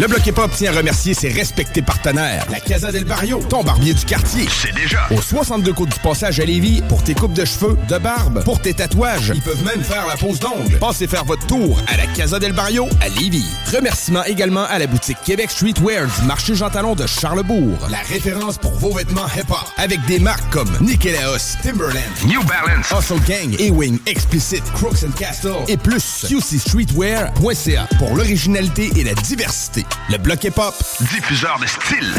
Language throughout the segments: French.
Le Bloc Hip Hop tient à remercier ses respectés partenaires. La Casa del Barrio, ton barbier du quartier. C'est déjà. Au 62 côtes du passage à Lévis, pour tes coupes de cheveux, de barbe, pour tes tatouages. Ils peuvent même faire la pose d'ongles. Passez faire votre tour à la Casa del Barrio à Lévis. Remerciements également à la boutique Québec Streetwear du marché Jean Talon de Charlebourg. La référence pour vos vêtements hip-hop. Avec des marques comme Nikélaos, Timberland, New Balance, Hustle Gang, Ewing, Explicit, Crooks and Castle et plus. QCStreetwear.ca pour l'originalité et la diversité. Le bloc hip-hop. diffuseur de style.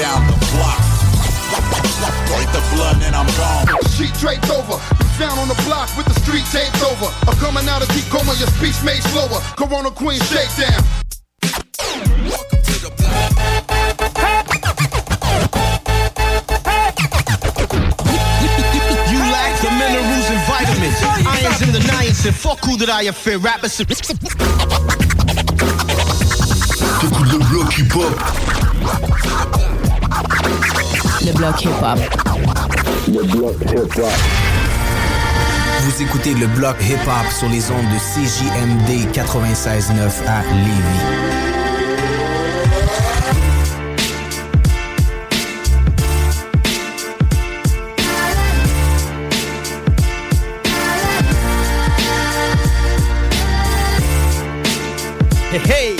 down the block. Break the blood and I'm gone. Sheet draped over, down on the block with the street taped over. I'm coming out of deep coma, your speech made slower. Corona Queen shakedown. You In the niacin. and fuck who that I fear. Rappers. T'écoutes le bloc hip-hop. Le bloc hip-hop. Le bloc hip-hop. Vous écoutez le bloc hip-hop sur les ondes de CJMD 96.9 à Lévis. Hey, hey!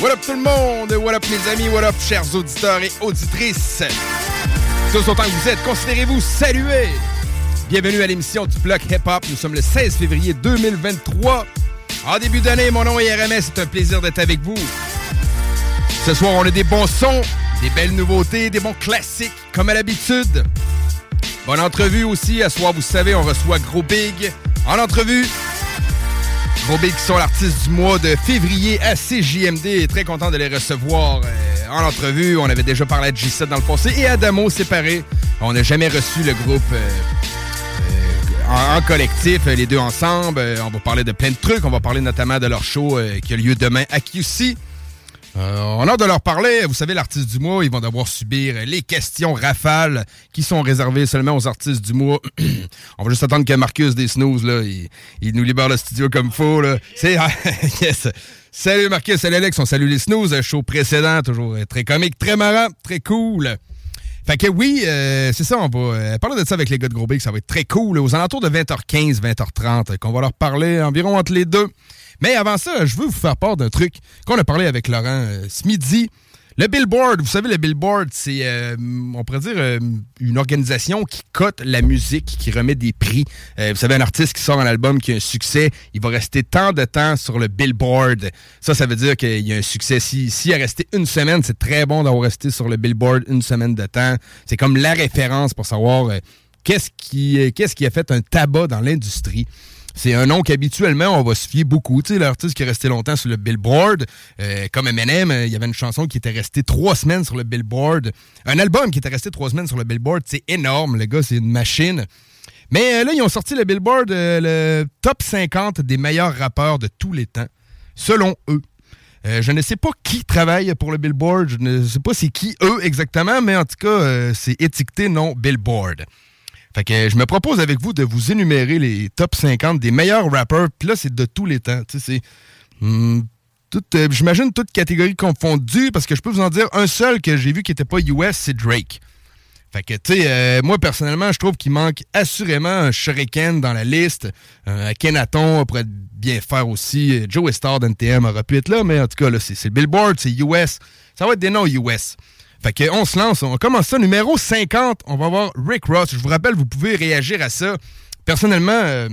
What up tout le monde? What up mes amis? What up chers auditeurs et auditrices? Tous autant que vous êtes, considérez-vous salués! Bienvenue à l'émission du bloc hip-hop. Nous sommes le 16 février 2023. En début d'année, mon nom est RMS. C'est un plaisir d'être avec vous. Ce soir, on a des bons sons, des belles nouveautés, des bons classiques, comme à l'habitude. Bonne entrevue aussi. À soir, vous savez, on reçoit Gros Big en entrevue. Qui sont l'artiste du mois de février à CJMD. Très content de les recevoir euh, en entrevue. On avait déjà parlé à G7 dans le passé et Adamo séparé. On n'a jamais reçu le groupe euh, euh, en, collectif, les deux ensemble. On va parler de plein de trucs. On va parler notamment de leur show qui a lieu demain à QC. Euh, on a de leur parler. Vous savez, l'artiste du mois, ils vont devoir subir les questions rafales qui sont réservées seulement aux artistes du mois. on va juste attendre que Marcus des Snooze, là, il, nous libère le studio comme faut. Là. C'est yes. Salut Marcus, salut Alex, on salue les Snooze. Show précédent, toujours très comique, très marrant, très cool. Fait que oui, euh, c'est ça, on va euh, parler de ça avec les gars de Gros Big, ça va être très cool. Aux alentours de 20h15, 20h30, euh, qu'on va leur parler environ entre les deux. Mais avant ça, je veux vous faire part d'un truc qu'on a parlé avec Laurent euh, ce midi. Le Billboard, vous savez, le Billboard, c'est, euh, on pourrait dire, euh, une organisation qui cote la musique, qui remet des prix. Euh, vous savez, un artiste qui sort un album qui a un succès, il va rester tant de temps sur le Billboard. Ça, ça veut dire qu'il y a un succès. Si, s'il a resté une semaine, c'est très bon d'avoir resté sur le Billboard une semaine de temps. C'est comme la référence pour savoir qu'est-ce qui, qu'est-ce qui a fait un tabac dans l'industrie. C'est un nom qu'habituellement, on va se fier beaucoup. Tu sais, l'artiste qui est resté longtemps sur le Billboard, euh, comme Eminem, euh, il y avait une chanson qui était restée trois semaines sur le Billboard. Un album qui était resté trois semaines sur le Billboard, c'est énorme. Le gars, c'est une machine. Mais euh, là, ils ont sorti le Billboard, le top 50 des meilleurs rappeurs de tous les temps, selon eux. Je ne sais pas qui travaille pour le Billboard, je ne sais pas c'est qui eux exactement, mais en tout cas, c'est étiqueté non Billboard. Fait que euh, je me propose avec vous de vous énumérer les top 50 des meilleurs rappeurs. Puis là, c'est de tous les temps. Hmm, euh, J'imagine toutes catégories confondues parce que je peux vous en dire un seul que j'ai vu qui n'était pas US, c'est Drake. Fait que, tu sais, euh, moi, personnellement, je trouve qu'il manque assurément un Shuriken dans la liste. Un Kenaton pourrait bien faire aussi. Joe Star d'NTM aurait pu être là, mais en tout cas, là, c'est Billboard, c'est US. Ça va être des noms US. Fait que, on se lance. On commence ça. Numéro 50, on va voir Rick Ross. Je vous rappelle, vous pouvez réagir à ça. Personnellement, euh,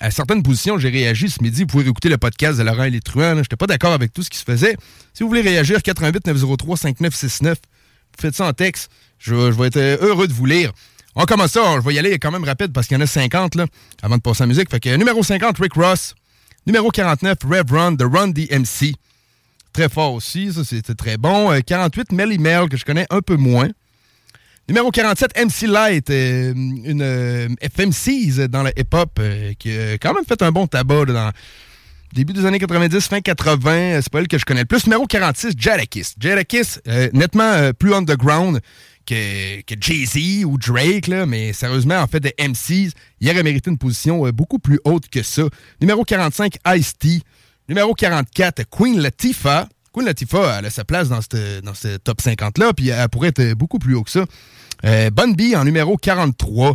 à certaines positions, j'ai réagi ce midi. Vous pouvez écouter le podcast de Laurent et les Truands. Je n'étais pas d'accord avec tout ce qui se faisait. Si vous voulez réagir, 88 903 5969, faites ça en texte. Je, vais être heureux de vous lire. On commence ça. Je vais y aller quand même rapide parce qu'il y en a 50 là, avant de passer à la musique. Fait que numéro 50, Rick Ross. Numéro 49, Rev Run, The Run DMC. Très fort aussi, ça c'était très bon. 48, euh, Melly Mel, que je connais un peu moins. Numéro 47, MC Light, euh, une euh, FMC's dans la hip-hop qui a quand même fait un bon tabac dans début des années 90, fin 80. C'est pas elle que je connais le plus. Numéro 46, Jadakiss. Jadakiss, nettement plus underground que, Jay-Z ou Drake, mais sérieusement, en fait, de MCs, il aurait mérité une position beaucoup plus haute que ça. Numéro 45, Ice-T. Numéro 44, Queen Latifah. Queen Latifah, elle a sa place dans ce top 50-là, puis elle pourrait être beaucoup plus haut que ça. Euh, en numéro 43.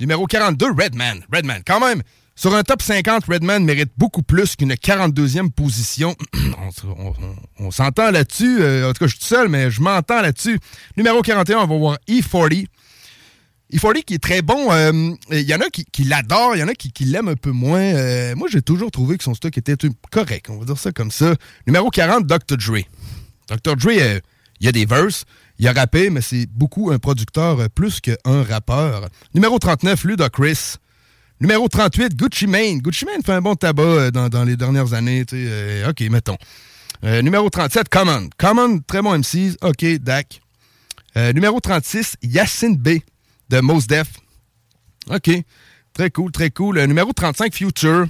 Numéro 42, Redman. Redman, quand même, sur un top 50, Redman mérite beaucoup plus qu'une 42e position. on, s'entend là-dessus. Euh, en tout cas, je suis tout seul, mais je m'entends là-dessus. Numéro 41, on va voir E40. E40 qui est très bon. Euh, il y en a qui, l'adorent, il y en a qui, l'aiment un peu moins. Euh, moi, j'ai toujours trouvé que son stock était correct. On va dire ça comme ça. Numéro 40, Dr. Dre. Dr. Dre, il y a des verses. Il a rappé, mais c'est beaucoup un producteur plus qu'un rappeur. Numéro 39, Ludacris. Numéro 38, Gucci Mane. Gucci Mane fait un bon tabac euh, dans, les dernières années. Euh, OK, mettons. Euh, numéro 37, Common. Common, très bon MC. OK, Dak. numéro 36, Yacine B de Mos Def. OK, très cool, très cool. numéro 35, Future.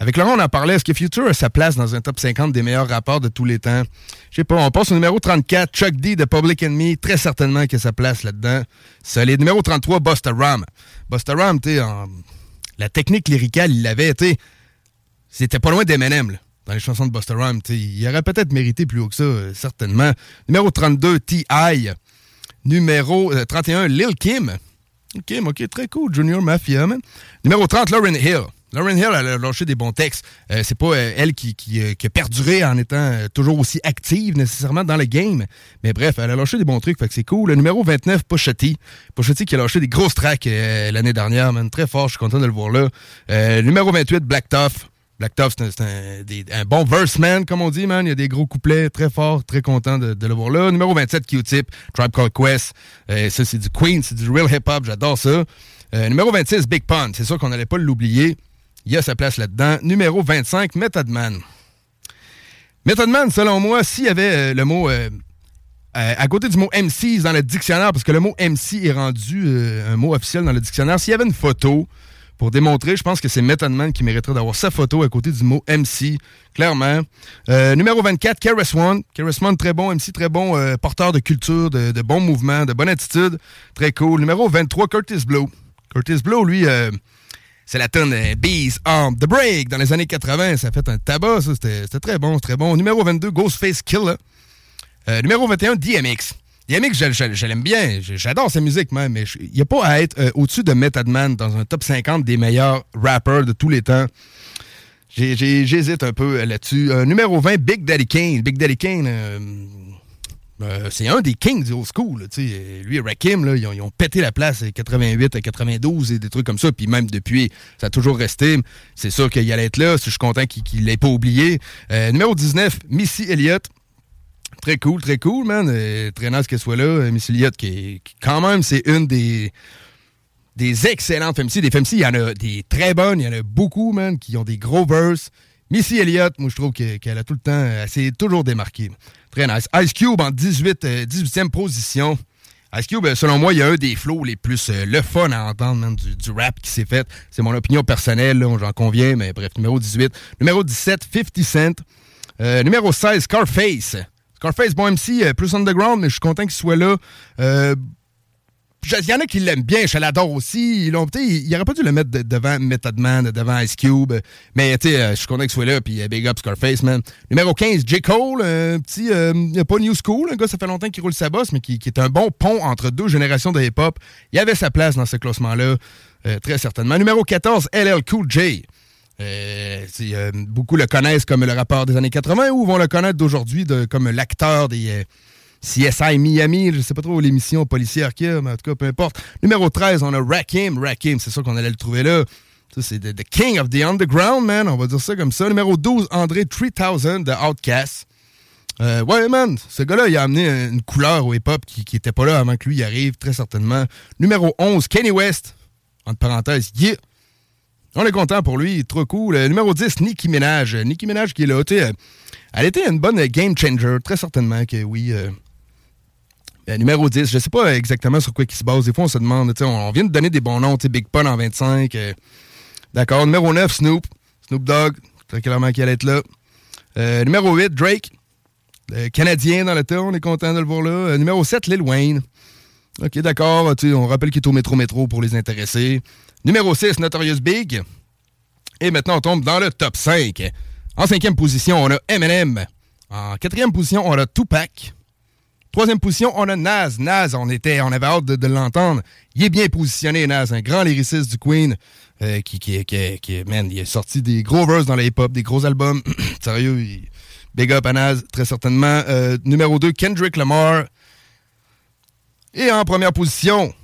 Avec Laurent, on en parlait. Est-ce que Future a sa place dans un top 50 des meilleurs rappeurs de tous les temps? Je sais pas. On passe au numéro 34, Chuck D de Public Enemy. Très certainement qu'il a sa place là-dedans. Solide. Numéro 33, Busta Ram. Busta Ram, tu en la technique lyricale, il l'avait, tu C'était pas loin d'Eminem, dans les chansons de Buster Rhymes. Il aurait peut-être mérité plus haut que ça, euh, certainement. Numéro 32, T.I. Numéro 31, euh, Lil Kim. Kim, OK, très cool. Junior Mafia, man. Numéro 30, Lauren Hill. Lauren Hill, elle a lâché des bons textes. Euh, c'est pas euh, elle qui, euh, qui, a perduré en étant toujours aussi active nécessairement dans le game. Mais bref, elle a lâché des bons trucs, fait que c'est cool. Le numéro 29, Pochetti. Pochetti qui a lâché des grosses tracks l'année dernière, man. Très fort, je suis content de le voir là. numéro 28, Black Tough. Black Tough, c'est un, bon verse man, comme on dit, man. Il y a des gros couplets très forts, très content de, le voir là. Numéro 27, Q-Tip, Tribe Called Quest. ça, c'est du Queen, c'est du real hip-hop, j'adore ça. numéro 26, Big Pun. C'est sûr qu'on n'allait pas l'oublier. Il a sa place là-dedans. Numéro 25, Method Man. Method Man, selon moi, s'il y avait euh, le mot euh, euh, à côté du mot MC dans le dictionnaire, parce que le mot MC est rendu un mot officiel dans le dictionnaire, s'il y avait une photo pour démontrer, je pense que c'est Method Man qui mériterait d'avoir sa photo à côté du mot MC, clairement. numéro 24, Keras One. Keras One, très bon MC, très bon porteur de culture, de, de bons mouvements, de bonne attitude. Très cool. Numéro 23, Curtis Blow. Curtis Blow, lui c'est la tonne euh, Bees on the Break dans les années 80. Ça a fait un tabac, ça. C'était très bon, très bon. Numéro 22, Ghostface Killer. Euh, numéro 21, DMX. DMX, je, l'aime bien. J'adore sa musique, même. Mais il n'y a pas à être euh, au-dessus de Method Man dans un top 50 des meilleurs rappers de tous les temps. J'hésite un peu là-dessus. numéro 20, Big Daddy Kane. Big Daddy Kane euh, c'est un des kings du old school. lui et Rakim, là, ils, ont, pété la place à 88 à 92 et des trucs comme ça. Puis même depuis, ça a toujours resté. C'est sûr qu'il allait être là. Je suis content qu'il ne l'ait pas oublié. Euh, numéro 19, Missy Elliott. Très cool, très cool, man. Euh, très nice qu'elle soit là. Missy Elliott, qui, quand même, c'est une des des excellentes FMC. Des FMC, il y en a des très bonnes, il y en a beaucoup, man, qui ont des gros verses. Missy Elliott, moi, je trouve qu'elle a tout le temps, elle s'est toujours démarquée. Très nice. Ice Cube en 18, 18e euh, position. Ice Cube, euh, selon moi, il y a un des flows les plus euh, le fun à entendre du, rap qui s'est fait. C'est mon opinion personnelle, j'en conviens, mais bref, numéro 18. Numéro 17, 50 Cent. numéro 16, Scarface. Scarface, bon MC, plus underground, mais je suis content qu'il soit là il y en a qui l'aiment bien, je l'adore aussi. Il, il aurait pas dû le mettre de- devant Method Man, devant Ice Cube. Mais euh, je suis content qu'il soit là, puis euh, Big Up Scarface, man. Numéro 15, J. Cole, un petit, euh, pas New School, un gars, ça fait longtemps qu'il roule sa bosse, mais qui, est un bon pont entre deux générations de hip-hop. Il avait sa place dans ce classement-là, euh, très certainement. Numéro 14, LL Cool J. Euh, euh, beaucoup le connaissent comme le rappeur des années 80 ou vont le connaître d'aujourd'hui comme l'acteur des euh, CSI Miami, je sais pas trop l'émission policière qu'il y a, mais en tout cas, peu importe. Numéro 13, on a Rakim. Rakim, c'est sûr qu'on allait le trouver là. C'est the, King of the Underground, man. On va dire ça comme ça. Numéro 12, André 3000 de Outcast. Ouais, man, ce gars-là, il a amené une couleur au hip-hop qui, qui était pas là avant que lui y arrive, très certainement. Numéro 11, Kanye West. Entre parenthèses, yeah. On est content pour lui, trop cool. Euh, numéro 10, Nicki Minaj. Euh, Nicki Minaj qui est là, tu euh, elle était une bonne game changer, très certainement que oui. euh, numéro 10, je sais pas exactement sur quoi il se base. Des fois, on se demande, on, vient de donner des bons noms, Big Pun en 25. euh, D'accord. Numéro 9, Snoop. Snoop Dogg, très clairement qu'il allait être là. Numéro 8, Drake. Canadien dans le tas, on est content de le voir là. Numéro 7, Lil Wayne. OK, d'accord. On rappelle qu'il est au métro-métro pour les intéressés. Numéro 6, Notorious Big. Et maintenant, on tombe dans le top 5. En cinquième position, on a Eminem. En quatrième position, on a Tupac. Troisième position, on a Nas. Nas, on, était, on avait hâte de, l'entendre. Il est bien positionné, Nas, un grand lyriciste du Queen. euh, qui, qui, qui, qui- man, il a sorti des gros verses dans le hip-hop, des gros albums. Sérieux, big up à Nas, très certainement. Euh, numéro 2, Kendrick Lamar. Et en première position,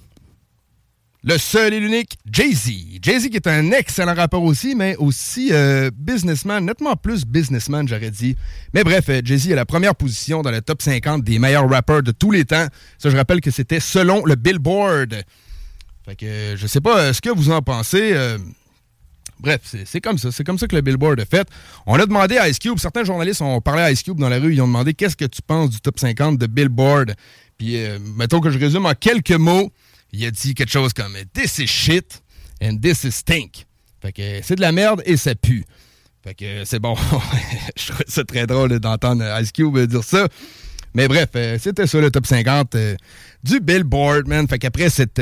le seul et l'unique Jay-Z. Jay-Z qui est un excellent rappeur aussi, mais aussi euh, businessman, nettement plus businessman, j'aurais dit. Mais bref, euh, Jay-Z est la première position dans le top 50 des meilleurs rappeurs de tous les temps. Ça, je rappelle que c'était selon le Billboard. Fait que euh, je sais pas ce que vous en pensez. Bref, c'est comme ça. C'est comme ça que le Billboard a fait. On a demandé à Ice Cube, certains journalistes ont parlé à Ice Cube dans la rue, ils ont demandé qu'est-ce que tu penses du top 50 de Billboard. Puis, euh, mettons que je résume en quelques mots, il a dit quelque chose comme This is shit and this is stink. Fait que c'est de la merde et ça pue. Fait que c'est bon. je trouvais ça très drôle d'entendre Ice Cube dire ça. Mais bref, euh, c'était ça le top 50 euh, du Billboard, man. Fait qu'après cette,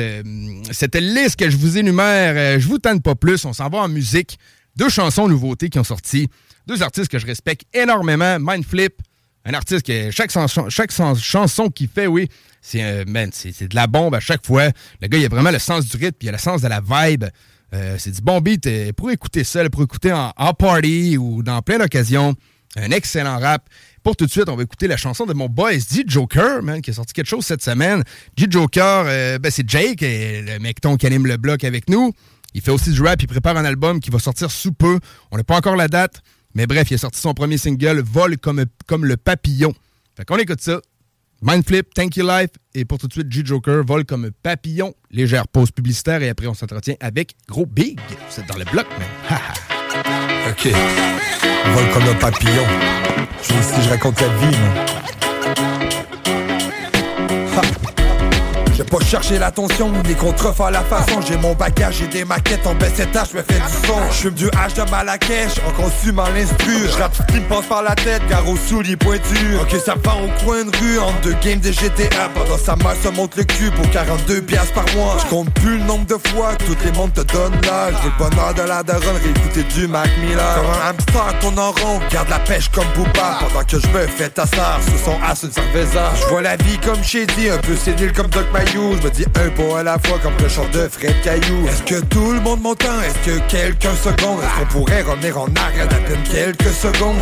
cette liste que je vous énumère, je vous tente pas plus. On s'en va en musique. Deux chansons nouveautés qui ont sorti. Deux artistes que je respecte énormément. Mindflip, un artiste que chaque, chanson- chaque chan- chanson qu'il fait, oui, c'est euh, c'est de la bombe à chaque fois. Le gars, il a vraiment le sens du rythme, puis il a le sens de la vibe. Euh, c'est du bon beat euh, pour écouter ça, pour écouter en, party ou dans plein d'occasions. Un excellent rap. Pour tout de suite, on va écouter la chanson de mon boy D Joker, man, qui a sorti quelque chose cette semaine. D Joker, ben, c'est Jake, le mecton qui anime le bloc avec nous. Il fait aussi du rap, il prépare un album qui va sortir sous peu. On n'a pas encore la date, mais bref, il a sorti son premier single, Vol comme, le papillon. Fait qu'on écoute ça. Mindflip, Thank You Life, et pour tout de suite, G-Joker, Vol comme papillon. Légère pause publicitaire, et après, on s'entretient avec Gros Big. Vous êtes dans le bloc, man. Ok. Vol comme un papillon. Je veux si je raconte la vie, man. Pas cherché l'attention, ni contrefaire à la façon. J'ai mon bagage et des maquettes en baisse étage, je me fais du son. Je fume du H de Marrakech, en consumant l'instru Je rappe ce qui me passe par la tête, car au souliers pointus. Ok ça part au coin de rue, en deux games de GTA Pendant sa mère se monte le cul pour 42 piastres par mois. Je compte plus le nombre de fois que tout les mondes te donnent l'âge. J'ai le bonheur de la daronne, réécouter du Mac Miller. Comme un hamster tourne en rond, garde la pêche comme Booba. Pendant que je me fais tassar sous son as une cerveza. Je vois la vie comme Shady, un peu sénile comme Doc Mayou Je me dis un pot à la fois comme le chant de Fred Caillou. Est-ce que tout le monde m'entend? Est-ce que quelqu'un seconde? Est-ce qu'on pourrait revenir en arrière d'à peine quelques secondes?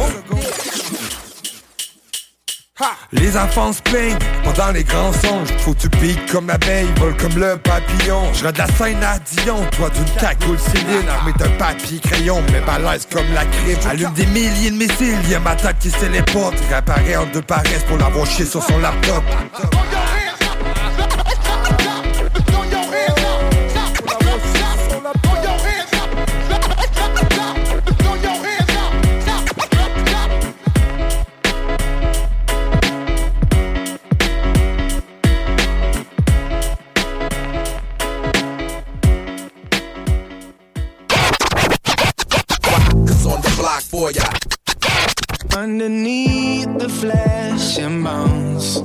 Les enfants se plaignent pendant les grands songes. Faut tu piques comme l'abeille, vole comme le papillon. Je de la scène à Dion, toi d'une cagoule Céline Armée d'un papier crayon, mais balèze comme la crime Allume des milliers de missiles, y'a ma tête qui se téléporte Réapparaît en deux paresses pour l'avoir chié sur son laptop Underneath the flesh and bones,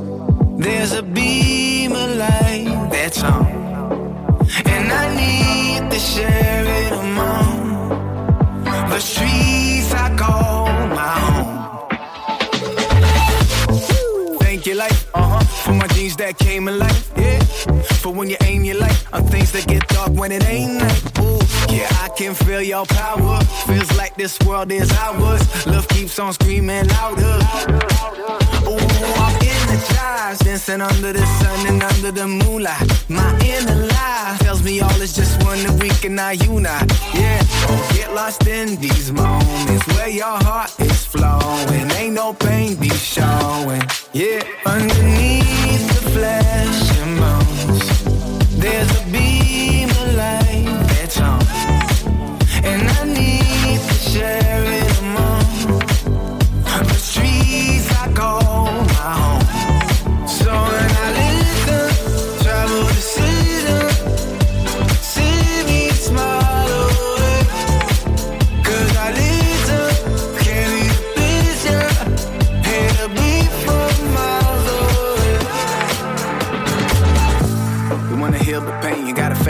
there's a beam of light that's on. And I need to share it among the street. For my dreams that came alive, yeah. For when you aim your light on things that get dark when it ain't night. Ooh, yeah, I can feel your power. Feels like this world is ours. Love keeps on screaming louder. Ooh, I'm energized, dancing under the sun and under the moonlight. My inner life tells me all is just one that we can now unite. Yeah, get lost in these moments where your heart is flowing. Ain't no pain be showing. Yeah, underneath the flesh and bones, there's a beam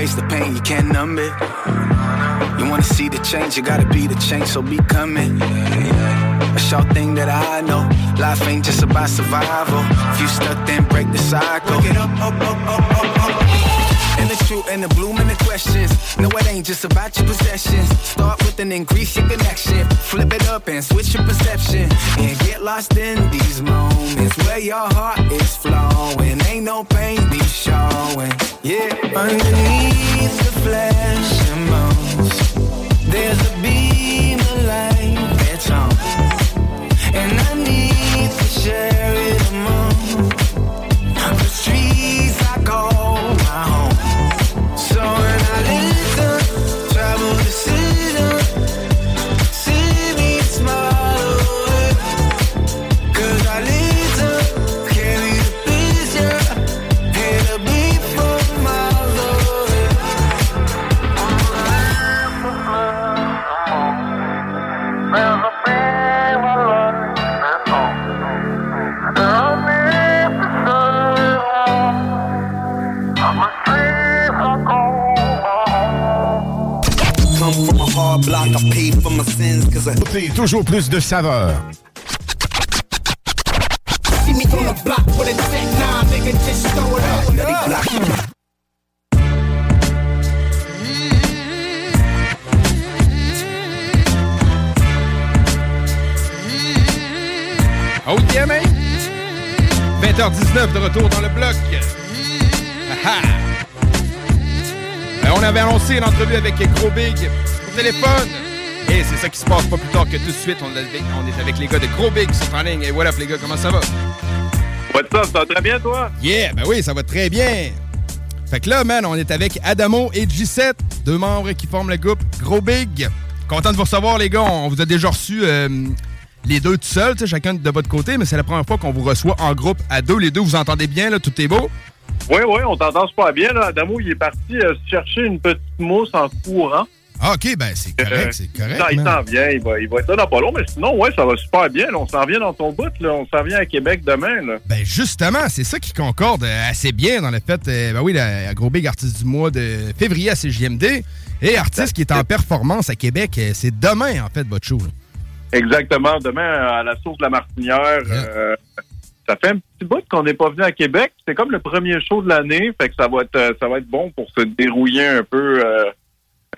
face the pain, you can't numb it. You wanna see the change, you gotta be the change, so be coming. A short thing that I know, life ain't just about survival. If you stuck, then break the cycle. Get up, up, up, up, up, up. And the truth and the bloom and the questions. No, it ain't just about your possessions. Start with and increase your connection. Flip it up and switch your perception. And get lost in these moments where your heart is flowing. Ain't no pain be showing. Yeah, underneath the flesh and bones, there's a beam of light that's on. And I need to share block. Oh yeah, man! 20h19 de retour dans le bloc. Ah ah. Euh, on avait annoncé une entrevue avec Gros Big au téléphone. C'est ça qui se passe pas plus tard que tout de suite. On, est avec- on est avec les gars de Gros Big qui sont en ligne. Et what up, les gars, comment ça va? What's up, ça va très bien, toi? Yeah, ben oui, ça va très bien. Fait que là, man, on est avec Adamo et G7, deux membres qui forment le groupe Gros Big. Content de vous recevoir, les gars. On vous a déjà reçu euh, les deux tout seuls, chacun de votre côté, mais c'est la première fois qu'on vous reçoit en groupe à deux. Les deux, vous entendez bien, là, tout est beau? Oui, oui, on t'entend super bien. Là. Adamo, il est parti euh, chercher une petite mousse en courant. Ah, OK, ben c'est correct, Euh, c'est correct. il s'en vient, il va, il va être là dans pas long, mais sinon, ouais, ça va super bien. là. On s'en vient dans ton bout, là. On s'en vient à Québec demain, là. Ben justement, c'est ça qui concorde euh, assez bien dans le fait, euh, ben oui, la, la Gros Big artiste du mois de février à CJMD et artiste qui est en performance à Québec. euh, C'est demain, en fait, votre show. là. Exactement. Demain, à la source de la Martinière, euh, ça fait un petit bout qu'on n'est pas venu à Québec. C'est comme le premier show de l'année, fait que ça va être, ça va être bon pour se dérouiller un peu. euh,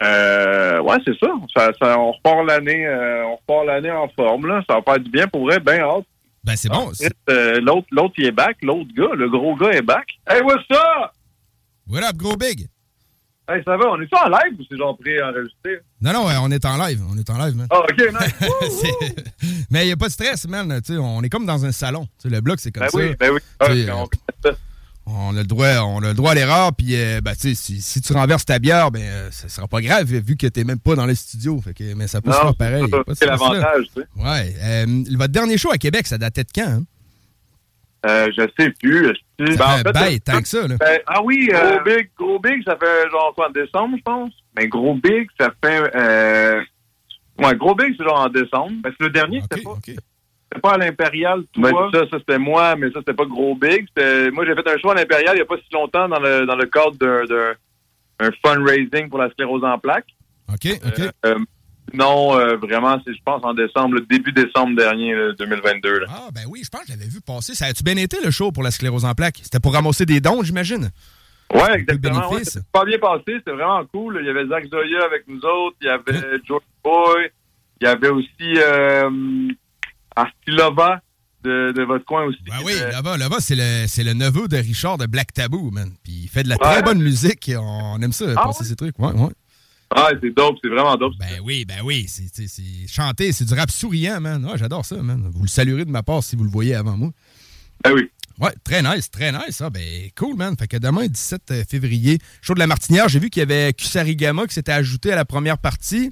euh, ouais, c'est ça. Ça, ça- On repart l'année, euh, on repart l'année en forme là. Ça va faire du bien pour vrai, ben hâte. Ben c'est bon. Euh, l'autre, l'autre, il est back. L'autre gars, le gros gars est back. Hey, what's up? What up, Gros Big? Hey, ça va? On est ça en live ou c'est genre pré-enregistré? Non, non, on est en live. On est en live, man. Ah, ok, nice. Mais il n'y a pas de stress, man. Tu sais, on est comme dans un salon. Le bloc, c'est comme Ben ça. oui, ben oui. Ah, on- euh, on a le droit, on a le droit à l'erreur. Puis, euh, ben, tu sais, si, si tu renverses ta bière, ben, euh, ça sera pas grave vu que t'es même pas dans le studio. Fait que, mais ça peut se faire pareil. c'est l'avantage, tu sais. Ouais. Euh, votre dernier show à Québec, ça datait de quand? Hein? Euh, je sais plus. je sais- Ça Ben, en fait fait, bête, euh, tant que ça, là. ben, ah oui, gros big, gros big, ça fait genre quoi, en décembre, je pense. Mais gros big, ça fait. Euh... Ouais, gros big, c'est genre en décembre. Ben, c'est le dernier, c'était pas. C'était pas à l'Impérial, toi? ça, ça c'était moi, mais ça, c'était pas gros big. Moi, j'ai fait un show à l'Impérial il y a pas si longtemps dans le, dans le cadre d'un- d'un un fundraising pour la sclérose en plaques. OK, OK. Euh, non, euh, vraiment, c'est, je pense, en décembre, le début décembre dernier, là, 2022. là. Ah, ben oui, je pense que je l'avais vu passer. Ça a-tu bien été, le show pour la sclérose en plaques? C'était pour ramasser des dons, j'imagine? Ouais, exactement. Ouais, c'était pas bien passé, c'était vraiment cool. Il y avait Zach Zoya avec nous autres, il y avait George Boy, il y avait aussi euh, Astilova de, de votre coin aussi. Ben oui, Euh, là-bas, là-bas, c'est le, c'est le neveu de Richard de Black Taboo, man. Puis il fait de la Ouais. très bonne musique. et On aime ça, Ah passer ouais? ces trucs. Ouais, ouais. Ah, c'est dope, c'est vraiment dope. Ben oui, ben oui. C'est, c'est, c'est chanter, c'est du rap souriant, man. Ouais, j'adore ça, man. Vous le saluerez de ma part si vous le voyez avant moi. Ben oui. Ouais, très nice, très nice. Ah, ben cool, man. Fait que demain, 17 février, show de la Martinière, j'ai vu qu'il y avait Kusarigama qui s'était ajouté à la première partie.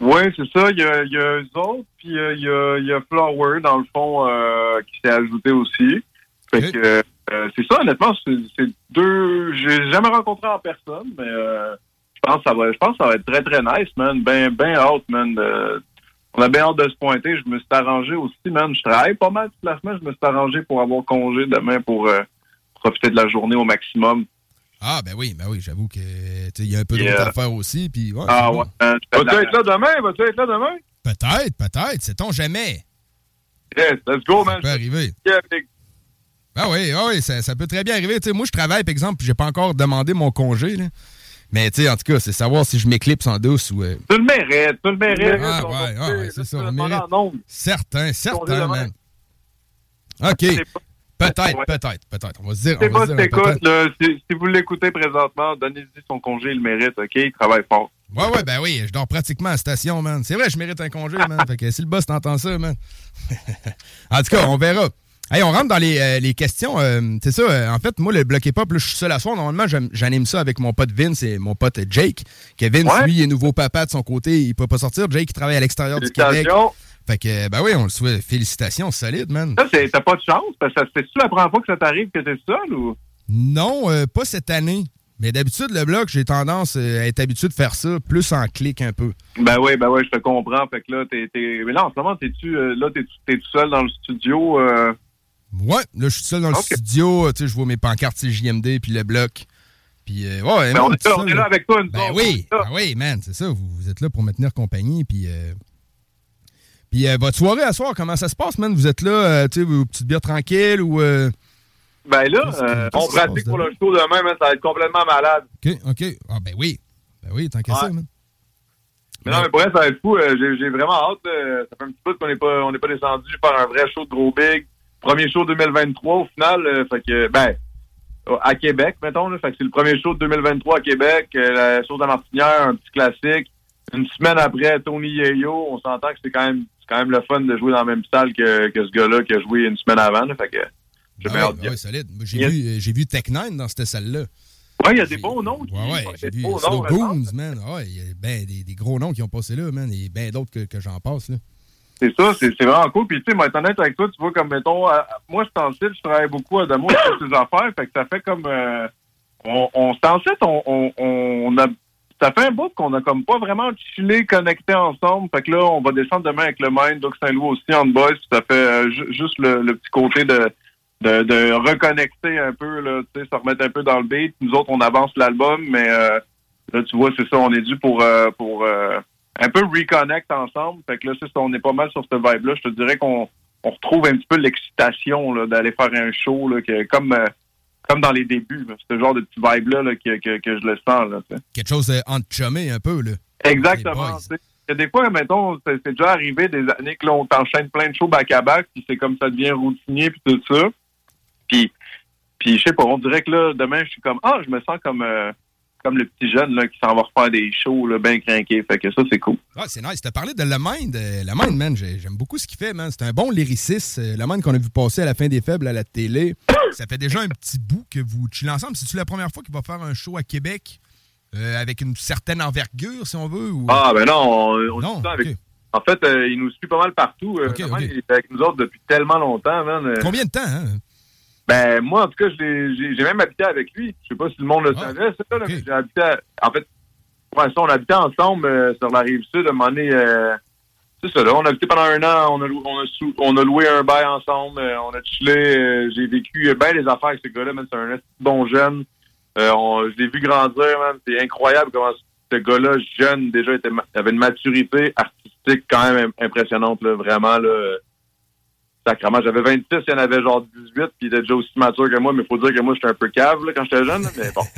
Oui, c'est ça. Il y a, il y a eux autres, puis euh, il y, a, il y a Flower, dans le fond, euh, qui s'est ajouté aussi. Fait que euh, c'est ça, honnêtement, c'est deux. J'ai jamais rencontré en personne, mais euh, je pense que ça va je pense que ça va être très très nice, man. Ben, ben hâte, man. de- on a bien hâte de se pointer. Je me suis arrangé aussi, man. Je travaille pas mal toute la semaine. Je me suis arrangé pour avoir congé demain pour euh, profiter de la journée au maximum. Ah, ben oui, ben oui, j'avoue que tu sais, il y a un peu route à faire aussi. Puis, ouais, Ah ouais. bon. man. Vas-tu être là demain? Vas-tu être là demain? Peut-être, peut-être, sait-on jamais. Yes, let's go, man. Ça peut arriver. Yeah, big. Ah oui, ah oui, ça, ça peut très bien arriver. Tu sais, moi, je travaille, par exemple, puis j'ai pas encore demandé mon congé. là. Mais tu sais, en tout cas, c'est savoir si je m'éclipse en douce ou. euh, Tu le mérites, tu le mérites. Ah ouais, va ah ouais, c'est ça. Demander mérite. Certain, certain, man. OK. Peut-être, Ouais. peut-être, peut-être. On va se dire. C'est pas si là. Vous l'écoutez présentement, donnez-lui son congé, il le mérite, OK? Il travaille fort. Ouais, ouais, ben oui, je dors pratiquement à la station, man. C'est vrai, je mérite un congé, man. Fait que si le boss t'entend ça, man. en tout cas, on verra. Hey, on rentre dans les, euh, les questions. euh, c'est ça, euh, en fait, moi, le bloc hip-hop, je suis seul à soir. Normalement, j'anime ça avec mon pote Vince et mon pote Jake. Que Vince, Ouais. lui, il est nouveau papa de son côté. Il peut pas sortir. Jake, il travaille à l'extérieur du Québec. Fait que, ben oui, on le souhaite. Félicitations, solide, man. Ça, t'as pas de chance, parce que c'est-tu la première fois que ça t'arrive que t'es seul ou? Non, euh, pas cette année. Mais d'habitude, le bloc, j'ai tendance euh, à être habitué de faire ça plus en clic un peu. Ben oui, ben oui, je te comprends. Fait que là, t'es. Mais là, en ce moment, t'es-tu, euh, là, t'es, tout seul dans le studio? euh? Ouais, là, je suis seul dans le studio. Tu sais, je vois mes pancartes, JMD, puis le bloc. Puis, euh, ouais, Ben, moi, on est là, seul, on est là avec toi, nous Ben oui, ben oui, man, c'est ça. Vous, vous êtes là pour me tenir compagnie. Puis, puis euh, votre soirée à soir, comment ça se passe, man? Vous êtes là, euh, tu sais, tranquilles ou. euh, Ben là, euh, on pratique pour le show demain, man, ça va être complètement malade. OK, OK. Ah, ben oui. Ben oui, tant qu'à ça, man. Mais non, mais pour vrai, ça va être fou. J'ai, vraiment hâte. ça fait un petit peu qu'on n'est pas, on pas descendu faire un vrai show de gros big. Premier show 2023 au final. fait que, ben, à Québec, mettons. Là, fait que c'est le premier show de 2023 à Québec. la chose de la Martinière, un petit classique. Une semaine après, Tony Yeyo. On s'entend que c'est quand même, c'est quand même le fun de jouer dans la même salle que, que ce gars-là qui a joué une semaine avant. là. fait que, j'ai Ah ouais, ouais, solide. J'ai vu, euh, j'ai vu Tech 9 dans cette salle-là. Ouais, il y a des bons noms. qui- Ouais, ouais, il y j'ai vu Slow. Goons, man. Ah Ouais, il y a ben, des, des gros noms qui ont passé là, man. Et bien d'autres que, que j'en passe, là. C'est ça, c'est c'est vraiment cool. Puis, tu sais, moi, être honnête avec toi, tu vois, comme, mettons, moi, c'est en style, je travaille beaucoup à Damo sur ces affaires. Fait que ça fait comme. euh, on, on, on, on a. Ça fait un bout qu'on a comme pas vraiment chillé, connecté ensemble. Fait que là, on va descendre demain avec le Mind, Doc Saint-Louis aussi, en boys. Ça fait euh, ju- juste le, petit côté de, de, de reconnecter un peu, là, tu sais, se remettre un peu dans le beat. Nous autres, on avance l'album, mais euh, là, tu vois, c'est ça, on est dû pour, euh, pour euh, un peu reconnect ensemble. Fait que là, c'est ça, on est pas mal sur cette vibe-là. Je te dirais qu'on on retrouve un petit peu l'excitation là, d'aller faire un show, là, que, comme, euh, comme dans les débuts. là. Ce genre de petit vibe-là là, que, que, que je le sens. Là. Quelque chose euh, entre-chumé un peu, là. Exactement. tu sais. Il y a des fois, mettons, c'est c'est déjà arrivé des années que là, on t'enchaîne plein de shows back-à-back, puis c'est comme ça devient routinier, puis tout ça. Puis, puis je sais pas, on dirait que là, demain, je suis comme, ah, je me sens comme, euh, comme le petit jeune là, qui s'en va refaire des shows là, bien craqués. Fait que ça, c'est cool. Ah, c'est nice. T'as parlé de Le Mind. Euh, Le Mind, man, j'ai- j'aime beaucoup ce qu'il fait, man. C'est un bon lyriciste. Euh, Le Mind qu'on a vu passer à la fin des faibles à la télé. Ça fait déjà un petit bout que vous chillez ensemble. C'est-tu la première fois qu'il va faire un show à Québec euh, avec une certaine envergure, si on veut? Ou... Ah, ben non, on, on Non, dit ça avec. ok. En fait, euh, il nous suit pas mal partout. Euh. Il est avec nous autres depuis tellement longtemps, man. Combien de temps, hein? Ben, moi, en tout cas, j'ai j'ai même habité avec lui. Je sais pas si le monde le Ah, savait, ça, là, mais j'ai habité, à- en fait, ouais, ça, on habitait ensemble euh, sur la rive sud, à un moment donné, euh, c'est ça, là, on a habité pendant un an, on a, on a, sou- on a loué un bail ensemble, euh, on a chillé, euh, j'ai vécu euh, bien les affaires avec ce gars-là, c'est un bon jeune. Euh, on- je l'ai vu grandir. C'est incroyable comment ce gars-là, jeune, déjà, était, avait une maturité artistique quand même im- impressionnante, là, vraiment. Là, Sacrément. J'avais 26, il y en avait genre 18, puis il était déjà aussi mature que moi, mais faut dire que moi, j'étais un peu cave là, quand j'étais jeune, mais bon.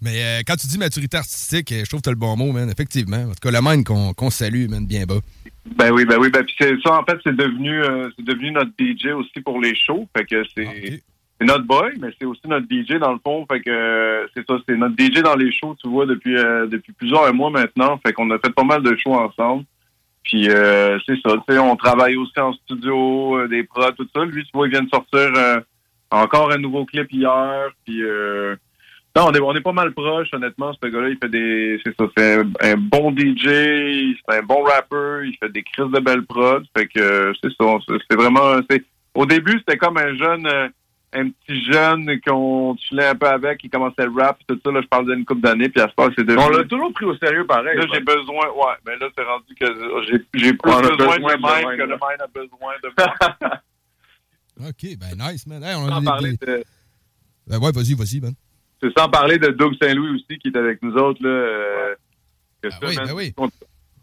Mais euh, quand tu dis maturité artistique, je trouve que tu as le bon mot, man. Effectivement. En tout cas, le man qu'on salue, man, bien bas. Ben oui, ben oui, ben puis c'est ça en fait c'est devenu euh, devenu notre DJ aussi pour les shows, fait que c'est c'est notre boy, mais c'est aussi notre DJ dans le fond, fait que euh, c'est ça, c'est notre DJ dans les shows, tu vois depuis depuis plusieurs mois maintenant, fait qu'on a fait pas mal de shows ensemble. Puis euh, c'est ça, tu sais, on travaille aussi en studio, euh, des prods, tout ça. Lui, tu vois, il vient de sortir euh, encore un nouveau clip hier, puis euh, non, on est, pas mal proche, honnêtement. Ce gars-là, il fait des. C'est ça, c'est un, bon DJ, c'est un bon rapper, il fait des crises de belles prods. Fait que euh, c'est ça. c'est- vraiment. Au début, c'était comme un jeune. Un petit jeune qu'on chillait un peu avec, qui commençait le rap, tout ça, là, je parle d'une couple d'années, puis à ce moment c'est devenu... On l'a toujours pris au sérieux, pareil. Là, ouais. j'ai besoin, ouais, mais là, c'est rendu que j'ai, j'ai plus besoin, besoin de de même même, que le même a besoin de moi. OK, ben nice, man. Hey, on a parler des- de- Ben ouais, vas-y, vas-y, man. C'est sans parler de Doug Saint-Louis aussi qui est avec nous autres. Là, euh, que ça, oui, man, ben oui.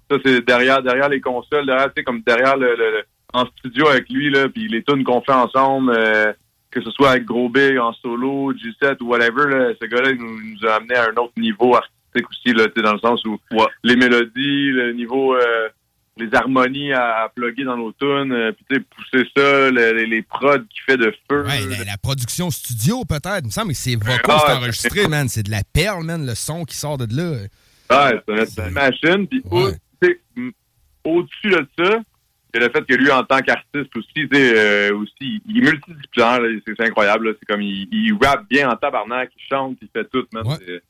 Ça, c'est derrière, derrière les consoles, derrière, tu sais, comme derrière le, le- le- en studio avec lui, là, puis les tunes qu'on fait ensemble, euh, que ce soit avec Gros Big, en solo, G7 ou whatever, là, ce gars-là, nous, a amené à un autre niveau artistique aussi, là, dans le sens où les mélodies, le niveau, euh, les harmonies à, à plugger dans nos tunes, euh, puis tu sais, pousser ça, le- les, les prods qu'il fait de feu. Ouais, la, la production studio, peut-être. Il me semble que c'est vocaux, Ah, c'est ouais. enregistré, man. C'est de la perle, man, le son qui sort de là. Ouais, c'est une machine. Puis au- au-dessus de ça, a le fait que lui, en tant qu'artiste aussi, euh, aussi, il est multidisciplinaire. C'est c'est incroyable. C'est comme il, il rappe bien en tabarnak, il chante, il fait tout, man. C'est-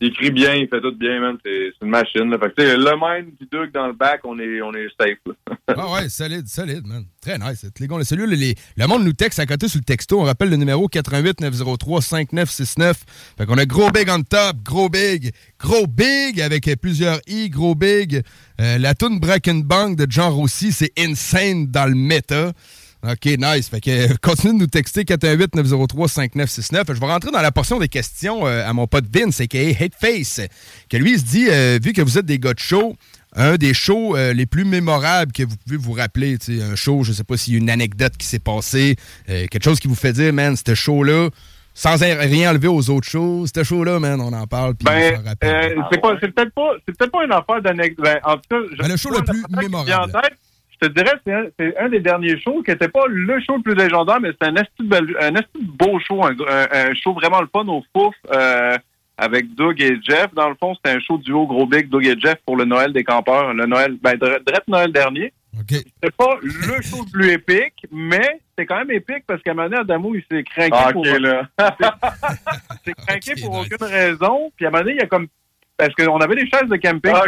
Il écrit bien, il fait tout bien, man. C'est une machine. Là. Fait que, le même puis Doug dans le bac, on est, on est safe. Ah ouais, solide, solide, man. Très nice. Les gars, les, le monde nous texte à côté sur le texto. On rappelle le numéro 88 903 5969. Fait qu'on a gros big on top, gros big, gros big avec plusieurs i, gros big. Euh, la tune Break and Bang de John Rossi, c'est insane dans le méta. OK, nice. Fait que euh, continuez de nous texter 418-903-5969. Je vais rentrer dans la portion des questions euh, à mon pote Vince, a.k.a. Hateface, que lui il se dit, euh, vu que vous êtes des gars de show, un des shows les plus mémorables que vous pouvez vous rappeler, un show, je sais pas s'il y a une anecdote qui s'est passée, quelque chose qui vous fait dire, man, ce show-là, sans rien enlever aux autres shows, ce show-là, man, on en parle, puis on Ben, s'en rappelle. c'est peut-être pas, pas une affaire d'anecdote. Ben, en tout cas, je- Ben, le show le plus mémorable. Je te dirais, c'est un, des derniers shows qui était pas le show le plus légendaire, mais c'était un de beau show, un, un- un show vraiment le fun au fouf, euh, avec Doug et Jeff. Dans le fond, c'était un show duo gros big, Doug et Jeff pour le Noël des campeurs, le Noël, ben, direct Noël dernier. C'était pas le show le plus épique, mais c'était quand même épique parce qu'à un moment donné, Adamo, il s'est craqué Ah, pour... ok, là. il s'est craqué pour aucune raison. Puis à un moment donné, il y a comme... Parce qu'on avait des chaises de camping Ah,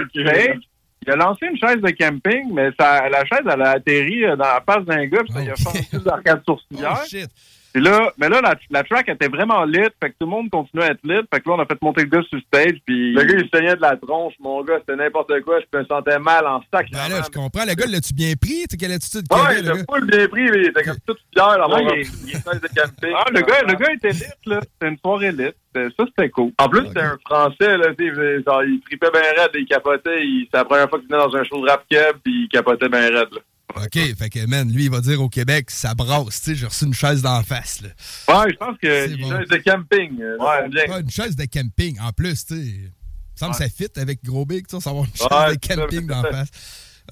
Il a lancé une chaise de camping, mais ça, la chaise, elle a atterri euh, dans la face d'un gars, puis ça, il a fait un coup d'arcade sourcilière. Oh, shit. Puis là, mais là, la, la track était vraiment lit, fait que tout le monde continuait à être lit. Fait que là, on a fait monter le gars sur le stage, puis... Le gars, il saignait de la tronche, mon gars, c'était n'importe quoi. Je me sentais mal en sac. Ben là, je comprends. Le gars, l'as-tu bien pris? Tu sais, quelle attitude qu'il Ouais, avait, gars? full bien pris, mais il était comme tout fier Ouais, un il- il est chaise de camping. Ah, le gars, le gars était lit, là. C'était une soirée lit. C'était- Ça, c'était cool. En plus, c'était un Français, là, tu sais, genre, il tripait bien raide, il capotait. il- C'est la première fois qu'il venait dans un show de rap keb, puis il capotait bien raide, là. OK, fait que, man, lui, il va dire au Québec, ça brasse. Tu sais, j'ai reçu une chaise d'en face, là. Ouais, je pense que... C'est bon. Chaise de camping. euh, Ouais, bien. Ouais, une chaise de camping, en plus, tu sais. Il me semble que ça fit avec Gros Big, tu sais, savoir une chaise Ouais, de c'est camping c'est d'en face.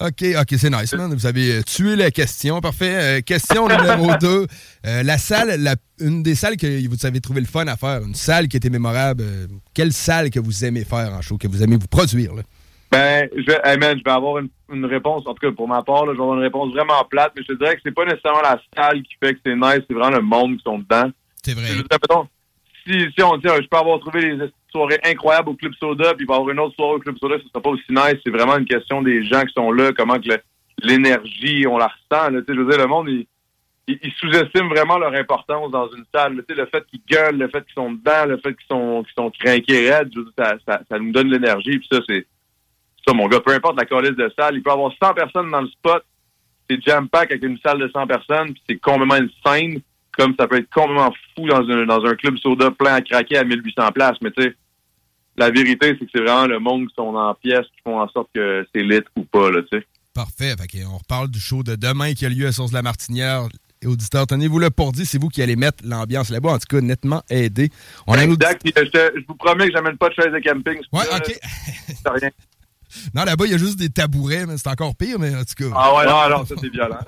OK, OK, c'est nice, man. Vous avez euh, tué la question. Parfait. Euh, question numéro 2. la salle, la- une des salles que vous avez trouvé le fun à faire, une salle qui était mémorable. euh, quelle salle que vous aimez faire en show, que vous aimez vous produire, là? Ben, je vais, hey man, je vais avoir une, une réponse, en tout cas pour ma part, là, je vais avoir une réponse vraiment plate, mais je te dirais que c'est pas nécessairement la salle qui fait que c'est nice, c'est vraiment le monde qui sont dedans. C'est vrai. Mettons, si, on dit, euh, je peux avoir trouvé des soirées incroyables au Club Soda, puis il va avoir une autre soirée au Club Soda, ce sera pas aussi nice. C'est vraiment une question des gens qui sont là, comment que l'énergie, on la ressent. Là, je veux le monde, il, il, il sous-estime vraiment leur importance dans une salle. le fait qu'ils gueulent, le fait qu'ils sont dedans, le fait qu'ils sont, qu'ils sont raides, ça, nous donne l'énergie. Puis ça, c'est ça, mon gars. Peu importe la colise de salle, il peut avoir 100 personnes dans le spot. C'est jam-pack avec une salle de 100 personnes, puis c'est complètement une scène. Comme ça peut être complètement fou dans un, dans un club soda plein à craquer à 1800 places. Mais tu sais, la vérité, c'est que c'est vraiment le monde qui sont en pièces qui font en sorte que c'est lit ou pas, là, tu sais. Parfait. Fait on reparle du show de demain qui a lieu à Source de la Martinière. Et auditeurs, tenez-vous le pour dire, c'est vous qui allez mettre l'ambiance là-bas. En tout cas, nettement aidé. On a exact. Je, je, vous promets que j'amène pas de chaise de camping. Ouais, OK. Rien. Non, là-bas, il y a juste des tabourets, mais c'est encore pire, mais en tout cas. Ah ouais, non, non, ça c'est violent.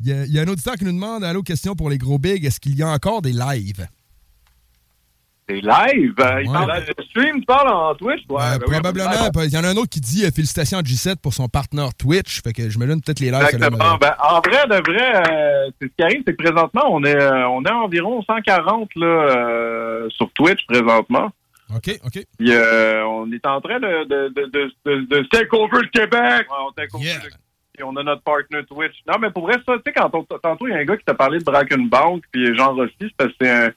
Il y, a, il y, a un auditeur qui nous demande, allô, question pour les gros bigs, est-ce qu'il y a encore des lives? Des lives? Euh, il parle de stream, tu parles en Twitch? Ouais, ben probablement. il y en a un autre qui dit euh, félicitations à G7 pour son partenaire Twitch. Fait que je me donne peut-être les lives. Exactement. Ben, en vrai, de vrai, euh, ce qui arrive, c'est que présentement, on est, on est environ 140 là, sur Twitch présentement. OK, OK. Puis, on est en train de, de, de, de, de take over le Québec. Ouais, on take over yeah. Puis on a notre partner Twitch. Non, mais pour vrai, ça, tu sais, quand tantôt, il y a un gars qui t'a parlé de Brackenbank, puis Jean Rossi, c'est parce que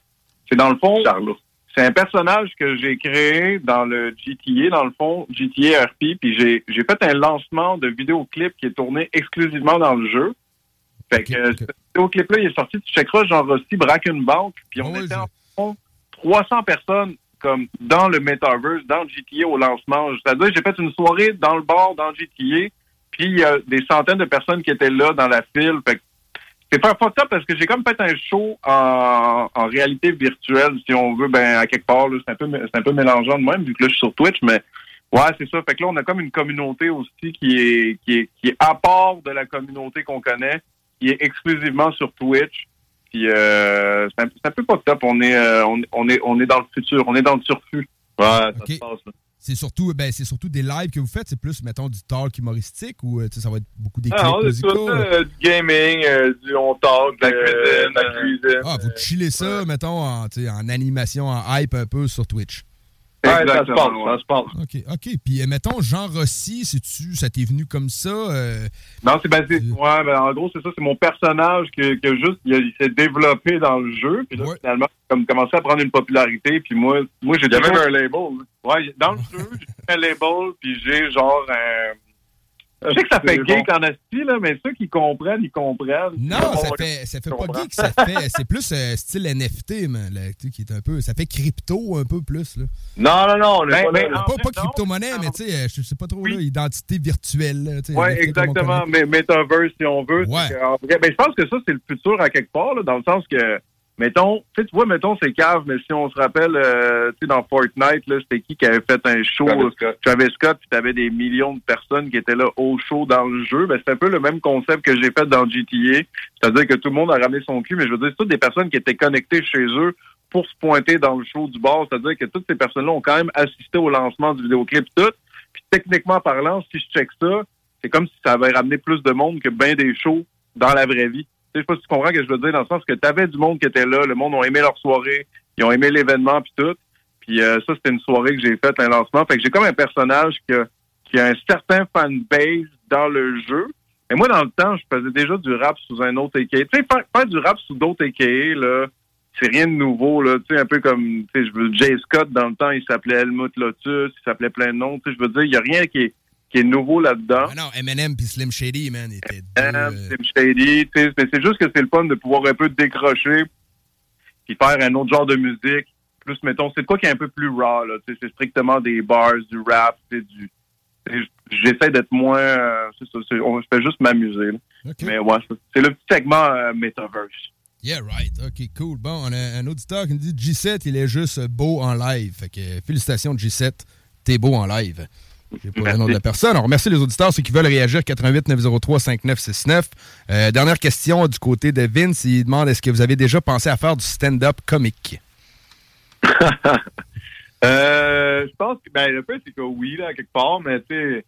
c'est dans le fond. Charlot. C'est un personnage que j'ai créé dans le GTA, dans le fond, GTA RP, puis j'ai, j'ai fait un lancement de vidéoclip qui est tourné exclusivement dans le jeu. Fait que ce vidéoclip-là, il est sorti, tu checkeras Jean Rossi, Bank, puis on était en fond 300 personnes comme dans le Metaverse, dans GTA au lancement. C'est-à-dire, j'ai fait une soirée dans le bar, dans GTA, puis il y a des centaines de personnes qui étaient là dans la file. C'est pas ça parce que j'ai comme fait un show en, en, réalité virtuelle, si on veut, ben à quelque part, c'est un peu c'est un peu mélangeant de même, vu que là je suis sur Twitch, mais ouais, c'est ça. Fait que là, on a comme une communauté aussi qui est qui est qui est à part de la communauté qu'on connaît, qui est exclusivement sur Twitch. Puis euh, c'est un, un, peu pas top. On est, euh, on, on, est on est dans le futur, on est dans le surfus. Ouais, ça se passe là. C'est surtout, ben, c'est surtout des lives que vous faites. C'est plus, mettons, du talk humoristique ou ça va être beaucoup des ah, clips musicaux? Euh, du gaming, euh, du on talk, de la cuisine, de la cuisine. Ah, vous chillez ça, mettons, en, en animation, en hype un peu sur Twitch. Ouais, ça se passe, ça se passe. OK, OK. Puis, mettons, Jean Rossi, tu ça t'est venu comme ça? Euh... Non, c'est basé. Ouais, ben, en gros, c'est ça. C'est mon personnage que, que juste, il, s'est développé dans le jeu. Puis là, ouais. finalement, comme commencé à prendre une popularité. Puis moi, moi j'ai toujours... même un label. Ouais, dans le jeu, j'ai un label. Puis j'ai genre un je sais que ça fait geek en asti, là, mais ceux qui comprennent, ils comprennent. Non, ça fait, ça fait pas geek, ça fait. C'est plus euh, style NFT, man, là, qui est un peu. Ça fait crypto un peu plus, là. Non, non, non. Ben, pas, ben, pas, pas crypto-monnaie, mais tu sais, je sais pas trop, là, identité virtuelle. Oui, exactement. Mais Metaverse, si on veut. Ouais. ben, je pense que ça, c'est le futur à quelque part, là, dans le sens que mettons, tu vois, mettons, c'est cave, mais si on se rappelle, euh, tu sais, dans Fortnite, là, c'était qui qui avait fait un show? Travis Scott. Travis Scott, puis t'avais des millions de personnes qui étaient là au show dans le jeu. Ben, c'est un peu le même concept que j'ai fait dans GTA. C'est-à-dire que tout le monde a ramené son cul, mais je veux dire, c'est toutes des personnes qui étaient connectées chez eux pour se pointer dans le show du bar. C'est-à-dire que toutes ces personnes-là ont quand même assisté au lancement du vidéoclip tout. Puis techniquement parlant, si je check ça, c'est comme si ça avait ramené plus de monde que bien des shows dans la vraie vie je sais pas si tu comprends ce que je veux dire, dans le sens que tu avais du monde qui était là, le monde a aimé leur soirée, ils ont aimé l'événement puis tout. Puis euh, ça, c'était une soirée que j'ai faite, un lancement. Fait que j'ai comme un personnage qui a, qui a un certain fanbase dans le jeu. Et moi, dans le temps, je faisais déjà du rap sous un autre AKA. Tu sais, faire, du rap sous d'autres AKA, là, c'est rien de nouveau, là. Tu sais, un peu comme, tu sais, je veux, Jay Scott, dans le temps, il s'appelait Helmut Lotus, il s'appelait plein de noms. Tu sais, je veux dire, il y a rien qui est, qui est nouveau là-dedans. Ah non, Eminem puis Slim Shady, man, était Eminem, Slim Shady, tu sais, mais c'est juste que c'est le fun de pouvoir un peu décrocher puis faire un autre genre de musique. Plus, mettons, c'est quoi qui est un peu plus raw, là, tu sais, c'est strictement des bars, du rap, c'est du... J'essaie d'être moins... Euh, c'est ça, on, je fais juste m'amuser, okay. Mais ouais, c'est le petit segment euh, Metaverse. Yeah, right. OK, cool. Bon, on a un auditeur qui nous dit G7, il est juste beau en live. Fait que félicitations, G7. T'es beau en live. J'ai pas le nom de la personne. On remercie les auditeurs, ceux qui veulent réagir, 88 903 5969. Euh, dernière question du côté de Vince. Il demande est-ce que vous avez déjà pensé à faire du stand-up comique? euh, je pense que, ben, le fait, c'est que oui, là, quelque part, mais c'est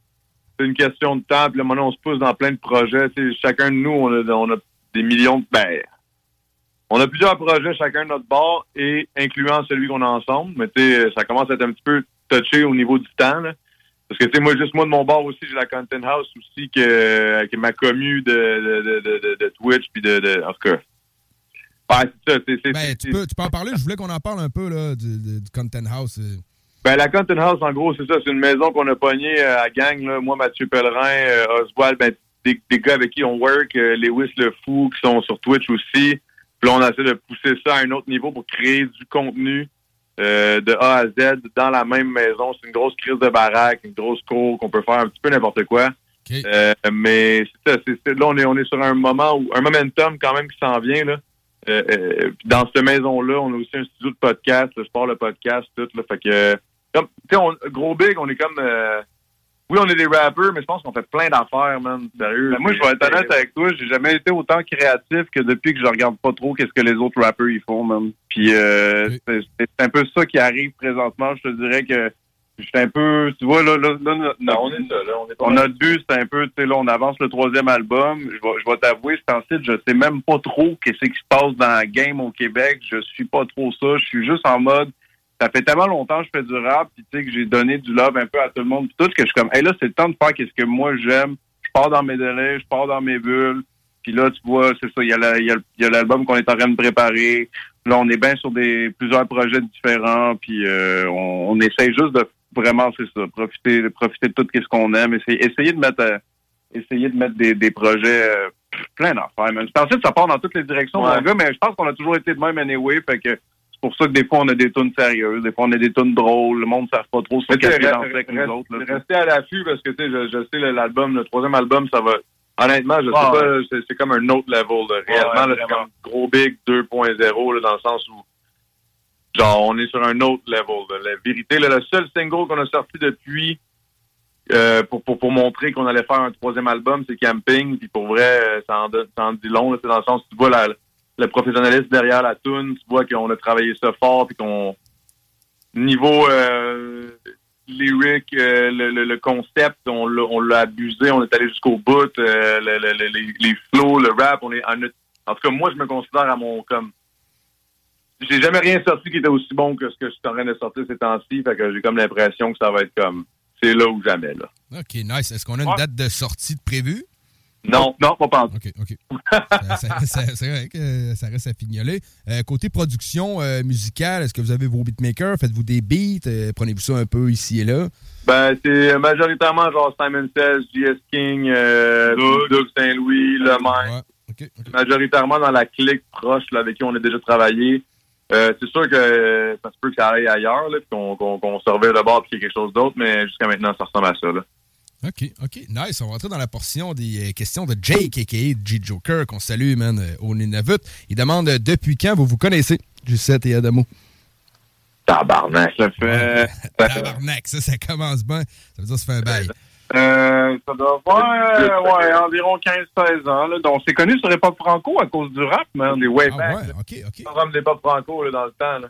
une question de temps. Puis là, maintenant, on se pousse dans plein de projets. chacun de nous, on a, on a des millions de. Ben, on a plusieurs projets, chacun de notre bord, et incluant celui qu'on a ensemble. Mais tu sais, ça commence à être un petit peu touché au niveau du temps. Parce que, tu sais, moi, juste moi, de mon bord aussi, j'ai la Content House aussi, que, que ma commu de, de, de, de, Twitch, puis de, de, En tout cas. Ouais, c'est ça. C'est, ben, tu, peux, tu peux en parler. Je voulais qu'on en parle un peu, là, du, du Content House. Euh. Ben, la Content House, en gros, c'est ça. C'est une maison qu'on a pognée euh, à gang, là. Moi, Mathieu Pellerin, euh, Oswald, ben, des, des, gars avec qui on work, Lewis Le Fou, qui sont sur Twitch aussi. Puis là, on essaie de pousser ça à un autre niveau pour créer du contenu euh, de A à Z dans la même maison. C'est une grosse crise de baraque, une grosse cour qu'on peut faire un petit peu n'importe quoi. Euh, mais c'est ça, c'est- c'est- là, on est, on est sur un moment où un momentum quand même qui s'en vient. Là. Euh, euh, dans cette maison-là, on a aussi un studio de podcast, le sport, le podcast, tout. Là, fait que, comme, tu sais, on- gros big, on est comme. Oui, on est des rappers, mais je pense qu'on fait plein d'affaires, man. Sérieux. Ben, moi, je vais être honnête avec toi, j'ai jamais été autant créatif que depuis que je regarde pas trop qu'est-ce que les autres rappers ils font, man. Puis euh, c'est c'est un peu ça qui arrive présentement. Je te dirais que je suis un peu, tu vois, là, là, là, Non, on est ça, là. On est pas on notre but, c'est un peu, tu sais, là, on avance le troisième album. Je vais, je vais t'avouer, c'est ensuite, je sais même pas trop qu'est-ce qui se passe dans la game au Québec. Je suis pas trop ça. Je suis juste en mode, ça fait tellement longtemps que je fais du rap, puis tu sais, que j'ai donné du love un peu à tout le monde, puis tout, que je suis comme, hey, là, c'est le temps de faire qu'est-ce que moi j'aime. Je pars dans mes délais, je pars dans mes bulles. Puis là, tu vois, c'est ça, il y a la- il y a le- il y a l'album qu'on est en train de préparer. Là, on est bien sur des plusieurs projets différents, puis euh, on, on essaye juste de vraiment, c'est ça, profiter, profiter de tout ce qu'on aime, essayer, essayer de mettre, euh, essayer de mettre des, des projets euh, plein d'affaires. Je pensais que ça part dans toutes les directions, Ouais. mon gars, mais je pense qu'on a toujours été de même anyway, fait que pour ça que des fois on a des tunes sérieuses, des fois on a des tunes drôles, le monde ne savent pas trop quel pied re- danser avec nous autres. Restez à l'affût parce que tu sais, je, je sais l'album, le troisième album, ça va. Honnêtement, je sais Ah, pas, c'est- c'est comme un autre level. Là. Réellement, là, c'est comme gros big 2.0 là, dans le sens où genre on est sur un autre level. là. La vérité, là, le seul single qu'on a sorti depuis euh, pour, pour, pour montrer qu'on allait faire un troisième album, c'est Camping. Puis pour vrai, euh, ça en, donne- ça en dit long. C'est dans le sens où tu vois la, le professionnalisme derrière la tune, tu vois qu'on a travaillé ça fort, puis qu'on niveau euh, lyric, euh, le, le, le concept, on l'a, on l'a abusé, on est allé jusqu'au bout, euh, le- le- le- les, les flows, le rap, on est en, en tout cas moi je me considère à mon comme j'ai jamais rien sorti qui était aussi bon que ce que je suis en train de sortir ces temps-ci, fait que j'ai comme l'impression que ça va être comme c'est là ou jamais là. OK, nice. Est-ce qu'on a une date de sortie de prévue? Non, non, pas pas OK, OK. C'est vrai que ça reste à fignoler. Euh, côté production euh, musicale, est-ce que vous avez vos beatmakers? Faites-vous des beats? Euh, Prenez-vous ça un peu ici et là? Ben, c'est majoritairement genre Simon Says, JS King, euh, Doug Saint-Louis, Le Maire. Majoritairement dans la clique proche là, avec qui on a déjà travaillé. Euh, c'est sûr que ça se peut que ça aille ailleurs, là, puis qu'on qu'on se revire de bord puis qu'il y ait quelque chose d'autre, mais jusqu'à maintenant, ça ressemble à ça. Là. OK, OK. Nice. On va rentrer dans la portion des euh, questions de Jake, a.k.a. G-Joker, qu'on salue, man, euh, au Nunavut. Il demande euh, depuis quand vous vous connaissez, Gisette et Adamo? Tabarnak, ça fait... Tabarnak, ça, ça commence bien. Ça veut dire que ça fait un bail. Euh, ça doit euh, ouais, environ 15-16 ans. Là. Donc, on s'est connu sur l'époque franco à cause du rap, man, des way Ah back. ouais. OK, OK. Comme des pop franco là, dans le temps. Là.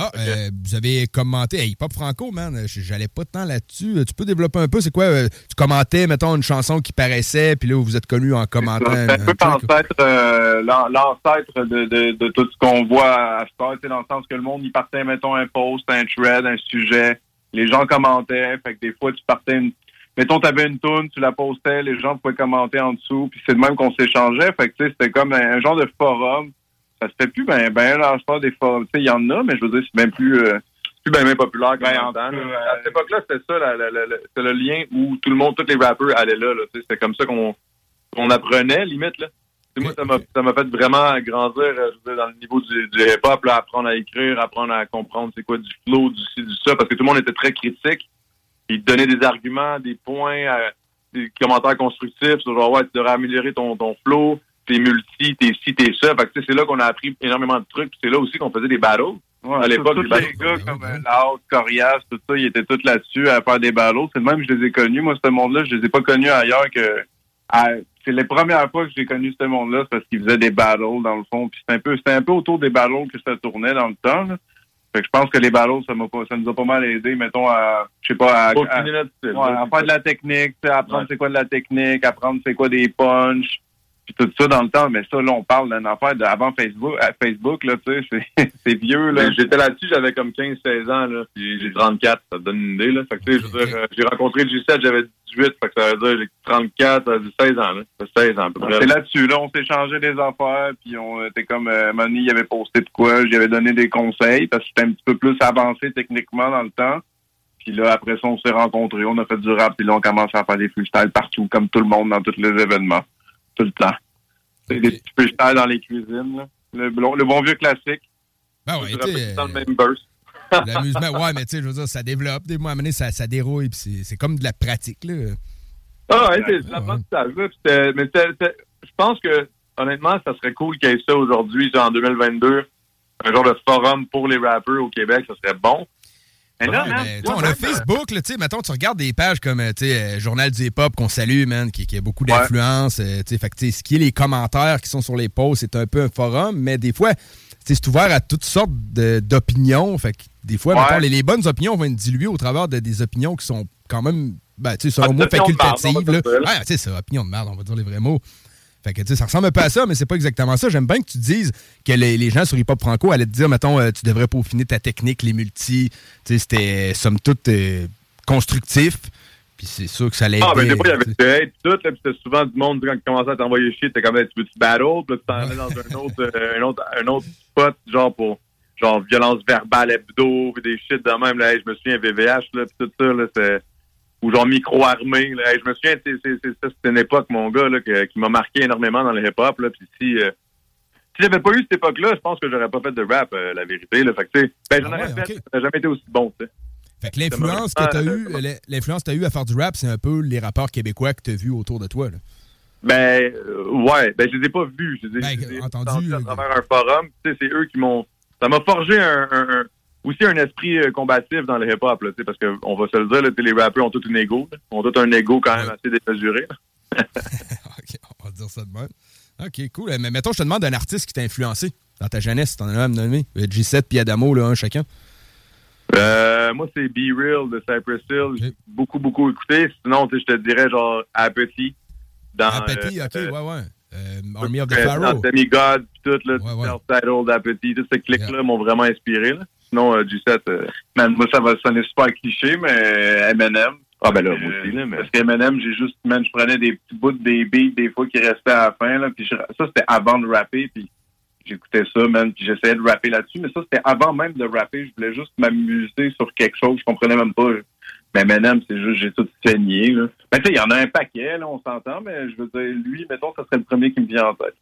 Ah, euh, vous avez commenté. Hey, Pop Franco, man, euh, j'allais pas tant là-dessus. Euh, Tu peux développer un peu, c'est quoi? euh, Tu commentais, mettons, une chanson qui paraissait, puis là, vous êtes connu en commentant. C'est un peu euh, l'an- l'ancêtre de, de, de tout ce qu'on voit à ce sais, dans le sens que le monde, il partait, mettons, un post, un thread, un sujet, les gens commentaient, fait que des fois, tu partais une... Mettons, t'avais une tune, tu la postais, les gens pouvaient commenter en dessous, puis c'est de même qu'on s'échangeait, fait que, tu sais, c'était comme un, un genre de forum. Ça se fait plus, ben, ben, parle des sais, il y en a, mais je veux dire, c'est même plus... euh, plus bien, bien populaire comme Ben, en temps, À cette époque-là, c'était ça, la- la- la- le lien où tout le monde, tous les rappeurs allaient là. là, c'était comme ça qu'on qu'on apprenait, limite. Là. Moi, ça m'a ça m'a fait vraiment grandir euh, je veux dire, dans le niveau du, du hip-hop, là, apprendre à écrire, apprendre à comprendre c'est quoi du flow, du ci, du ça, parce que tout le monde était très critique. Ils te donnaient des arguments, des points, euh, des commentaires constructifs sur genre, ouais, tu devrais améliorer ton, ton flow, t'es multi, t'es ci, t'es ça. Fait que, tu sais, c'est là qu'on a appris énormément de trucs. puis C'est là aussi qu'on faisait des battles. Ouais, à l'époque, les battles. gars comme euh, Loud, Corias, tout ça, ils étaient tous là-dessus à faire des ballots. C'est le même que je les ai connus. Moi, ce monde-là, je les ai pas connus ailleurs que. à- c'est les premières fois que j'ai connu ce monde-là, c'est parce qu'ils faisaient des battles dans le fond. Puis c'était un peu, c'était un peu autour des battles que ça tournait dans le temps. là. Fait que je pense que les battles, ça m'a pas, ça nous a pas mal aidé, mettons, à, je sais pas, à, à- style. ouais, à faire de la technique, tu sais, apprendre Ouais. c'est quoi de la technique, apprendre c'est quoi des punchs, puis tout ça dans le temps. Mais ça, là, on parle d'une affaire d'avant Facebook, à Facebook, là, tu sais, c'est, vieux, là. J'étais là-dessus, j'avais comme 15-16 ans, là, puis j'ai 34, ça te donne une idée, là. Fait que, tu sais, je veux dire, euh, j'ai rencontré le G7, j'avais 18, fait que ça veut dire, j'ai 34, ça veut dire 16 ans, là. Ça fait 16 ans, à peu près. C'est là-dessus, là, on s'échangeait des affaires, puis on était comme, euh, Mani, il avait posté de quoi, j'y avais donné des conseils, parce que c'était un petit peu plus avancé techniquement dans le temps. Puis là, après ça, on s'est rencontrés, on a fait du rap, puis là, on commence à faire des freestyles partout, comme tout le monde dans tous les événements, tout le temps. C'est Des petits freestyles dans les cuisines, là. Le, bon- le bon vieux classique. Ben ouais, dans le euh, même burst. L'amusement, ouais, mais tu sais, je veux dire, ça développe. Des mois à donné, ça, ça dérouille, puis c'est- comme de la pratique, là. Ah ouais, c'est de l'apprentissage. là, Mais je pense que, honnêtement, ça serait cool qu'il y ait ça aujourd'hui, genre en 2022. Un genre de forum pour les rappeurs au Québec, ça serait bon. Mais là, Ouais, man, ben, tu sais, moi, on a Facebook, là, tu sais, mettons, tu regardes des pages comme, euh, tu sais, euh, Journal du hip-hop qu'on salue, man, qui, qui a beaucoup d'influence, euh, tu sais, fait que, tu sais, ce qui est les commentaires qui sont sur les posts, c'est un peu un forum, mais des fois, c'est ouvert à toutes sortes de- d'opinions, fait que des fois, Ouais. mettons, les, les bonnes opinions vont être diluées au travers de des opinions qui sont quand même, ben, tu sais, Ah, opinions de marde, facultatives, dire ça, c'est opinion de merde, on va dire les vrais mots. Fait que, tu sais, ça ressemble un peu à ça, mais c'est pas exactement ça. J'aime bien que tu dises que les, les gens sur Hip Hop Franco allaient te dire, mettons, euh, tu devrais peaufiner ta technique, les multis. Tu sais, c'était, somme toute, euh, constructif. Puis c'est sûr que ça allait Ah, ben aider, des fois, il y avait sais. hate, tout, là, puis c'était souvent du monde, quand tu commençais à t'envoyer chier, t'es comme, tu veux-tu battle? Puis tu t'en allais dans un autre, euh, un autre, un autre spot, genre pour, genre, violence verbale hebdo, puis des shit de même, là, Hey, je me souviens, VVH, là, puis tout ça, là, c'est, ou genre micro-armé, Hey, je me souviens, c'était une époque, mon gars, là, que- qui m'a marqué énormément dans le hip-hop, puis si, euh, si j'avais pas eu cette époque-là, je pense que j'aurais pas fait de rap, euh, la vérité, là, fait que, ben, j'en Ah aurais fait, ok. ça n'a jamais été aussi bon. Fait que l'influence que t'as eu, l'influence que t'as eu à faire du rap, c'est un peu les rappeurs québécois que t'as vus autour de toi, là. Ben, euh, ouais, ben, je les ai pas vus. Je les ai, Ben, je les ai entendu, à euh, travers un forum. Tu sais, c'est eux qui m'ont. Ça m'a forgé un, un- un- aussi un esprit euh, combatif dans le hip-hop, là, parce qu'on va se le dire, là, les rappeurs ont tout une ego. là. Ont tout un ego quand même assez démesuré. là. On va dire ça de même. OK, cool. Mais mettons, je te demande un artiste qui t'a influencé dans ta jeunesse, t'en as un à me nommer. Euh, G7 puis Adamo, là, un chacun. Euh, moi, c'est Be Real de Cypress Hill. J'ai beaucoup, beaucoup écouté. Sinon, je te dirais genre Apathy. Dans, Apathy, euh, OK, ouais, ouais. Euh, Army of the Pharaoh. dans Demigod, puis tout, là, Self-Titled Apathy, tous ces clics-là m'ont vraiment inspiré. Là. Sinon, euh, G7, euh, man, moi, ça va sonner super cliché, mais Eminem. Ah, ben là, moi aussi, là. Parce qu'Eminem, j'ai juste, man, je prenais des petits bouts des beats, des fois, qui restaient à la fin, là, puis je- ça, c'était avant de rapper, puis j'écoutais ça, man, puis j'essayais de rapper là-dessus, mais ça, c'était avant même de rapper, je voulais juste m'amuser sur quelque chose, je comprenais même pas. Mais Eminem, c'est juste, j'ai tout saigné, là. Mais tu sais, il y en a un paquet, là, on s'entend, mais je veux dire, lui, mettons, ça serait le premier qui me vient en tête.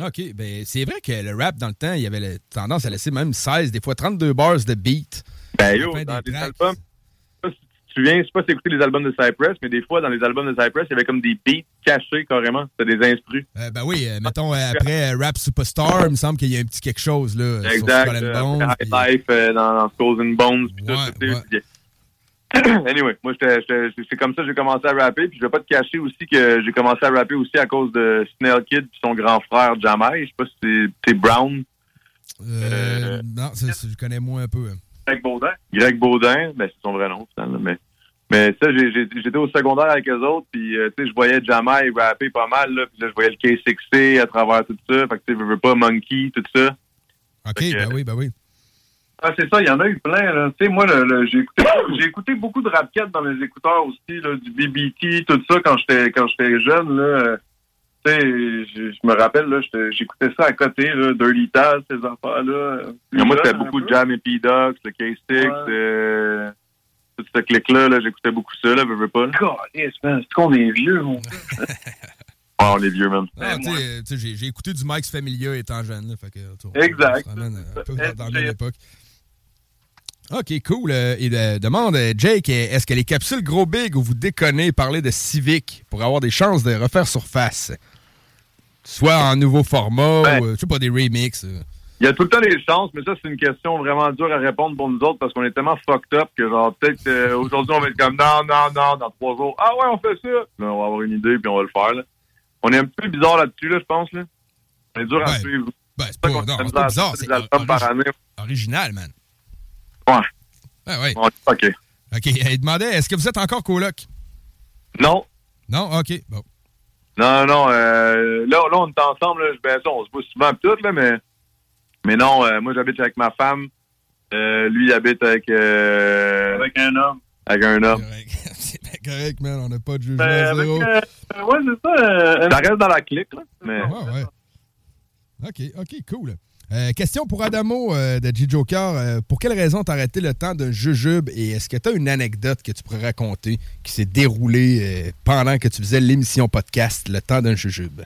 OK, ben c'est vrai que le rap, dans le temps, il y avait la tendance à laisser même 16, des fois 32 bars de beat. Ben yo, dans des les tracks. albums, je sais pas si tu te souviens, je sais pas si écouté les albums de Cypress, mais des fois, dans les albums de Cypress, il y avait comme des beats cachés carrément. C'était des instrus. Euh, ben oui, euh, mettons, euh, après Rap Superstar, il me semble qu'il y a un petit quelque chose, là. sur Exact. Skull and euh, Bones, High Life dans, dans Skulls and Bones. Puis tout, anyway, moi, c'est comme ça que j'ai commencé à rapper. Puis je vais pas te cacher aussi que j'ai commencé à rapper aussi à cause de Snail Kid puis son grand frère Jamai. Je sais pas si c'est- Brown. Euh, non, ça, ça, je connais moins un peu. hein. Greg Baudin. Greg Baudin, ben, c'est son vrai nom, finalement, mais. Mais ça, j'étais au secondaire avec eux autres, puis euh, tu sais, je voyais Jamai rapper pas mal, là, puis là, je voyais le K6C à travers tout ça, fait que tu veux pas Monkey, tout ça. OK, que- ben oui, ben oui. Ah, c'est ça, il y en a eu plein, là. Tu sais, moi, le, le- j'ai écouté, beaucoup de rap dans mes écouteurs aussi, là, du BBT, tout ça, quand j'étais, quand j'étais jeune, là. Tu sais, je, je me rappelle, là, j'écoutais ça à côté, là, Dirty Taz, ces affaires-là. Moi, c'était beaucoup de Jam et P-Dox, le K6, euh, tout ce clic-là, là, j'écoutais beaucoup ça, là, veux, veux pas. Man, c'est qu'on est vieux, mon Ah, on est vieux, man. Ah, j'ai écouté du Mike's Familia étant jeune. Là, fait que, Exact. on se ramène un peu dans, dans la même époque. OK, cool. Euh, il euh, demande, euh, Jake, euh, est-ce que les capsules gros big où vous déconnez parler de Civic pour avoir des chances de refaire surface? Soit en nouveau format Ben. ou, je sais pas, des remixes. Il y a tout le temps des chances, mais ça, c'est une question vraiment dure à répondre pour nous autres parce qu'on est tellement fucked up que, genre, peut-être aujourd'hui, on va être comme non, non, non, dans trois jours. Ah ouais, on fait ça. Là, on va avoir une idée puis on va le faire, là. On est un peu bizarre là-dessus, là, je pense, là. On est dur à suivre. Ben, c'est pas, pas bizarre, c'est original, man. Ouais. Ah, ouais. OK. OK, il demandait, est-ce que vous êtes encore coloc? Non. Non? OK, bon. Non, non, euh, là, là, on est ensemble, là, ben, ça, on se voit souvent tout, là, mais, mais non, euh, moi, j'habite avec ma femme. Euh, lui, il habite avec, euh, avec un homme. Avec un homme. c'est correct, man. On n'a pas de jugement Ben, zéro. euh, ouais, c'est ça. euh, ça reste dans la clique, là. Mais... Ouais, ouais. OK, OK, cool. Euh, question pour Adamo euh, de G-Joker. Euh, pour quelle raison t'as arrêté le temps d'un jujube et est-ce que tu as une anecdote que tu pourrais raconter qui s'est déroulée pendant que tu faisais l'émission podcast Le temps d'un jujube?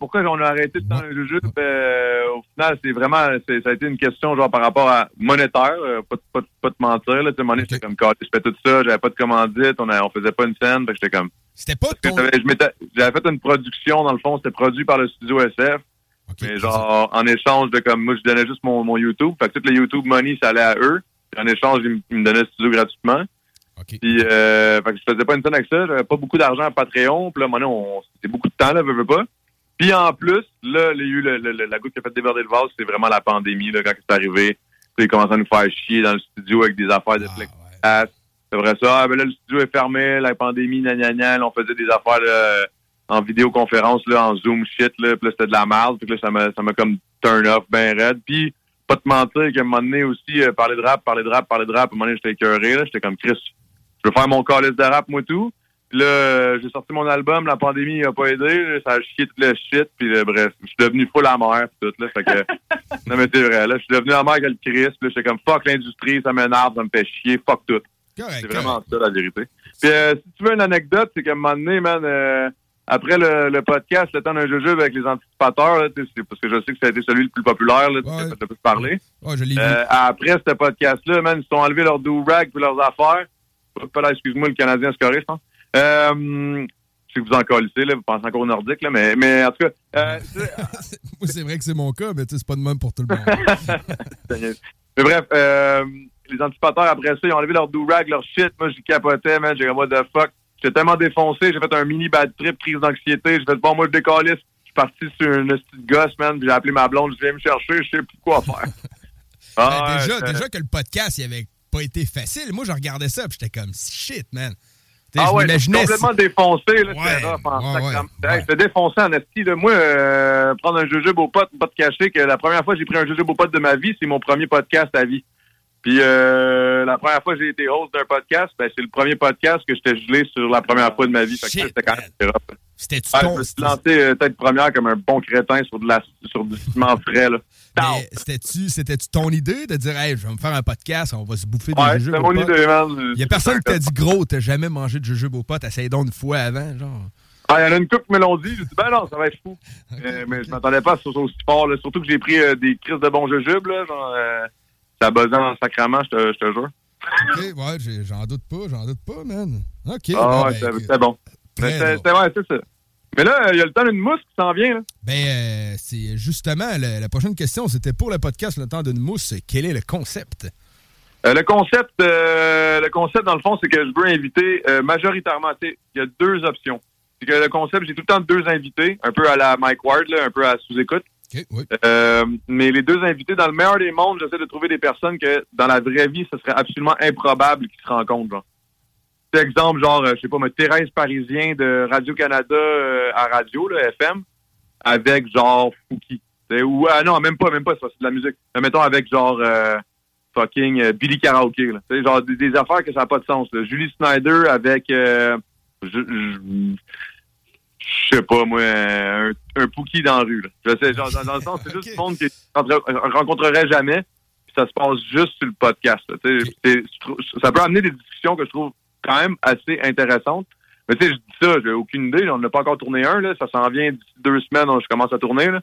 Pourquoi on a arrêté de temps un jujube? Au final, c'est vraiment, c'est- ça a été une question genre par rapport à monétaire, pas, de- pas, de mentir. Là, donné, j'étais comme, je fais tout ça, j'avais pas de commandite, on, a, on faisait pas une scène, fait que j'étais comme. C'était pas ton... J'avais fait une production, dans le fond, c'était produit par le studio SF. Mais genre, en échange de comme, moi, je donnais juste mon, mon YouTube, fait que tout le YouTube money, ça allait à eux. Puis en échange, ils, me- ils me donnaient le studio gratuitement. Puis, euh, fait que je faisais pas une scène avec ça. J'avais pas beaucoup d'argent à Patreon. Puis là, maintenant, on, c'était beaucoup de temps, là, veux, veux pas. Puis en plus, là, il y a eu le, le- le- la goutte qui a fait déborder le vase, c'est vraiment la pandémie, là, quand c'est arrivé. Puis, Ils commençaient à nous faire chier dans le studio avec des affaires de plexiglas. C'est vrai ça. Ah, ben là, le studio est fermé, la pandémie, gna gna gna. Là, on faisait des affaires là, en vidéoconférence, là, en Zoom shit, là. Puis là, c'était de la merde. Puis là, ça m'a, ça m'a comme turn off ben raide. Puis, pas te mentir qu'à un moment donné aussi, euh, parler de rap, parler de rap, parler de rap, à un moment donné, j'étais écœuré, là. J'étais comme Chris. Je veux faire mon calice de rap, moi, tout. Puis là, euh, j'ai sorti mon album, la pandémie a pas aidé, là, ça a chié tout le shit, puis là, bref, je suis devenu full amer, tout, là, fait que, non mais c'est vrai, là, je suis devenu amer avec le Chris, puis là, j'étais comme, fuck l'industrie, ça m'énerve, ça me fait chier, fuck tout. c'est vraiment ça, la vérité. Puis euh, si tu veux une anecdote, c'est qu'à un moment donné, man, euh, après le, le podcast, le temps d'un jujube avec les anticipateurs, là, parce que je sais que ça a été celui le plus populaire, là, le plus. Ouais, je l'ai vu. Euh, après ce podcast-là, man, ils se sont enlevés leur do-rag puis leurs affaires. Pas là, excuse-moi, le Canadien se corrige, je pense. Euh, je sais que vous en colissez, là, vous pensez encore au Nordique, là, mais, mais en tout cas, euh, c'est vrai que c'est mon cas, mais c'est pas de même pour tout le monde. mais bref, euh, les anticipateurs, après ça, ils ont enlevé leur do-rag, leur shit. Moi, j'y capotais, man. J'ai comme, what the fuck. J'étais tellement défoncé, j'ai fait un mini bad trip, crise d'anxiété. J'ai fait, bon, moi, je décalisse. Je suis parti sur une petite gosse, man, puis j'ai appelé ma blonde, je viens me chercher, je sais plus quoi faire. Ah, Ben, déjà, que le podcast, il avait pas été facile. Moi, je regardais ça, puis j'étais comme, shit, man. Ah ouais, complètement défoncé, là, Ouais, c'était rough en ouais, sacrament. ouais, Hey, J'étais défoncé en esti, là. Moi, euh, prendre un jujube au pot, pas te cacher que la première fois que j'ai pris un jujube au pot de ma vie, c'est mon premier podcast à vie. Puis euh, la première fois que j'ai été host d'un podcast, ben, c'est le premier podcast que j'étais gelé sur la première fois de ma vie. C'était quand même. C'était-tu Ouais, ton- je me suis lancé euh, tête première comme un bon crétin sur, de la, sur du ciment frais, c'était-tu c'était-tu ton idée de dire, hey, je vais me faire un podcast, on va se bouffer des Ouais, jujubes c'était mon potes? idée, man. Il y a personne qui t'a dit, gros, t'as jamais mangé de jujubes aux potes, essaye donc une fois avant, genre. Ah, il y en a une couple qui me l'ont dit. J'ai dit, ben non, ça va être fou. Euh, mais je m'attendais pas à ce que ce soit aussi fort. Là. Surtout que j'ai pris euh, des crises de bons jujubes. Là, genre, euh, ça buzzait en sacrament, je te, je te jure. OK, ouais, j'en doute pas, j'en doute pas, man. OK. ah, bon, ouais, ben, c'était bon. C'était c'était- ouais, c'est ça. Mais là, il y a le temps d'une mousse qui s'en vient. Là. Ben, euh, c'est justement le- la prochaine question, c'était pour le podcast Le temps d'une mousse. Quel est le concept? Euh, le concept, euh, le concept dans le fond, c'est que je veux inviter majoritairement. Il y a deux options. C'est que le concept, j'ai tout le temps deux invités, un peu à la Mike Ward, là, un peu à sous-écoute. Euh, mais les deux invités, dans le meilleur des mondes, j'essaie de trouver des personnes que dans la vraie vie, ce serait absolument improbable qu'ils se rencontrent. Genre. Exemple, genre, euh, je sais pas, mais Thérèse Parisien de Radio-Canada euh, à radio, là, FM, avec genre Fouki. Ou, ah non, même pas, même pas, c'est de la musique. Mais mettons avec genre fucking Billy Karaoke. Genre des, affaires que ça n'a pas de sens. Julie Snyder avec je sais pas moi, un, un Pookie dans la rue. Là. Je sais, genre, dans, dans le sens, c'est juste du monde qui rentre- rencontrerait jamais. Puis ça se passe juste sur le podcast. là. Je ça peut amener des discussions que je trouve quand même assez intéressantes. Mais tu sais, je dis ça, j'ai aucune idée. On n'a pas encore tourné un. Là. Ça s'en vient d'ici deux semaines, je commence à tourner. Là.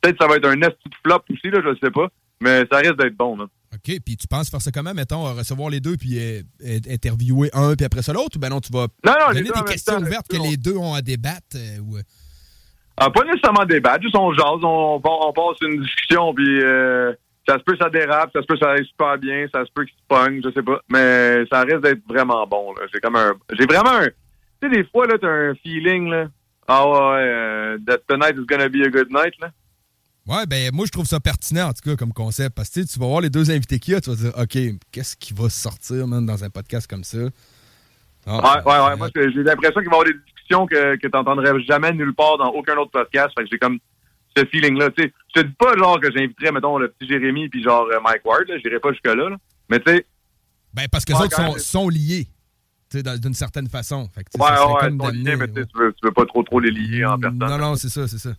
Peut-être que ça va être un esti de flop aussi, là, je sais pas. Mais ça risque d'être bon. Là. OK, puis tu penses faire ça comment, mettons, recevoir les deux puis euh, euh, interviewer un puis après ça l'autre, ou ben non, tu vas Non, non, donner des questions ouvertes que les deux ont à débattre? euh, ou... Ah, pas nécessairement débattre, juste on jase, on, passe une discussion, puis euh, ça se peut ça dérape, ça se peut ça aille super bien, ça se peut qu'il se pogne, je sais pas. Mais ça risque d'être vraiment bon. là. J'ai comme un. J'ai vraiment un. Tu sais, des fois, là, t'as un feeling, là. Ah ouais, euh, that tonight is gonna be a good night, là. Ouais, ben moi je trouve ça pertinent en tout cas comme concept parce que tu tu vas voir les deux invités qu'il y a, tu vas dire OK, qu'est-ce qui va sortir man, dans un podcast comme ça? Ah, ouais, ouais, ouais. Moi, j'ai l'impression qu'il va y avoir des discussions que, que t'entendrais jamais nulle part dans aucun autre podcast. Fait que j'ai comme ce feeling-là. Tu sais, je te dis pas genre que j'inviterais, mettons, le petit Jérémy puis genre euh, Mike Ward, là. J'irai pas jusque-là, là. Mais tu sais. Ben parce que les autres sont, même. sont liés. tu D'une certaine façon. Fait que, tu Ouais, ouais, comme mais tu tu veux, tu veux pas trop trop les lier en personne. Non, non, c'est ça, c'est ça.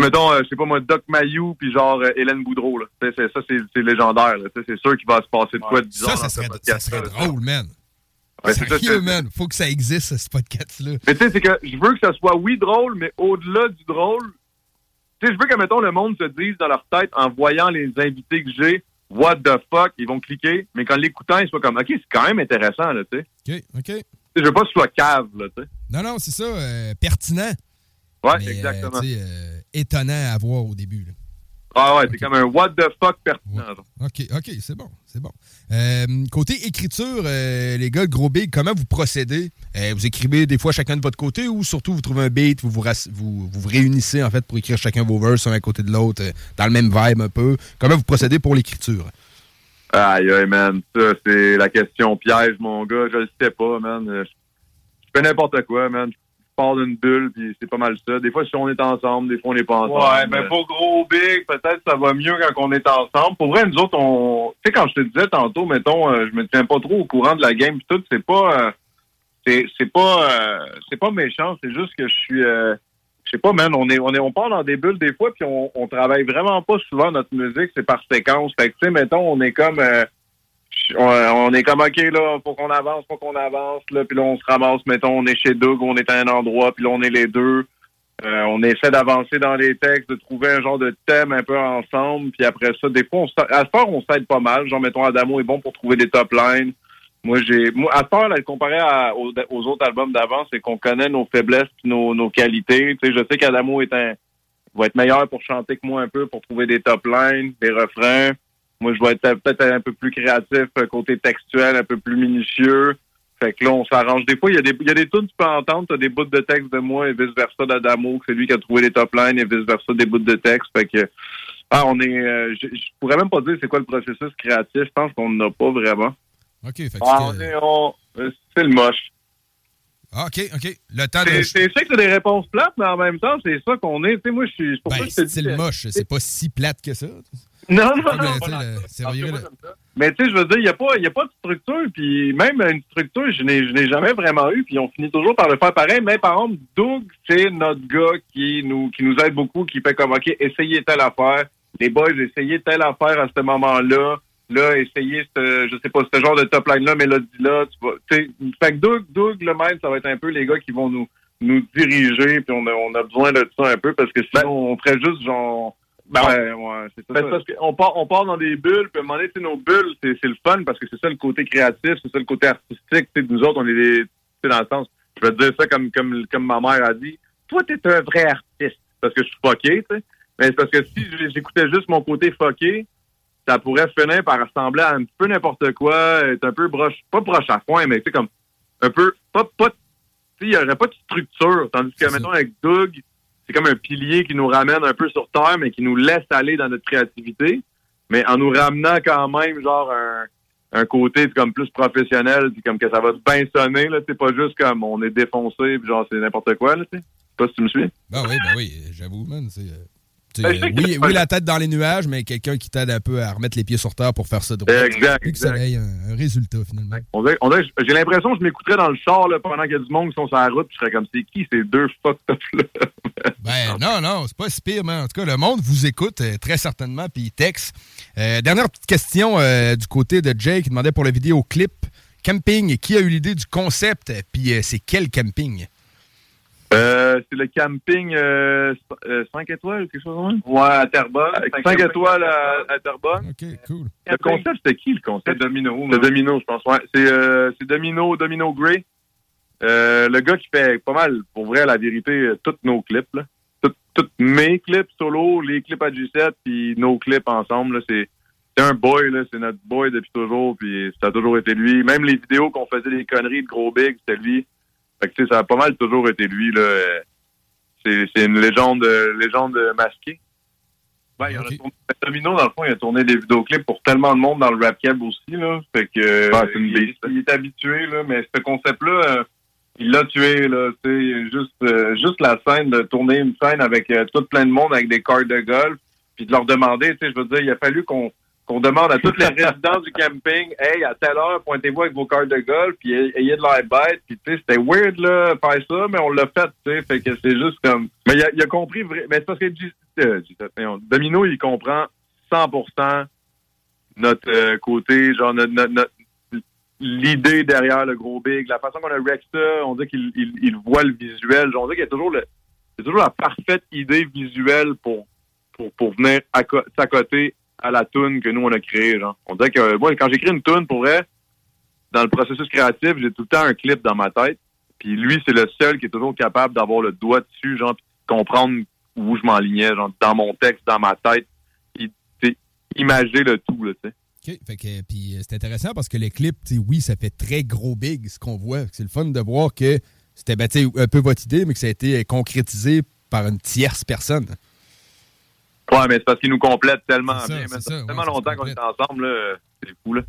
Mettons, euh, je sais pas moi, Doc Mayou puis genre euh, Hélène Boudreau, là. Sais, c'est- ça, c'est c'est légendaire, là. Tu sais, C'est sûr qu'il va se passer de quoi de bizarre Ça, ça serait, podcast, ça serait drôle, man. Ouais, c'est ça, Sérieux, c'est- man. Faut que ça existe, ce podcast-là. Mais tu sais, c'est que je veux que ça soit, oui, drôle, mais au-delà du drôle, tu sais, je veux que, mettons, le monde se dise dans leur tête, en voyant les invités que j'ai, what the fuck, ils vont cliquer, mais qu'en l'écoutant, ils soient comme, OK, c'est quand même intéressant, là, tu sais. OK, OK. Tu sais, Je veux pas que ce soit cave, là, tu sais. Non, non, c'est ça. euh, pertinent. Ouais, mais, euh, exactement. sais, euh, étonnant à voir au début. là. Ah ouais, c'est comme un what the fuck pertinent. OK, OK, c'est bon, c'est bon. Euh, côté écriture, euh, les gars, gros big, comment vous procédez? Euh, vous écrivez des fois chacun de votre côté ou surtout vous trouvez un beat, vous vous, vous, vous réunissez en fait pour écrire chacun vos verses un à côté de l'autre, euh, dans le même vibe un peu. Comment vous procédez pour l'écriture? Aïe, aïe, man. Ça, c'est la question piège, mon gars. Je le sais pas, man. Euh, Je je fais n'importe quoi, man. Je pars d'une bulle, puis c'est pas mal ça. Des fois, si on est ensemble, des fois, on n'est pas ensemble. Ouais, mais pour gros big, peut-être ça va mieux quand on est ensemble. Pour vrai, nous autres, on. Tu sais, quand je te disais tantôt, mettons, euh, je me tiens pas trop au courant de la game pis tout, c'est pas. euh, c'est pas. euh, c'est pas méchant, c'est juste que je suis. je sais pas, man, on est, on est, on part dans des bulles des fois, puis on, on travaille vraiment pas souvent notre musique, c'est par séquence. Fait que, tu sais, mettons, on est comme, on, est comme, OK, là, faut qu'on avance, faut qu'on avance, là, puis là, on se ramasse, mettons, on est chez Doug, on est à un endroit, puis là, on est les deux. Euh, on essaie d'avancer dans les textes, de trouver un genre de thème un peu ensemble, puis après ça, des fois, on, à ce on s'aide pas mal. Genre, mettons, Adamo est bon pour trouver des top lines. Moi, j'ai, à part, là, comparé aux autres albums d'avant, c'est qu'on connaît nos faiblesses puis nos, nos qualités. Tu sais, je sais qu'Adamo est un, va être meilleur pour chanter que moi un peu, pour trouver des top lines, des refrains. Moi, je vais être peut-être un peu plus créatif, euh, côté textuel, un peu plus minutieux. Fait que là, on s'arrange. Des fois, il y a des, il y a des tunes que tu peux entendre, t'as des bouts de texte de moi et vice-versa d'Adamo, que c'est lui qui a trouvé les top lines et vice-versa des bouts de texte. Fait que, ah, on est, euh, je, je pourrais même pas dire c'est quoi le processus créatif. Je pense qu'on n'a pas vraiment. OK, fait que Ah, c'est- on est, on, euh, c'est le moche. Ah, OK, OK. Le temps de... C'est, sais que c'est des réponses plates, mais en même temps, c'est ça qu'on est. Tu sais, moi, je suis, Ben, c'est le moche, c'est pas si plate que ça. Non, non, Comme, non. sais, voilà. Mais tu sais, je veux dire, il n'y a, pas- y a pas de structure, puis même une structure, je n'ai je n'ai jamais vraiment eu, puis on finit toujours par le faire pareil. Mais par exemple, Doug, c'est notre gars qui nous qui nous aide beaucoup, qui fait comme, OK, essayez telle affaire. Les boys, essayez telle affaire à ce moment-là. Là, essayez, ce, je sais pas, ce genre de top line-là, mélodie-là. Fait que Doug, Doug, le même, ça va être un peu les gars qui vont nous nous diriger, puis on a, on a besoin de ça un peu, parce que sinon, on ferait juste genre... Ben, ouais, ouais, c'est ça. Ben, parce qu'on part, on part dans des bulles, puis à un moment donné, tu sais, nos bulles, c'est c'est le fun parce que c'est ça le côté créatif, c'est ça le côté artistique. Tu sais, nous autres, on est des, tu sais, dans le sens, je vais te dire ça comme, comme, comme ma mère a dit, toi, t'es un vrai artiste parce que je suis fucké, tu sais. Mais c'est parce que si j'écoutais juste mon côté fucké, ça pourrait finir par ressembler à un petit peu n'importe quoi, être un peu broche, pas broche à foin, mais tu sais, comme, un peu, pas, pas, tu sais, il y aurait pas de structure. Tandis que, mettons, avec Doug, c'est comme un pilier qui nous ramène un peu sur terre, mais qui nous laisse aller dans notre créativité, mais en nous ramenant quand même, genre, un, un côté comme plus professionnel, puis comme que ça va bien sonner, là, c'est pas juste comme on est défoncé, puis genre, c'est n'importe quoi, là, tu sais. Pas si tu me suis. Ben oui, ben oui, j'avoue, man. c'est, Ben, oui, oui, la tête dans les nuages, mais quelqu'un qui t'aide un peu à remettre les pieds sur terre pour faire ça droit. Exact, Puis que ça ait un, un résultat, finalement. On dirait- on dirait- J'ai l'impression que je m'écouterais dans le char là, pendant qu'il y a du monde qui sont sur la route, puis je serais comme, c'est qui ces deux fucked up-là? Ben non, non, c'est pas si pire, mais en tout cas, le monde vous écoute euh, très certainement, puis il texte. Euh, dernière petite question euh, du côté de Jake, qui demandait pour le vidéoclip camping, qui a eu l'idée du concept, puis c'est quel camping? Euh, c'est le camping 5 étoiles ou quelque chose comme ça? Ouais, à Terrebonne. 5 étoiles à, à Terrebonne. OK, cool. Le concept, c'était qui le concept? Domino. C'est Domino, je pense. Ouais, c'est euh, c'est Domino, Domino Gray. Euh, le gars qui fait pas mal, pour vrai, la vérité, euh, tous nos clips. Là. Tous tous mes clips solo, les clips à G7, puis nos clips ensemble. là, C'est c'est un boy, là, c'est notre boy depuis toujours, puis ça a toujours été lui. Même les vidéos qu'on faisait des conneries de gros big, c'était lui. Fait que, tu sais, ça a pas mal toujours été lui, là. Euh, C'est c'est une légende, euh, légende masquée. Ouais, il y en a tourné- Domino, dans le fond, il a tourné des vidéoclips pour tellement de monde dans le rap cab aussi, là. Fait que, euh, il, il est habitué, là, mais ce concept-là, euh, il l'a tué, là. Tu sais, juste, euh, juste la scène de tourner une scène avec euh, tout plein de monde avec des cartes de golf, puis de leur demander, tu sais, je veux dire, il a fallu qu'on qu'on demande à tous les résidents du camping, hey, à telle heure, pointez-vous avec vos cartes de golf, puis ayez de l'air bête, puis tu sais, c'était weird, là, faire ça, mais on l'a fait, tu sais, fait que c'est juste comme... Mais il a, compris, mais c'est parce que euh, G7, voyons, Domino, il comprend 100% notre euh, côté, genre, notre, l'idée derrière le gros big, la façon qu'on a rec ça, on dit qu'il il, il voit le visuel. On dit qu'il y a toujours la parfaite idée visuelle pour pour, pour venir s'accoter à la tune que nous on a créée. Genre. On dirait que moi quand j'écris une tune pour vrai, dans le processus créatif, j'ai tout le temps un clip dans ma tête. Puis lui, c'est le seul qui est toujours capable d'avoir le doigt dessus, genre, puis de comprendre où je m'enlignais, genre, dans mon texte, dans ma tête, puis imager le tout, tu sais. OK. Puis euh, c'est intéressant parce que le clip, tu sais, oui, ça fait très gros big ce qu'on voit. C'est le fun de voir que c'était ben, un peu votre idée, mais que ça a été concrétisé par une tierce personne. Ouais, mais c'est parce qu'il nous complète tellement ça, bien. ça, ouais, tellement longtemps qu'on est ensemble. C'est fou, là.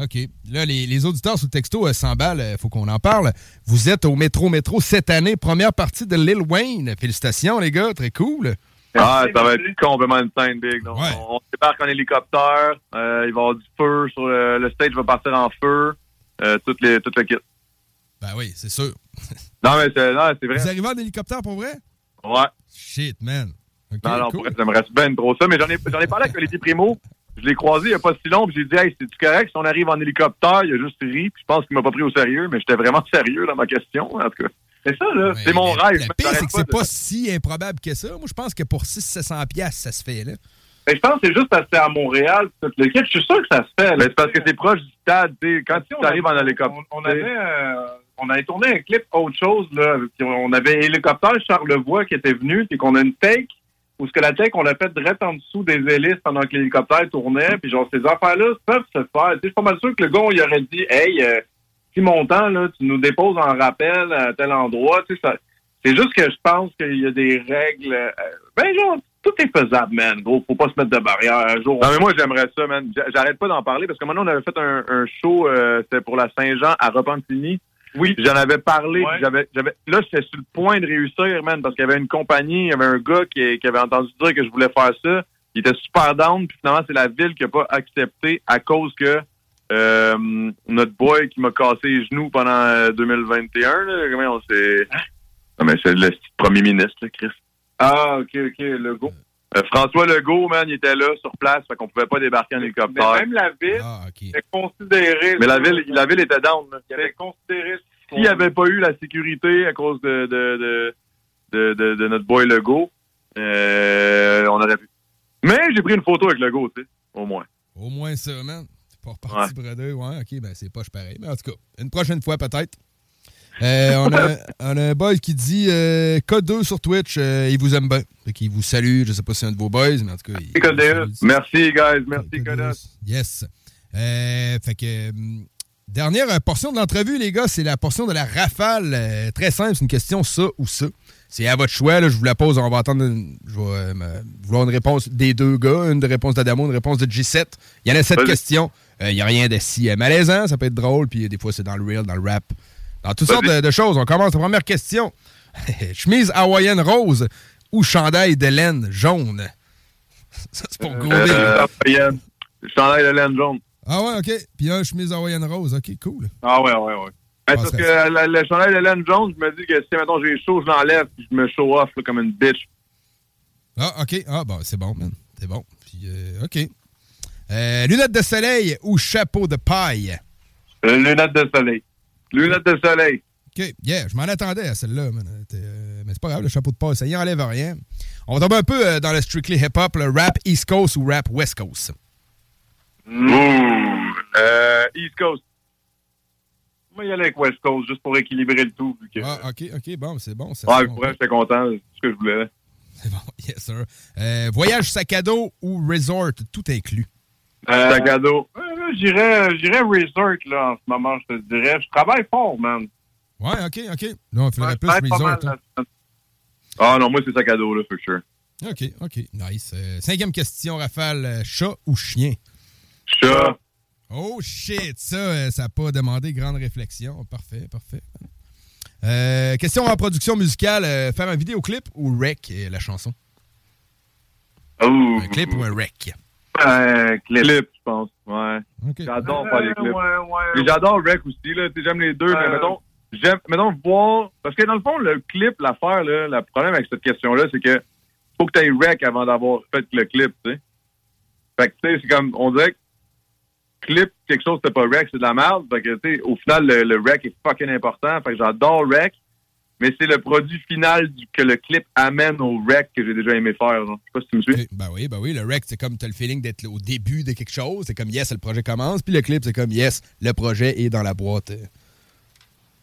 OK. Là, les, les auditeurs sous texto euh, 100 balles, il faut qu'on en parle. Vous êtes au Métro Métro cette année, première partie de Lil Wayne. Félicitations, les gars, très cool. Ah, ça va être complètement une scène big. Donc, on, on débarque en hélicoptère. euh, il va y avoir du feu. Sur le, le stage va partir en feu. Euh, tout, les, tout le kit. Ben oui, c'est sûr. Non, mais c'est vrai. Vous arrivez en hélicoptère pour vrai? Ouais. Shit, man. OK, non, non, cool. pour être, ça me reste bien trop ça. Mais j'en ai, j'en ai parlé avec Olivier Primo. Je l'ai croisé il n'y a pas si long. Puis j'ai dit, hey, c'est-tu correct? Si on arrive en hélicoptère? Il a juste ri. Puis je pense qu'il m'a pas pris au sérieux. Mais j'étais vraiment sérieux dans ma question, en tout cas. C'est ça, là. c'est mon rêve. Le pire, c'est que c'est de- pas si improbable que ça. Moi, je pense que pour 600-700$, piastres, ça se fait, là. Mais je pense que c'est juste parce que c'est à Montréal. le. Je suis sûr que ça se fait. Mais c'est parce que c'est proche du stade. Quand tu arrives en hélicoptère. On avait, euh, on avait tourné un clip autre chose, là. On avait hélicoptère Charlevoix qui était venu, puis qu'on a une take, où ce que la take, on l'a fait direct en dessous des hélices pendant que l'hélicoptère tournait, puis genre, ces affaires-là peuvent se faire. Je suis pas mal sûr que le gars, il aurait dit, hey, euh, si montant, là, tu nous déposes en rappel à tel endroit, tu sais, ça- c'est juste que je pense qu'il y a des règles. euh, ben, genre, tout est faisable, man. Gros, faut pas se mettre de barrière. Un jour, Non, mais moi, j'aimerais ça, man. J'a- J'arrête pas d'en parler parce que maintenant, on avait fait un, un show, euh, c'était pour la Saint-Jean à Repentigny. Oui. J'en avais parlé. J'avais, j'avais, là, j'étais sur le point de réussir, man, parce qu'il y avait une compagnie, il y avait un gars qui, qui avait entendu dire que je voulais faire ça. Il était super down, puis finalement, c'est la ville qui a pas accepté à cause que euh, notre boy qui m'a cassé les genoux pendant euh, 2021, là, comment on s'est... Non, mais c'est le premier ministre, là, Chris. Ah, OK, OK, le go. Euh, François Legault, man, il était là, sur place, fait qu'on pouvait pas débarquer en Mais hélicoptère. même la ville était considérée. Mais la ville, la ville était down. là. Il avait considéré. S'il n'y avait pas eu la sécurité à cause de, de, de, de, de- de notre boy Legault, euh, on aurait pu. Mais j'ai pris une photo avec Legault, tu sais, au moins. Au moins ça, man. C'est pas reparti bredeux. Ouais, OK, ben c'est poche pareil. Mais en tout cas, une prochaine fois peut-être. Euh, on, a, on a un boy qui dit euh, K2 sur Twitch, euh, il vous aime bien. Fait qu'il vous salue. Je sais pas si c'est un de vos boys, mais en tout cas. il- Merci, guys. Merci, Codas. Yes. Euh, fait que. Dernière portion de l'entrevue, les gars, c'est la portion de la rafale. Très simple, c'est une question ça ou ça. C'est à votre choix, là, je vous la pose, on va attendre une, je vais, vouloir une réponse des deux gars, une réponse d'Adamo, une réponse de G7. Il y en a sept questions. Il n'y a rien de si malaisant, ça peut être drôle, puis des fois c'est dans le real, dans le rap, dans toutes sortes de, de choses. On commence la première question. Chemise hawaïenne rose ou chandail de laine jaune? Ça, c'est pour gros Euh. Chandail de laine jaune. Ah ouais, OK. Puis un chemise hawaïenne rose. OK, cool. Ah ouais, ouais, ouais. Ben, parce que la- le chandail de laine jaune, je me dis que si, mettons, j'ai chaud, je l'enlève, puis je me show off là, comme une bitch. Ah, OK. Ah, bon, c'est bon, man. C'est bon. Puis, euh, OK. Euh, lunettes de soleil ou chapeau de paille? Euh, lunettes de soleil. Lunettes de soleil. OK. Yeah, je m'en attendais à celle-là, euh, mais c'est pas grave, le chapeau de paille, ça y enlève rien. On va tomber un peu euh, dans le strictly hip-hop, le rap East Coast ou rap West Coast. Ouh. Euh, East Coast. Moi, y aller avec West Coast, juste pour équilibrer le tout. que- Ah, OK, OK, bon, c'est bon. C'est pour bon. j'étais content. C'est ce que je voulais. Yes, sir. Euh, voyage sac à dos ou resort, tout inclus? Sac à dos. Euh, J'irais j'irais resort, là, en ce moment, je te dirais. Je travaille fort, man. Ouais, OK, OK. Là, on ferait plus resort. hein. Ah non, moi, c'est sac à dos, là, for sure. OK, OK. Nice. Euh, cinquième question, Rafale. euh, Chat ou chien? Chat. Oh shit, ça, euh, ça n'a pas demandé grande réflexion. Parfait, parfait. Euh, question en production musicale, euh, faire un vidéoclip ou rec la chanson? Un clip ou un rec? Un clip. Clip, je pense. Ouais. J'adore faire des Ouais, clips. ouais, ouais. J'adore Rec aussi, là. J'aime les deux, mais Euh. mettons, j'aime, mettons, voir. Parce que dans le fond, le clip, l'affaire, là, le problème avec cette question-là, c'est que faut que tu aies Rec avant d'avoir fait le clip, tu sais. Fait que, tu sais, c'est comme, on dirait que clip quelque chose c'est pas rec, c'est de la merde. Fait que, tu sais, au final, le, le rec est fucking important. Fait que j'adore rec, mais c'est le produit final du- que le clip amène au rec que j'ai déjà aimé faire. genre. Je sais pas si tu me suis. Ben oui, ben oui, le rec, c'est comme t'as le feeling d'être au début de quelque chose. C'est comme yes, le projet commence. Puis le clip, c'est comme yes, le projet est dans la boîte. euh,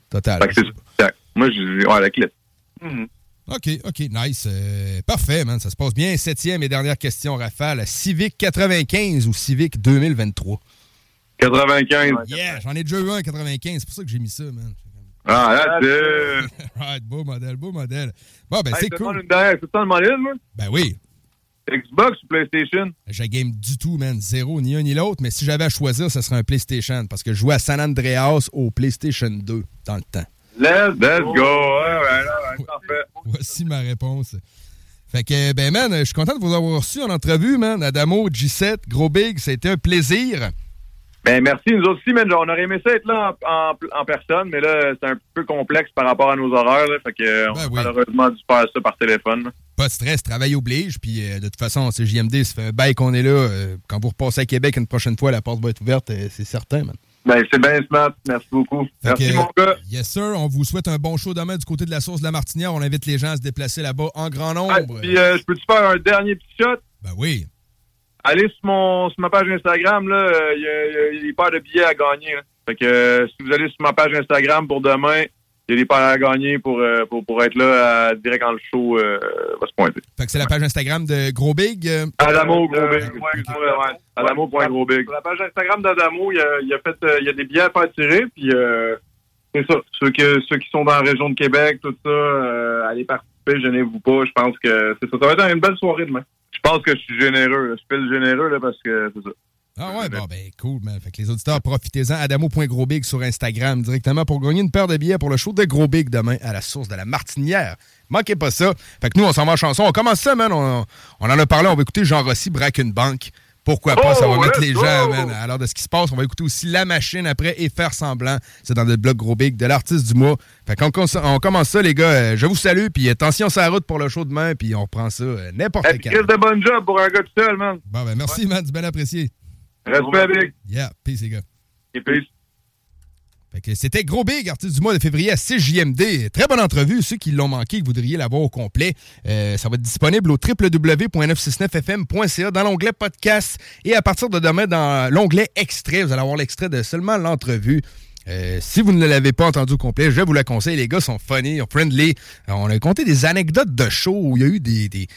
Total. Fait que c'est. Moi, je ouais, le clip. Mhm. OK, OK, nice. Euh, parfait, man. Ça se passe bien. Septième et dernière question, Rafale. Civic 95 ou Civic 2023? 95. Yeah, j'en ai déjà eu un 95. C'est pour ça que j'ai mis ça, man. Ah, that's it. right, beau modèle, beau modèle. Bon, ben, Hey, c'est je cool. une dernière. C'est ça le modèle, moi? Ben oui. Xbox ou PlayStation? J'ai game du tout, man. Zéro, ni un ni l'autre. Mais si j'avais à choisir, ce serait un PlayStation. Parce que je jouais à San Andreas au PlayStation 2 dans le temps. Let's, let's go. Ouais, ouais, là, ouais, parfait. Voici ma réponse. Fait que, ben, man, je suis content de vous avoir reçu en entrevue, man. Adamo, G7, Gros Big, ça a été un plaisir. Ben, merci. Nous aussi, man, on aurait aimé ça être là en, en- en personne, mais là, c'est un peu complexe par rapport à nos horaires. Là, fait que, on a malheureusement dû faire ça par téléphone. là. Pas de stress, travail oblige. Puis euh, de toute façon, c'est JMD, ça fait un bail qu'on est là. Euh, quand vous repassez à Québec une prochaine fois, la porte va être ouverte, euh, c'est certain, man. Ben, c'est bien smart. Merci beaucoup. Fait Merci, que, mon gars. Yes, sir. On vous souhaite un bon show demain du côté de la source de la Martinière. On invite les gens à se déplacer là-bas en grand nombre. Ah, puis, euh, je peux-tu faire un dernier petit shot? Ben oui. Allez sur, mon, sur ma page Instagram, là, euh, il y, a- y des paires de billets à gagner. là. Fait que euh, si vous allez sur ma page Instagram pour demain, il y a des paires à gagner pour, euh, pour, pour être là à- direct quand le show euh, va se pointer. Fait que c'est la page Instagram de Gros Big. euh, Adamo Gros Big. Ouais, ouais. Adamo.grosbig. Sur la page Instagram d'Adamo, il y a, il y a fait euh, il y a des billets à faire tirer, puis euh, c'est ça. Ceux, que, ceux qui sont dans la région de Québec, tout ça, euh, allez participer, gênez-vous pas. Je pense que c'est ça. Ça va être une belle soirée demain. Pense que je suis généreux. Je le généreux là, parce que c'est ça. Ah ouais, bon, ben cool, man. Fait que les auditeurs, profitez-en. Adamo.grosbig sur Instagram directement pour gagner une paire de billets pour le show de Gros Big demain à la source de la Martinière. Manquez pas ça. Fait que nous, on s'en va chanson. On commence ça, man. On, on en a parlé. On va écouter Jean Rossi braque une banque. Pourquoi pas? ça va Oh, mettre les go! gens, man, à l'heure de ce qui se passe. On va écouter aussi La Machine après et Faire Semblant. C'est dans le blog Gros Big de l'artiste du mois. Fait qu'on on commence ça, les gars. Euh, Je vous salue. Puis attention sur la route pour le show demain. Puis on reprend ça euh, n'importe Hey, quand. De bonne job pour un gars tout seul, man. Bon, ben merci, man. C'est bien apprécié. Respect, Big. Yeah, peace, les gars. Et peace. C'était Gros Big, artiste du mois de février à 6JMD. Très bonne entrevue. Ceux qui l'ont manqué, que voudriez l'avoir au complet, euh, ça va être disponible au www.969fm.ca dans l'onglet podcast. Et à partir de demain, dans l'onglet extrait, vous allez avoir l'extrait de seulement l'entrevue. Euh, si vous ne l'avez pas entendu au complet, je vous la conseille. Les gars sont funny, friendly. Euh, on a compté des anecdotes de show où il y a eu des, des,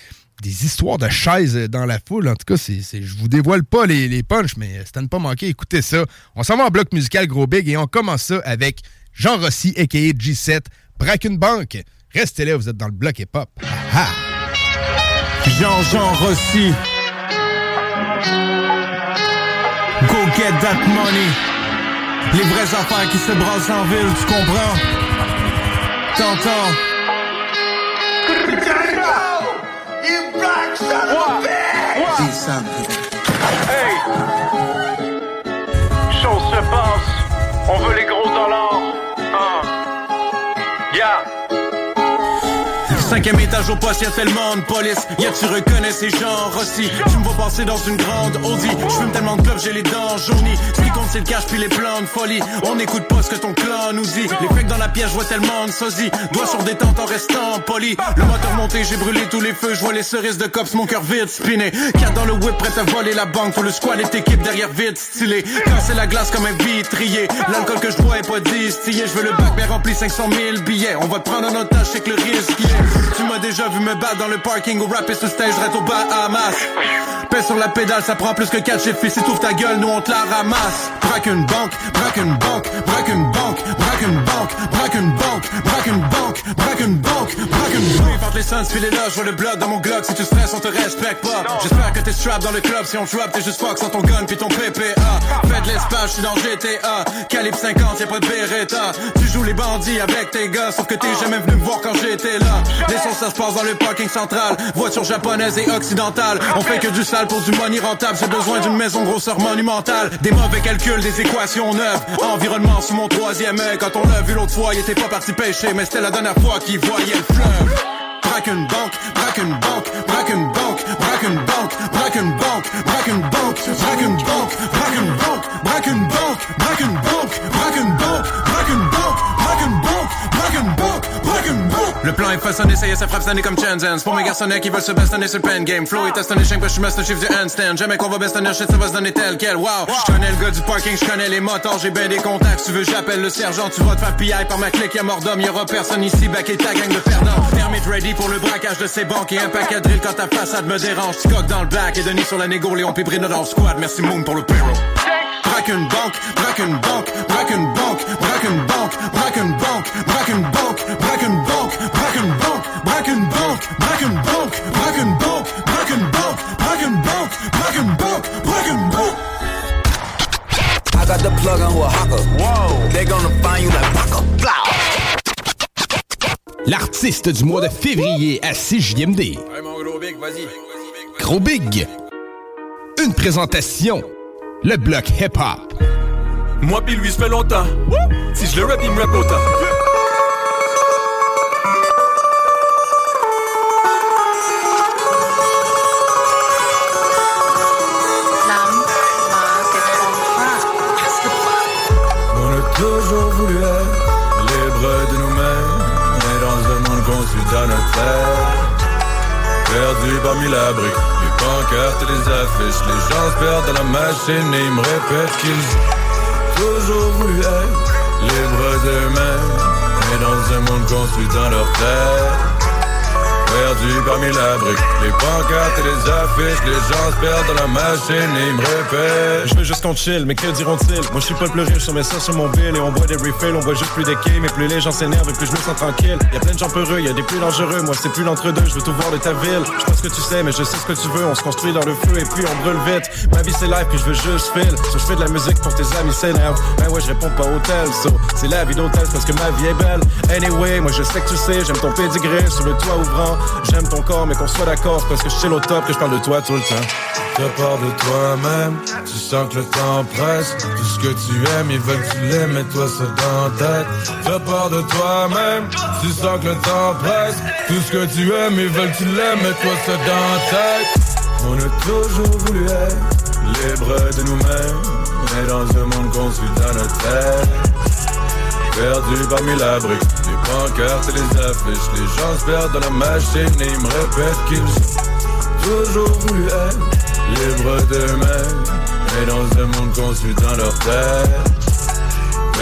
des histoires de chaises dans la foule. En tout cas, c'est, je vous dévoile pas les, les punchs, mais c'est à ne pas manquer. Écoutez ça. On s'en va en bloc musical gros big et on commence ça avec Jean Rossi, a.k.a. G7, braque une banque. Restez là, vous êtes dans le bloc hip-hop. Jean-Jean Rossi. Go get that money. Les vraies affaires qui se brassent en ville, tu comprends? T'entends? Hey! Chose se passe, on veut les gros dollars. Cinquième étage au poste, y'a tellement de police. Y'a tu reconnais ces gens Rossi? Tu me vois passer dans une grande Audi. J'fume tellement de clubs, j'ai les dents jaunies. Ce qui compte, c'est le cash puis les plans de folie. On n'écoute pas ce que ton clan nous dit. Les fakes dans la pièce, vois tellement de sosie. Doigts sur détente en restant poli. Le moteur monté, j'ai brûlé tous les feux. Je vois les cerises de cops, mon cœur vide spiné. Quatre dans le whip, prêt à voler la banque. Pour le squad et équipe derrière vite stylé. Casser la glace comme un vitrier. L'alcool que je bois est pas distillé. Je veux le bac, mais rempli 500 000 billets. On va te prendre en otage, c'est que le risque y est. Tu m'as déjà vu me battre dans le parking ou rapper sur stage, reste au Bahamas. Pèse sur la pédale, ça prend plus que 4 chiffres. Si t'ouvres ta gueule, nous on te la ramasse. Braque une banque, braque une banque, braque une banque, braque une banque, braque une banque, braque une banque, braque une banque, braque une banque. Par les sons, filez là, je vois le bloc dans mon glock. Si tu stresses, on te respecte pas. J'espère que t'es strap dans le club. Si on drop, t'es juste fuck sans ton gun puis ton PPA. Faites l'espace, je suis dans GTA. Calibre 50, y'a pas de Beretta. Tu joues les bandits avec tes gars, sauf que t'es jamais venu me voir quand j'étais là. Les sons, ça se passe dans le parking central. Voiture japonaise et occidentale. On fait que du sale pour du money rentable. J'ai besoin d'une maison grosseur monumentale. Des mauvais calculs, des équations neuves. Environnement sous mon troisième œil. Quand on l'a vu l'autre fois, il était pas parti pêcher, mais c'était la dernière fois qu'il voyait le fleuve. braque une banque, braque une banque, braque une banque, braque une banque, braque une banque, braque une banque, braque une banque, braque une banque, braque une banque, braque une banque, Le plan est façonné, ça y est, ça frappe cette comme Chanzens. Pour mes garçonnets qui veulent se bastonner sur le pen game. Flow est astonné, je suis master chief du handstand. Jamais qu'on va bastonner, shit, ça va se donner tel quel. Wow, je connais le gars du parking, je connais les moteurs, j'ai ben des contacts. Tu veux, j'appelle le sergent, tu vas te faire piller par ma clique, y'a mort d'homme, y'aura personne ici, back et ta gang de perdants. Permit ready pour le braquage de ces banques et un paquet de drill quand ta façade me dérange. Tu dans le back et Denis sur la négo, Léon Pébrino dans le squad. Merci Moon pour le payroll. Braque une banque, braque une banque, braque une banque, braque une banque, braque une banque, braque une banque, got the plug on who a hawker. Whoa. They gonna find you like Paco. L'artiste du mois de février à 6JMD. Hey mon gros big, vas-y. Gros Big. Une présentation. Le bloc hip-hop. Moi pis lui, ça fait longtemps. Si je le rap, il me rap autant. Dans notre terre. Perdu parmi la les pancartes et les affiches, les gens se perdent dans la machine et ils me répètent qu'ils ont toujours voulu être libres d'eux-mêmes, mais dans un monde construit dans leur terre. Perdu parmi la brique, les pancartes et les affiches, les gens se perdent dans la machine et ils me répètent. Je veux juste qu'on chill, mais que diront-ils? Moi je suis pas le plus riche, on met ça sur mon bill et on boit des refills, on voit juste plus des quais, mais plus les gens s'énervent et plus je me sens tranquille. Y a plein de gens peureux, y a des plus dangereux, moi c'est plus l'entre-deux, je veux tout voir de ta ville. Je pense que tu sais, mais je sais ce que tu veux, on se construit dans le feu et puis on brûle vite. Ma vie c'est live, puis je veux juste feel. So je fais de la musique pour tes amis s'énervent. Ben ouais, je réponds pas au tel, so c'est la vie d'hôtel parce que ma vie est belle. Anyway, moi je sais que tu sais, j'aime ton pédigré sur le toit ouvrant. J'aime ton corps, mais qu'on soit d'accord, parce que je chill au top, que je parle de toi tout le temps. Tu pars de toi-même, tu sens que le temps presse. Tout ce que tu aimes, ils veulent que tu l'aimes, mais toi c'est dans ta tête. Tu pars de toi-même, tu sens que le temps presse. Tout ce que tu aimes, ils veulent que tu l'aimes, mais toi c'est dans ta tête. On a toujours voulu être libre de nous-mêmes, mais dans un monde construit dans notre tête. Perdu parmi la brique, pancartes et les affiches, les gens se perdent dans la machine et ils me répètent qu'ils ont toujours voulu être libres d'eux-mêmes, mais dans un monde construit dans leur tête.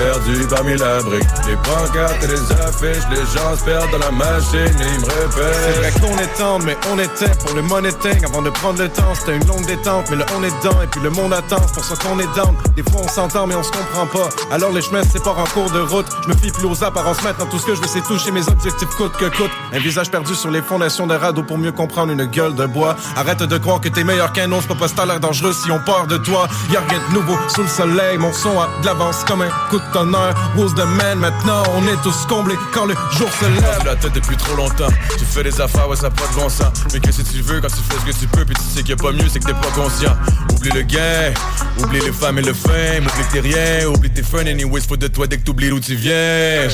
Perdu parmi la brique, les pancartes et les affiches, les gens se perdent dans la machine ils me C'est vrai qu'on est tendre, mais on était pour le money thing avant de prendre le temps. C'était une longue détente, mais là on est dedans et puis le monde attend. Pour ça qu'on est down. Des fois on s'entend, mais on se comprend pas. Alors les chemins se séparent en cours de route. Je me fie plus aux apparences maintenant. Tout ce que je veux, c'est toucher mes objectifs coûte que coûte. Un visage perdu sur les fondations de radeau pour mieux comprendre une gueule de bois. Arrête de croire que t'es meilleur qu'un autre. Pas l'air dangereux si on part de toi. Y'a rien de nouveau sous le soleil. Mon son a de l'avance comme un coup de tonnerre. Rose de man, maintenant? On est tous comblés quand le jour se lève. La tête depuis trop longtemps. Tu fais des affaires, ouais, ça pas de bon sens. Mais que si tu veux, quand tu fais ce que tu peux, puis tu sais qu'il y a pas mieux, c'est que t'es pas conscient. Oublie le gain, oublie les femmes et le fame, oublie que t'es rien, oublie tes fun, anyways, faut de toi dès que t'oublies d'où tu viens.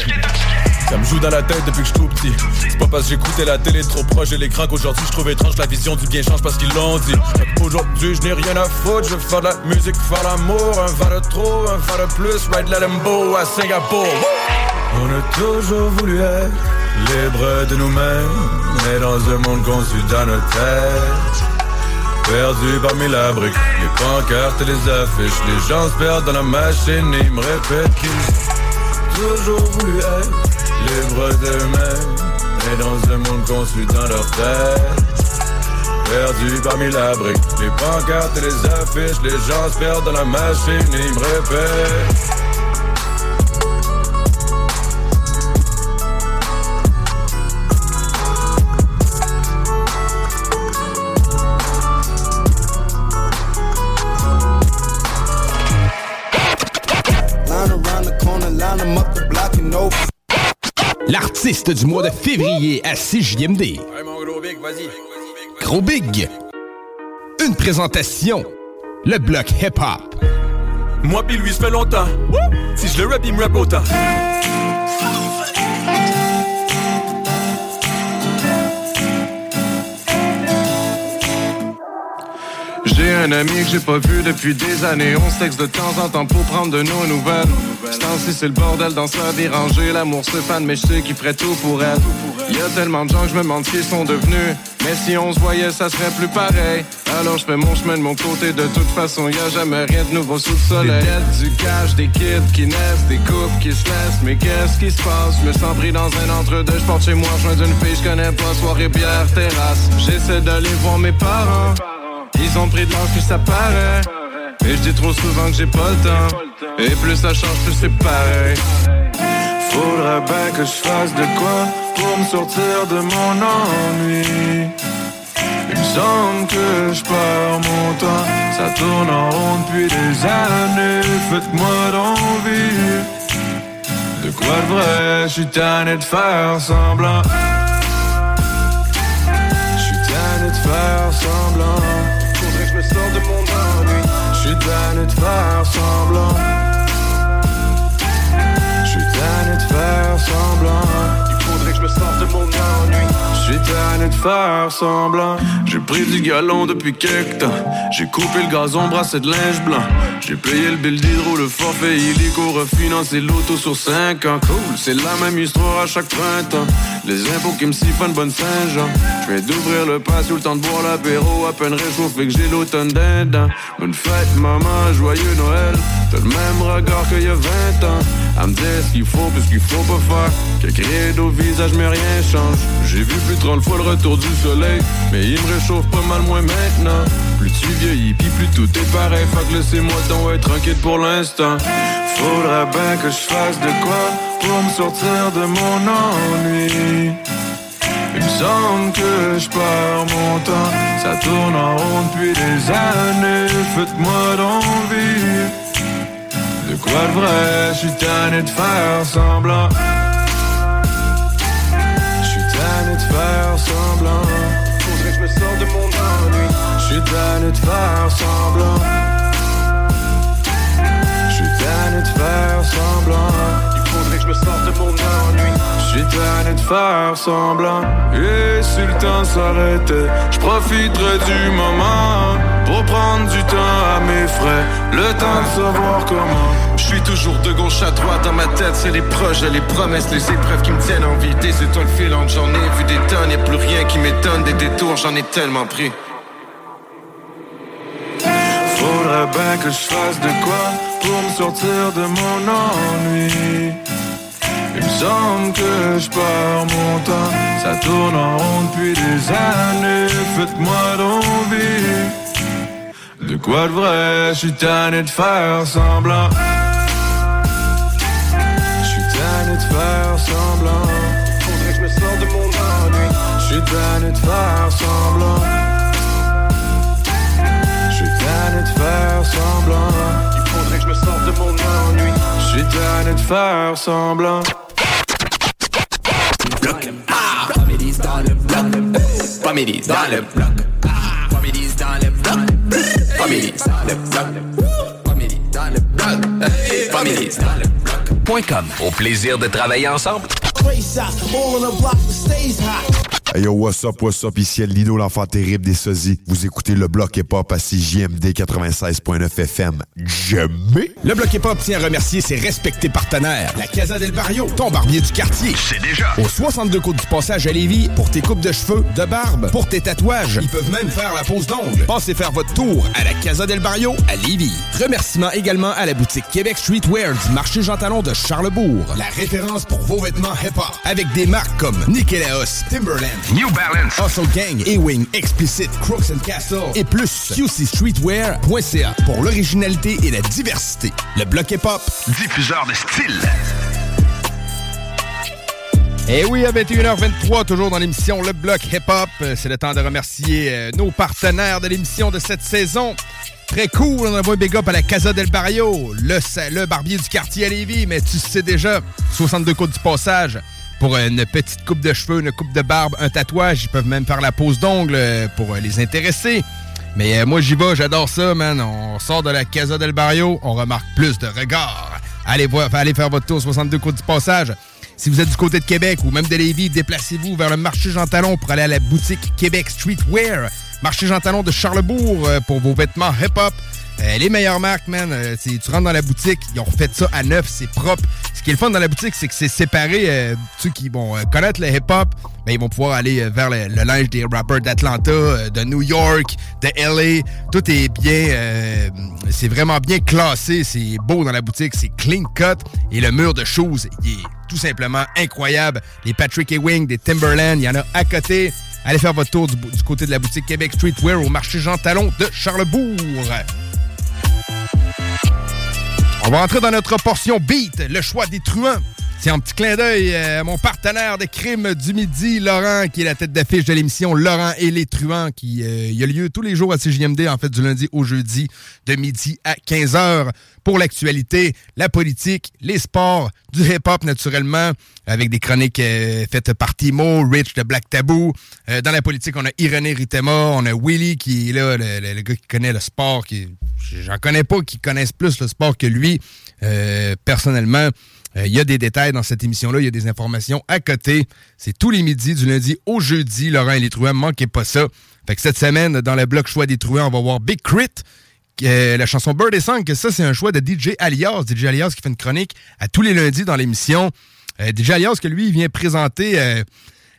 Ça me joue dans la tête depuis que je tout petit. C'est pas parce que j'écoutais la télé trop proche de l'écran qu'aujourd'hui je trouve étrange la vision du bien change parce qu'ils l'ont dit. Fait qu'Aujourd'hui je n'ai rien à foutre, je veux faire de la musique, faire l'amour, un verre de trop, un verre de plus, ride la Lambo à Singapour. On a toujours voulu être libre de nous-mêmes, mais dans un monde conçu dans notre tête. Perdu parmi la brique, les pancartes et les affiches, les gens se perdent dans la machine et ils me répètent qu'ils ont toujours voulu être libres d'eux-mêmes, mais dans un monde construit dans leur tête. Perdu parmi la brique, les pancartes et les affiches, les gens se perdent dans la machine et ils me répètent. L'artiste du mois de février à 6JMD. Hey mon gros big, vas-y. Gros Big. Une présentation. Le bloc hip-hop. Moi pis lui, ça fait longtemps. Si je le rap, il me rap autant. Un ami que j'ai pas vu depuis des années. On se texte de temps en temps pour prendre de nos nouvelles. Ce temps-ci, c'est le bordel dans sa vie rangée. L'amour se fan, mais je sais qu'il ferait tout pour elle. Y a tellement de gens que je me demande qu'ils sont devenus. Mais si on se voyait, ça serait plus pareil. Alors je fais mon chemin de mon côté. De toute façon, y a jamais rien de nouveau sous le soleil. Des du cash, des kids qui naissent, des couples qui se laissent. Mais qu'est-ce qui se passe? Je me sens pris dans un entre-deux. Je porte chez moi, je d'une fille, je connais pas. Soirée, bière, terrasse. J'essaie d'aller voir mes parents. Ils ont pris de l'âge, puis ça paraît. Et je dis trop souvent que j'ai pas le temps. Et plus ça change, plus c'est pareil. Faudrait bien que je fasse de quoi pour me sortir de mon ennui. Il me semble que je perds mon temps, ça tourne en rond depuis des années. Faites-moi d'envie. De quoi de vrai, je suis tanné de faire semblant. Je suis tanné de faire semblant. Tanné de faire semblant. Je suis tanné de faire semblant. Me sorte de. Je faire semblant. J'ai pris du galon depuis quelque temps. J'ai coupé le gazon, brassé de linge blanc. J'ai payé le bill d'hydro, le forfait illico, refinancé l'auto sur 5 ans. Cool, c'est la même histoire à chaque printemps. Les impôts qui me siphonnent bonne Saint-Jean. Je viens d'ouvrir le pas le temps de boire l'apéro, à peine réchauffé que j'ai l'automne dindin. Bonne fête, maman, joyeux Noël. T'as le même regard qu'il y a 20 ans. À me dire ce qu'il faut, puis ce qu'il faut pas faire. Quelques rides au visage, mais rien change. J'ai vu plus de 30 fois le retour du soleil, mais il me réchauffe pas mal moins maintenant. Plus tu vieillis, puis plus tout est pareil. Que laissez-moi donc être tranquille pour l'instant. Faudrait bien que je fasse de quoi pour me sortir de mon ennui. Il me semble que je perds mon temps, ça tourne en rond depuis des années. Faites-moi d'envie. De quoi de vrai, je suis tanné de faire semblant. Je suis tanné de faire semblant. Faudrait que je me sorte de mon ennui. Je suis tanné de faire semblant. Je suis tanné de faire semblant. Il faudrait que je me sorte de mon ennui. Je suis tanné de faire semblant. Et si le temps s'arrêtait, je profiterais du moment pour prendre du temps à mes frais. Le temps de savoir comment. Toujours de gauche à droite dans ma tête, c'est les projets, les promesses, les épreuves qui me tiennent en vie. Des étoiles filantes, j'en ai vu des tonnes, y'a plus rien qui m'étonne. Des détours, j'en ai tellement pris. Faudrait bien que je fasse de quoi pour me sortir de mon ennui. Il me semble que je perds mon temps, ça tourne en rond depuis des années. Faites-moi d'envie. De quoi de vrai, je suis tanné de faire semblant. De faire semblant. Faudrait que je me sorte de mon ennui. Je suis tanné de faire semblant. Je suis tanné de faire semblant. Il faudrait que je me sorte de mon ennui. Je suis tanné de faire semblant. Bloc. Ah. Dans le bloc. Comédies dans le bloc. Comédies dans le bloc. Comédies dans le bloc. Comédies dans le bloc. Comédies dans le bloc.com. Au plaisir de travailler ensemble. Hey yo, what's up, what's up, ici Lino, l'enfant terrible des sosies. Vous écoutez le bloc hip-hop à 6JMD 96.9 FM. Jamais! Le bloc hip-hop tient à remercier ses respectés partenaires. La Casa del Barrio, ton barbier du quartier. C'est déjà. Au 62 côtes du passage à Lévis, pour tes coupes de cheveux, de barbe, pour tes tatouages. Ils peuvent même faire la pose d'ongles. Pensez faire votre tour à la Casa del Barrio à Lévis. Remerciements également à la boutique Québec Streetwear du marché Jean Talon de Charlebourg. La référence pour vos vêtements hip-hop. Avec des marques comme Nikélaos, Timberland, New Balance, Hustle Gang, A-Wing, Explicit, Crooks and Castle et plus. QCStreetwear.ca pour l'originalité et la diversité. Le bloc hip-hop. Diffuseur de style. Et oui, à 21h23, toujours dans l'émission Le Bloc Hip Hop. Euh, C'est le temps de remercier euh, nos partenaires de l'émission de cette saison. Très cool, on envoie un big up à la Casa del Barrio, le, le barbier du quartier à Lévis, mais tu sais déjà, 62 côtes du passage. Pour une petite coupe de cheveux, une coupe de barbe, un tatouage, ils peuvent même faire la pose d'ongles euh, pour euh, les intéresser. Mais euh, moi, j'y vais, j'adore ça, man. On sort de la Casa del Barrio, on remarque plus de regards. Allez, voir, allez faire votre tour 62 côtes du passage. Si vous êtes du côté de Québec ou même de Lévis, déplacez-vous vers le marché Jean Talon pour aller à la boutique Québec Streetwear. Marché Jean Talon de Charlebourg pour vos vêtements hip-hop. Euh, les meilleures marques, man, euh, tu rentres dans la boutique, ils ont refait ça à neuf, c'est propre. Ce qui est le fun dans la boutique, c'est que c'est séparé. Euh, ceux qui vont connaître le hip-hop, ben, ils vont pouvoir aller vers le, linge des rappers d'Atlanta, de New York, de LA. Tout est bien, c'est vraiment bien classé, c'est beau dans la boutique, c'est clean cut. Et le mur de choses, il est tout simplement incroyable. Les Patrick Ewing, des Timberland, il y en a à côté. Allez faire votre tour du, du côté de la boutique Québec Streetwear au marché Jean Talon de Charlebourg. On va entrer dans notre portion beat, le choix des truands. C'est un petit clin d'œil à mon partenaire de crime du midi, Laurent, qui est la tête d'affiche de l'émission Laurent et les truands, qui euh, y a lieu tous les jours à CJMD, en fait, du lundi au jeudi, de midi à 15h, pour l'actualité, la politique, les sports, du hip-hop, naturellement, avec des chroniques euh, faites par Timo, Rich de Black Taboo. Euh, dans la politique, on a Irené Ritema, on a Willy, qui est là, le, gars qui connaît le sport, qui j'en connais pas qui connaissent plus le sport que lui, personnellement. Euh, il y a des détails dans cette émission-là, il y a des informations à côté. C'est tous les midis, du lundi au jeudi. Laurent et les truands, manquez pas ça. Fait que cette semaine, dans le bloc choix des truands, on va voir Big Crit, euh, la chanson Bird et Song, que ça, c'est un choix de DJ Alias. DJ Alias qui fait une chronique à tous les lundis dans l'émission. Euh, DJ Alias, que lui, il vient présenter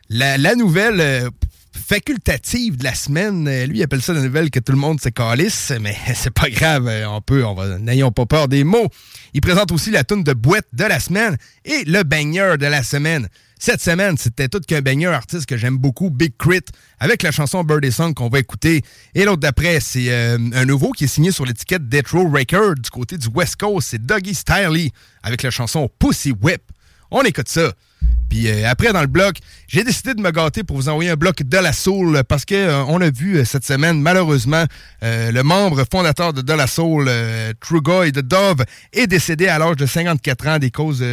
la, nouvelle facultative de la semaine. Lui, il appelle ça la nouvelle que tout le monde se calisse, mais c'est pas grave. On peut, on va, n'ayons pas peur des mots. Il présente aussi la toune de boîte de la semaine et le baigneur de la semaine. Cette semaine, c'était tout qu'un baigneur artiste que j'aime beaucoup, Big Crit, avec la chanson Birdie Song qu'on va écouter. Et l'autre d'après, c'est euh, un nouveau qui est signé sur l'étiquette Detro Record du côté du West Coast. C'est Dougie Styley avec la chanson Pussy Whip. On écoute ça. Puis euh, après, dans le bloc, j'ai décidé de me gâter pour vous envoyer un bloc de la Soul parce que euh, on a vu euh, cette semaine, malheureusement, le membre fondateur de De La Soul, Trugoy de Dove, est décédé à l'âge de 54 ans des causes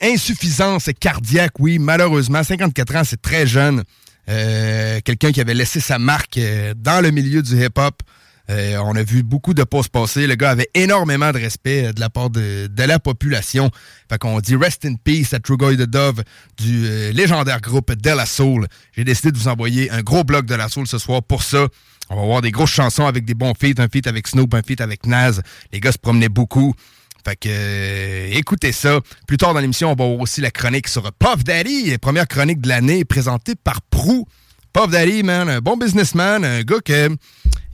d'insuffisance cardiaque, oui, malheureusement. 54 ans, c'est très jeune. Quelqu'un qui avait laissé sa marque dans le milieu du hip-hop. Euh, on a vu beaucoup de pauses passer. Le gars avait énormément de respect euh, de la part de, la population. Fait qu'on dit rest in peace à True Guy the Dove du euh, légendaire groupe De La Soul. J'ai décidé de vous envoyer un gros bloc de La Soul ce soir pour ça. On va voir des grosses chansons avec des bons feats, un feat avec Snoop, un feat avec Naz. Les gars se promenaient beaucoup. Fait que écoutez ça. Plus tard dans l'émission, on va voir aussi la chronique sur Puff Daddy, première chronique de l'année présentée par Prou. Puff Daddy, man, un bon businessman, un gars que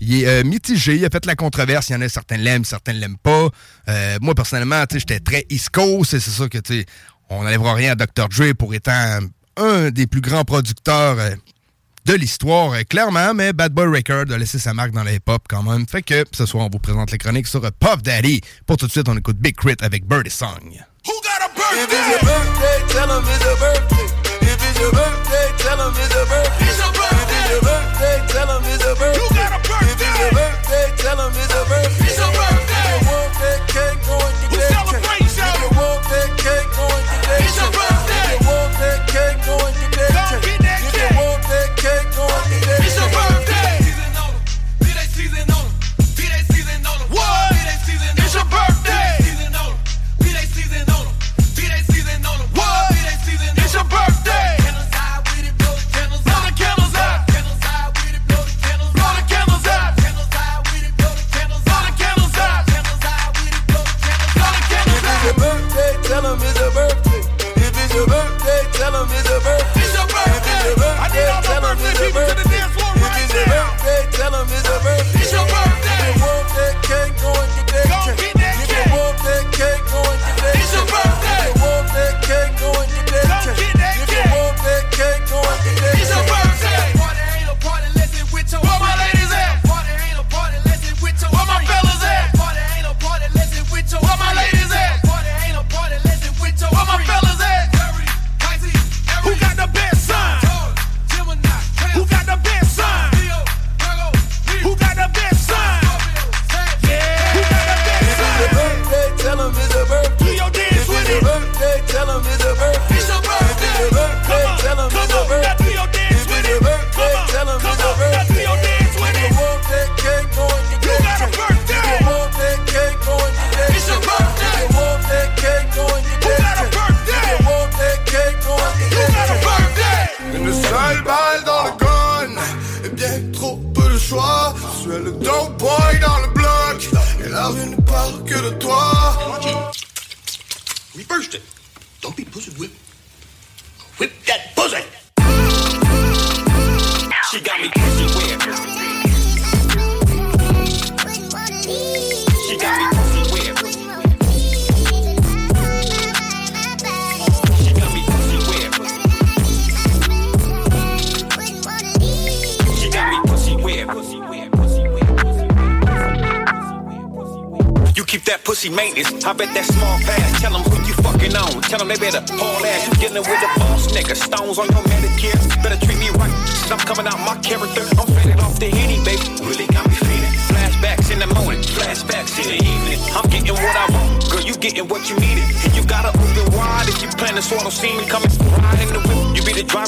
il est euh, mitigé, il a fait la controverse. Il y en a certains l'aiment, certains l'aiment pas. Euh, moi, personnellement, j'étais très Coast. C'est ça que, tu on n'enlèvera rien à Dr. Dre pour étant un des plus grands producteurs euh, de l'histoire, clairement. Mais Bad Boy Record a laissé sa marque dans le hip-hop quand même. Fait que ce soir, on vous présente les chroniques sur Puff Daddy. Pour tout de suite, on écoute Big Crit avec Birdie Song. Who got a birthday? If it's your birthday, tell him it's a birthday. If it's your birthday, tell him it's a birthday. It's a birthday. If it's your birthday, tell him it's a birthday. You got a birthday. a birthday, tell them it's a birthday. It's a birthday. If you want that cake, go and get that cake. If you want that cake, go and get that It's a birthday.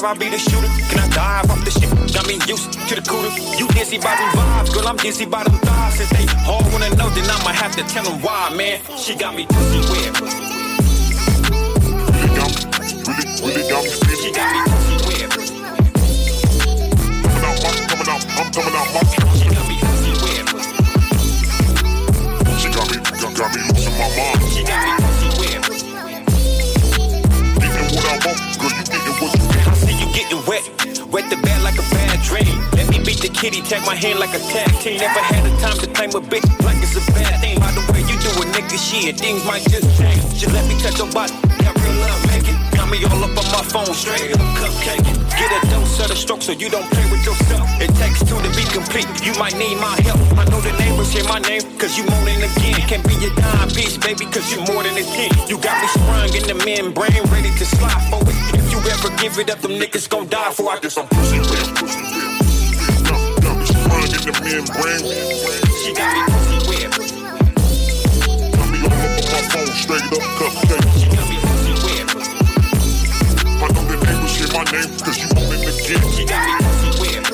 I be the shooter. Can I dive off the ship? Got me used to the cooler. You dizzy by them vibes. Girl, I'm dizzy by them thighs. Since they all wanna know, then I'ma have to tell them why, man. She got me pussy wet. The my hand like a tag team. Never had the time to claim a bitch like it's a bad thing. By the way, you do a nigga shit, things might just change. Just let me touch your body, got real love, make it. Got me all up on my phone, straight up cupcake. Get a dose of the stroke so you don't play with yourself. It takes two to be complete, you might need my help. I know the neighbors hear my name, cause you moaning again. Can't be your dime piece, baby, cause you more than a king. You got me sprung in the membrane, ready to slide for it. If you ever give it up, them niggas gon' die for. I guess I'm pussy the membrane. She got me pussy whip. Got me all up on my phone, straight up cupcake. She got me pussy whip. I know the neighbors hear my name, cause you moaning again. She got me pussy whip.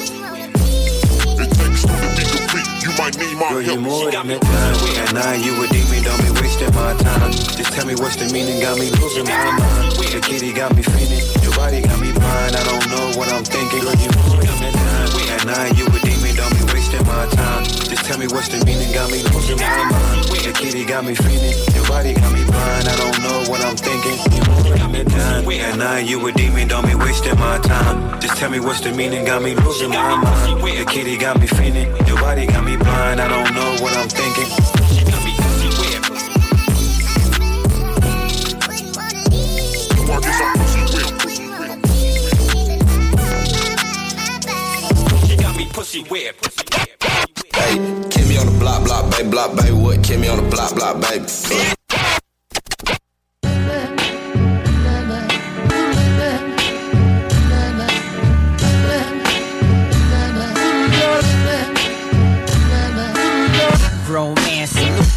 It takes two to be complete, you might need my Girl, help. you more She got than me a time. At nine, you a demon, don't be wasting my time. Just tell me what's the meaning, got me losing my mind. The kitty got me feeling, your body got me blind. I don't know what I'm thinking. Girl, you more than a time. At nine, you a demon, don't be wasting my time. Just tell me what's the meaning, got me losing my mind. The kitty got me feeling, your body got me blind. I don't know what I'm thinking. You more than a time. At nine, you a demon, don't be wasting my time. Just tell me what's the meaning, got me losing my mind. The kitty got me feeling, your body got me blind. I don't know what I'm thinking. Me on the block, block, baby.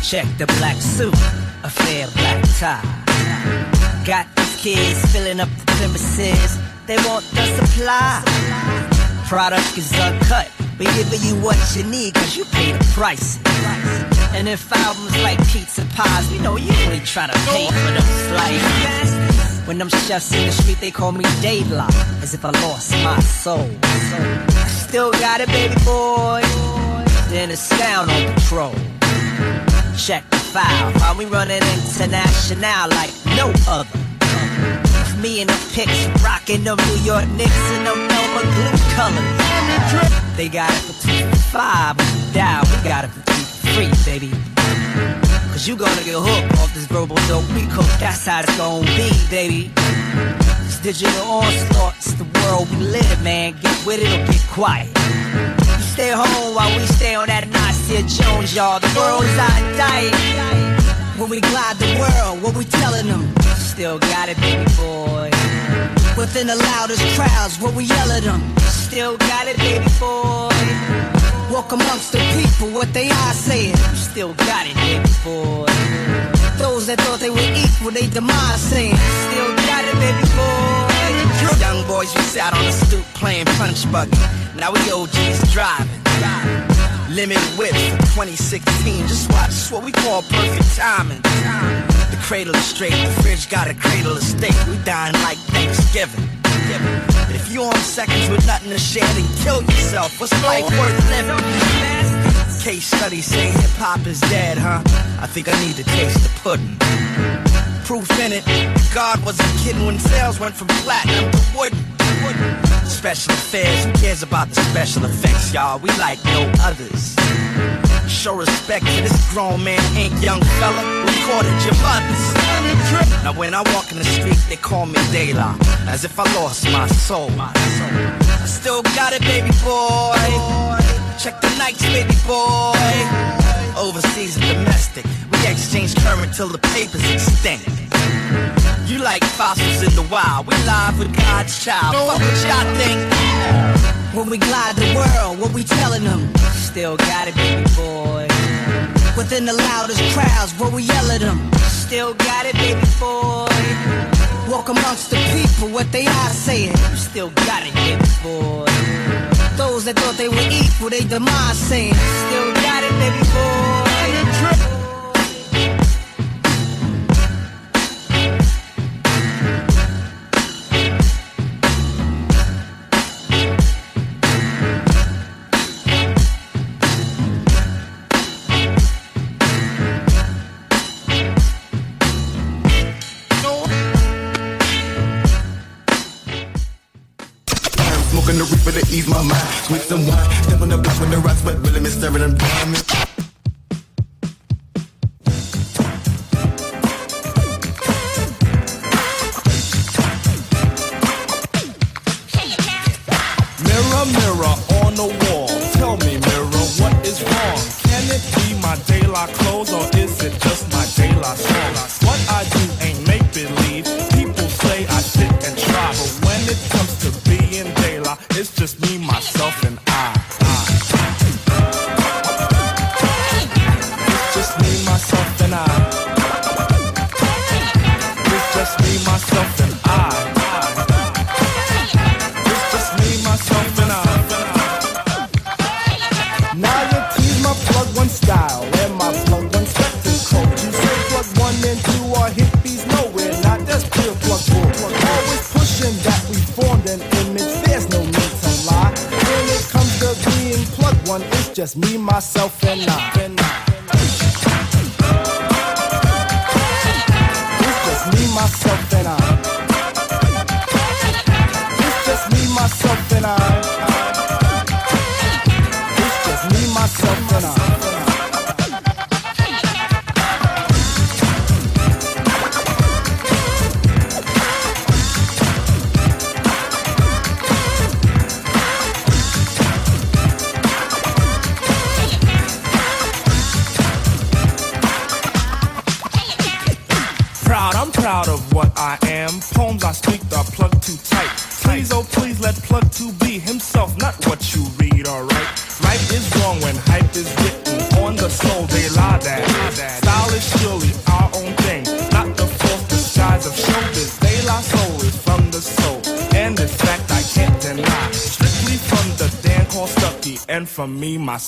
Check the black suit, a fair black tie. Got these kids filling up the premises, they want the supply. Product is uncut, we giving you what you need cause you pay the price. And if albums like pizza pies, we know you ain't trying to pay for them slices. When them chefs in the street, they call me Daylight, as if I lost my soul. I still got it, baby boy. Then it's down on patrol. Check the file, how we running international like no other. Me and the pics rocking them New York Knicks and them Noma blue colors. They got it for two for five, but down, we got it for free, baby. Cause you gonna get hooked off this verbal dope we cook, that's how it's gonna be, baby. This digital onslaught, it's the world we live, man. Get with it or get quiet. You stay home while we stay on that Nasir Jones, y'all. The world is our diet. When we glide the world, what we telling them? Still got it, baby boy. Within the loudest crowds, what we yell at them? Still got it, baby boy. Walk amongst the people, what they are saying. Still got it, baby boy. Those that thought they were equal, they demise saying. Still got it, baby boy. Young boys, we sat on the stoop playing punch buggy. Now we OGs driving. Limit whips for 2016. Just watch, it's what we call perfect timing. The cradle is straight, the fridge got a cradle of steak. We dying like Thanksgiving. But if you Few on seconds with nothing to share, then kill yourself. What's life worth living? Case studies say hip hop is dead, huh? I think I need to taste the pudding. Proof in it, God wasn't kidding when sales went from platinum to wooden. Special affairs, who cares about the special effects, y'all? We like no others. Show respect to this grown man, ain't young fella. Recorded your mothers. Now when I walk in the street, they call me De La, as if I lost my soul. I still got it, baby boy. Check the nights, baby boy. Overseas and domestic, we exchange current till the papers extinct. You like fossils in the wild, we live with God's child. Fuck what y'all think. When we glide the world, what we telling them? Still got it, baby boy. Within the loudest crowds, what we yell at them? Still got it, baby boy. Walk amongst the people, what they are saying. You still got it, baby boy. Those that thought they were equal, they demise saying. Still got it, baby boy.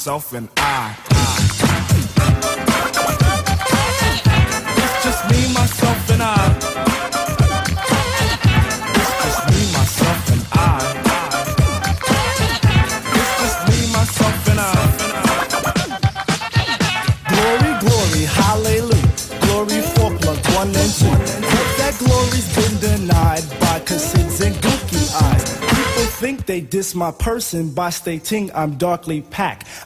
Myself, and I. It's just me, myself, and I. It's just me, myself, and I. It's just me, myself, and I. Glory, glory, hallelujah. Glory for plug one and two. But that glory's been denied by cassids and gooky eyes. People think they diss my person by stating I'm darkly packed.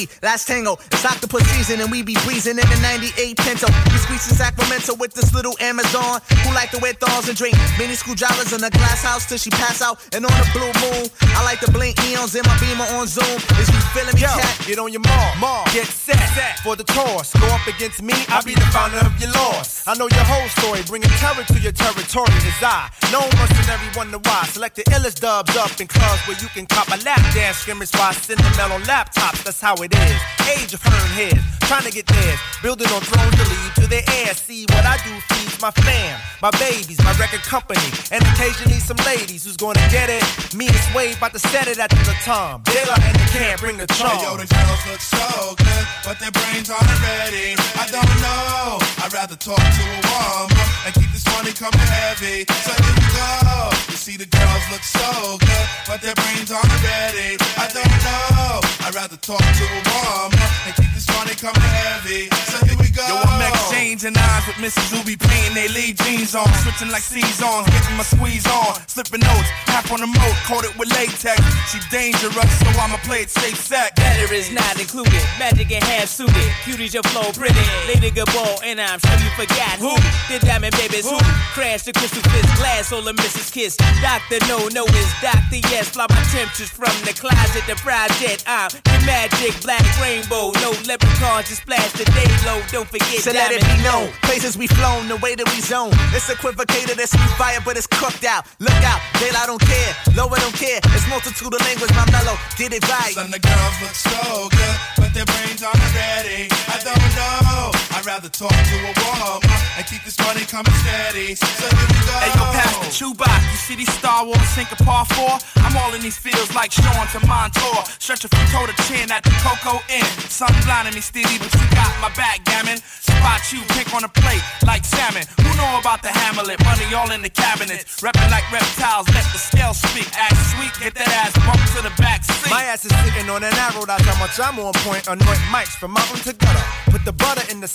G. Last tango, it's octopus season, and we be breezing in the 98 Pinto. We squeezing Sacramento with this little Amazon who like to wear thongs and drink mini screwdrivers in a glass house till she pass out. And on the blue moon, I like to blink neons in my beamer on Zoom. Is you feeling me, Yo, cat? Get on your mom. mark. get set, set for the toss. Go up against me, I'll be the founder of your loss. I know your whole story, bringing terror to your territory. Is I Known mercenary, wonder why. Select the illest dubs up in clubs where you can cop a lap dance scrimmage by sentimental laptops. That's how it is. Age of hern heads, trying to get theirs. Building on thrones to lead to the air. See what I do feeds my fam my babies, my record company, and occasionally some ladies who's gonna get it. Me and Sway about to set it at the Tom. Daylight and the can bring the charm. Hey, yo, the girls look so good, but their brains aren't ready. I don't know. I'd rather talk to a woman and keep this money coming heavy. So here we go. You see, the girls look so good, but their brains aren't ready. I don't know. I'd rather talk to a woman and keep this money coming heavy. So here we go. Yo, I'm exchanging eyes with Mrs. Who be paying they lead jeans on. Switching like seasons, getting my squeeze on. Slipping notes, half on the moat, coated with latex. She dangerous, so I'ma play it safe sex. Better is not included. Magic and half suited. Cuties your flow pretty. Lady good ball, and I'm sure you forgot who. The diamond babies who crashed the crystal fist glass, all the Mrs. Kiss. Doctor no, no is Doctor yes. Fly my temperature from the closet to project. I'm the magic black rainbow. No leprechauns, just splash the day low. Don't forget So let it be known, places we flown, the way that we zone. It's equivocated, it's we fire, but it's cooked out. Look out, daylight don't care, lower don't care. It's multitude of language, my mellow, get it right. Some the girls look so good, but their brains aren't ready. I don't know. I'd rather talk to a woman and keep this money coming steady. So here we go. Hey, yo, Pastor Chewbacca, you see these Star Wars sink a par four? I'm all in these fields like Sean to Montour. Stretching from toe to chin at the Coco Inn. Sun blinding me, Stevie, but you got my back, gammon. Spot you, pink on a plate like salmon. Who know about the Hamlet? Money all in the cabinets. Reppin' like reptiles, let the scale speak. Act sweet, get that ass bumped to the back seat. My ass is sitting on an arrow, that's how much I'm on point. Anoint mics from mountain to gutter. Put the butter in the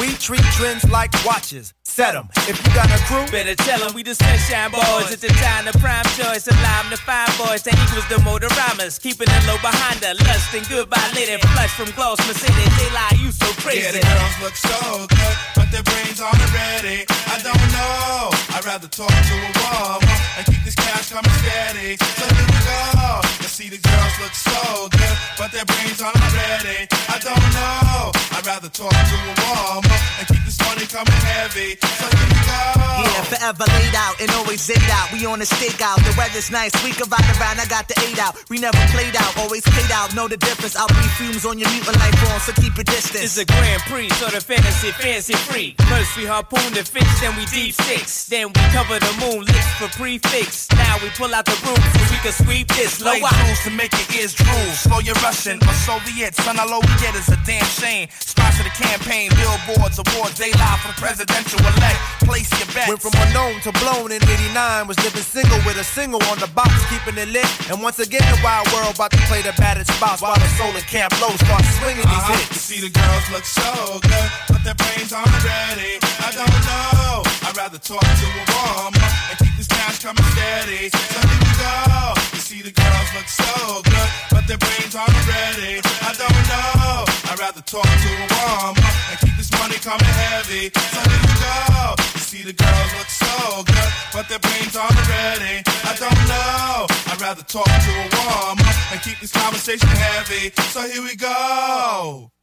We treat trends like watches. Set 'em. If you got a crew, Better tell 'em we the sunshine boys. It's the time the prime choice. Alive the fine boys. That equals the motor motoramas. Keeping it low behind the lust and goodbye lady. Flush from Gloss Mercedes. They lie, you so crazy. Yeah, the girls look so good, but their brains aren't ready. I don't know. I'd rather talk to a wall and keep this cash coming steady. So here we go. You see, the girls look so good, but their brains aren't ready. I don't know. I'd rather talk to a woman and keep this money coming heavy. So here we go. Yeah, forever laid out and always zigged out. We on the stakeout. The weather's nice. We can ride around. I got the eight out. We never played out. Always paid out. Know the difference. I'll be fumes on your mutant life on, so keep your distance. It's a Grand Prix, so the fantasy fancy free. First we harpoon the fish, then we deep six. Then we cover the moon lips for prefix. Now we pull out the room so we can sweep this low Play out. Rules to make your ears drool. Slow your Russian or Soviet. Son, all we get is a damn shame. Sponsor the campaign, billboards, awards, they live for the presidential elect. Place your bets. Went from unknown to blown in 89. Was living single with a single on the box, keeping it lit. And once again, the wild world about to play the battered spots while the solar camp low start swinging these Uh-huh. hits. You see the girls look so good, their brains aren't ready. I don't know. I'd rather talk to a woman and keep this cash coming steady. So here we go. You see the girls look so good, but their brains aren't ready. I don't know. I'd rather talk to a woman and keep this money coming heavy. So here we go. You see the girls look so good, but their brains aren't ready. I don't know. I'd rather talk to a woman and keep this conversation heavy. So here we go.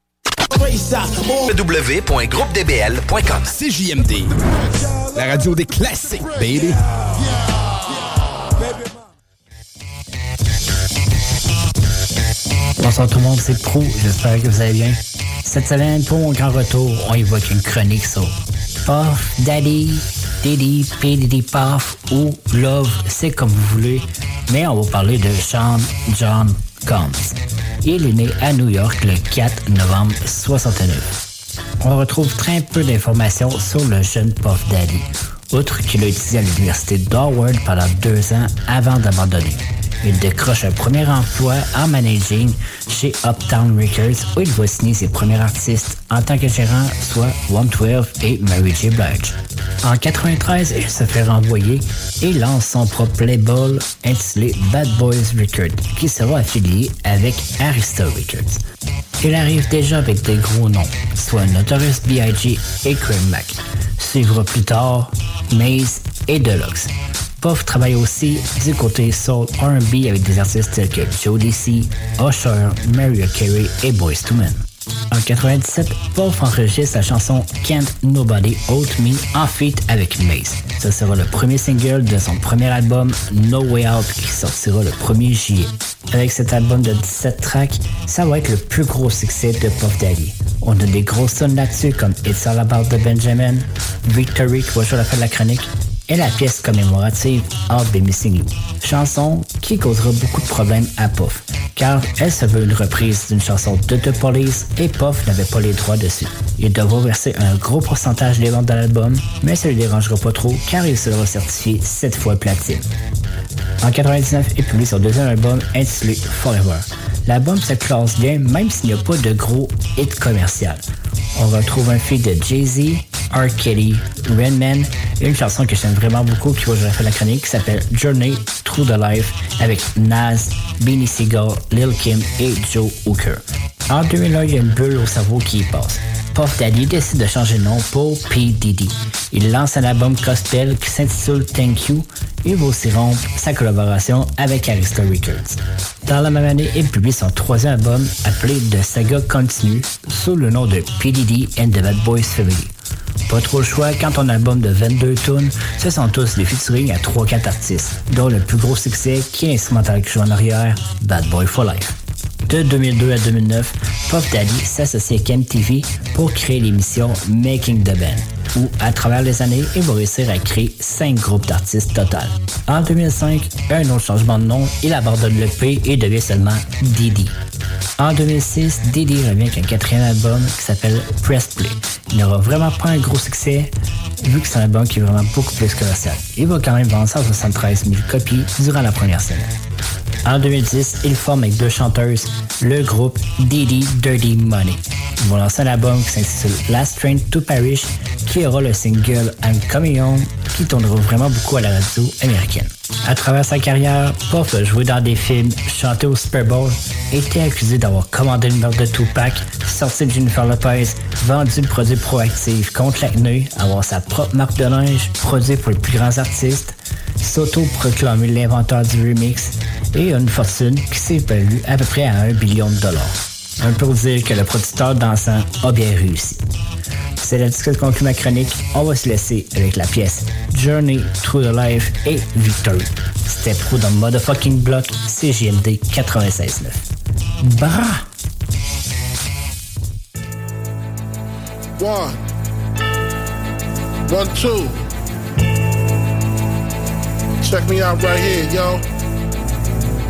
www.groupedbl.com CJMD, la radio des classiques, baby. Bonsoir tout le monde, c'est Pro, j'espère que vous allez bien. Cette semaine, pour mon grand retour, on évoque une chronique sur Puff, Daddy, Diddy, P. Diddy Puff ou Love, c'est comme vous voulez. Mais on va parler de Sean John Combs. Il est né à New York le 4 novembre 69. On retrouve très peu d'informations sur le jeune Puff Daddy, outre qu'il a étudié à l'université d'Harvard pendant deux ans avant d'abandonner. Il décroche un premier emploi en managing chez Uptown Records où il va signer ses premiers artistes en tant que gérant, soit 112 et Mary J. Blige. En 93, il se fait renvoyer et lance son propre label intitulé Bad Boys Records qui sera affilié avec Arista Records. Il arrive déjà avec des gros noms, soit Notorious B.I.G. et Craig Mack. Suivra plus tard Maze et Deluxe. Puff travaille aussi du côté soul R&B avec des artistes tels que Joe DC, Usher, Mariah Carey et Boyz II Men. En 97, Puff enregistre la chanson Can't Nobody Hold Me en feat avec Mace. Ce sera le premier single de son premier album No Way Out qui sortira le 1er juillet. Avec cet album de 17 tracks, ça va être le plus gros succès de Puff Daddy. On a des grosses tonnes là-dessus comme It's All About the Benjamin, Victory qui va la fin de la chronique, et la pièce commémorative I'll Be Missing You. Chanson qui causera beaucoup de problèmes à Puff, car elle se veut une reprise d'une chanson de The Police et Puff n'avait pas les droits dessus. Il devra verser un gros pourcentage des ventes de l'album, mais ça lui dérangera pas trop car il sera certifié 7 fois platine. En 99, il publie son deuxième album intitulé Forever. L'album se classe bien même s'il n'y a pas de gros hit commercial. On retrouve un feat de Jay-Z, R. Kelly, Redman et une chanson que j'aime vraiment beaucoup qui va jouer à la chronique qui s'appelle Journey Through the Life avec Nas, Beanie Sigel, Lil Kim et Joe Hooker. En 2001, il y a une bulle au cerveau qui y passe. Puff Daddy décide de changer de nom pour P. Diddy. Il lance un album gospel qui s'intitule Thank You et va aussi rompre sa collaboration avec Arista Records. Dans la même année, il publie son troisième album appelé The Saga Continue sous le nom de P. Diddy and the Bad Boys Family. Pas trop le choix quand ton album de 22 tunes, ce sont tous des featuring à 3-4 artistes, dont le plus gros succès qui est l'instrumental qui joue en arrière, Bad Boy for Life. De 2002 à 2009, Puff Daddy s'associe avec MTV pour créer l'émission Making the Band, où, à travers les années, il va réussir à créer 5 groupes d'artistes total. En 2005, un autre changement de nom, il abandonne le P et devient seulement Diddy. En 2006, Diddy revient avec un quatrième album qui s'appelle Press Play. Il n'aura vraiment pas un gros succès, vu que c'est un album qui est vraiment beaucoup plus commercial. Il va quand même vendre 173 000 copies durant la première semaine. En 2010, il forme avec deux chanteuses le groupe Diddy Dirty Money. Ils vont lancer un album qui s'intitule Last Train to Paris, qui aura le single I'm Coming Home, qui tournera vraiment beaucoup à la radio américaine. À travers sa carrière, Puff a joué dans des films, chanté au Super Bowl, été accusé d'avoir commandé le meurtre de Tupac, sorti de Jennifer Lopez, vendu le produit proactif contre l'acné, avoir sa propre marque de linge, produit pour les plus grands artistes, s'auto-proclamer l'inventeur du remix et une fortune qui s'est value à peu près à 1 billion de dollars. Un peu dire que le producteur dansant a bien réussi. C'est la discussion conclut ma chronique. On va se laisser avec la pièce Journey Through the Life et Victory. C'était pro dans Motherfucking Block CGMD 96.9. Bra! One. One, two. Check me out right here, yo.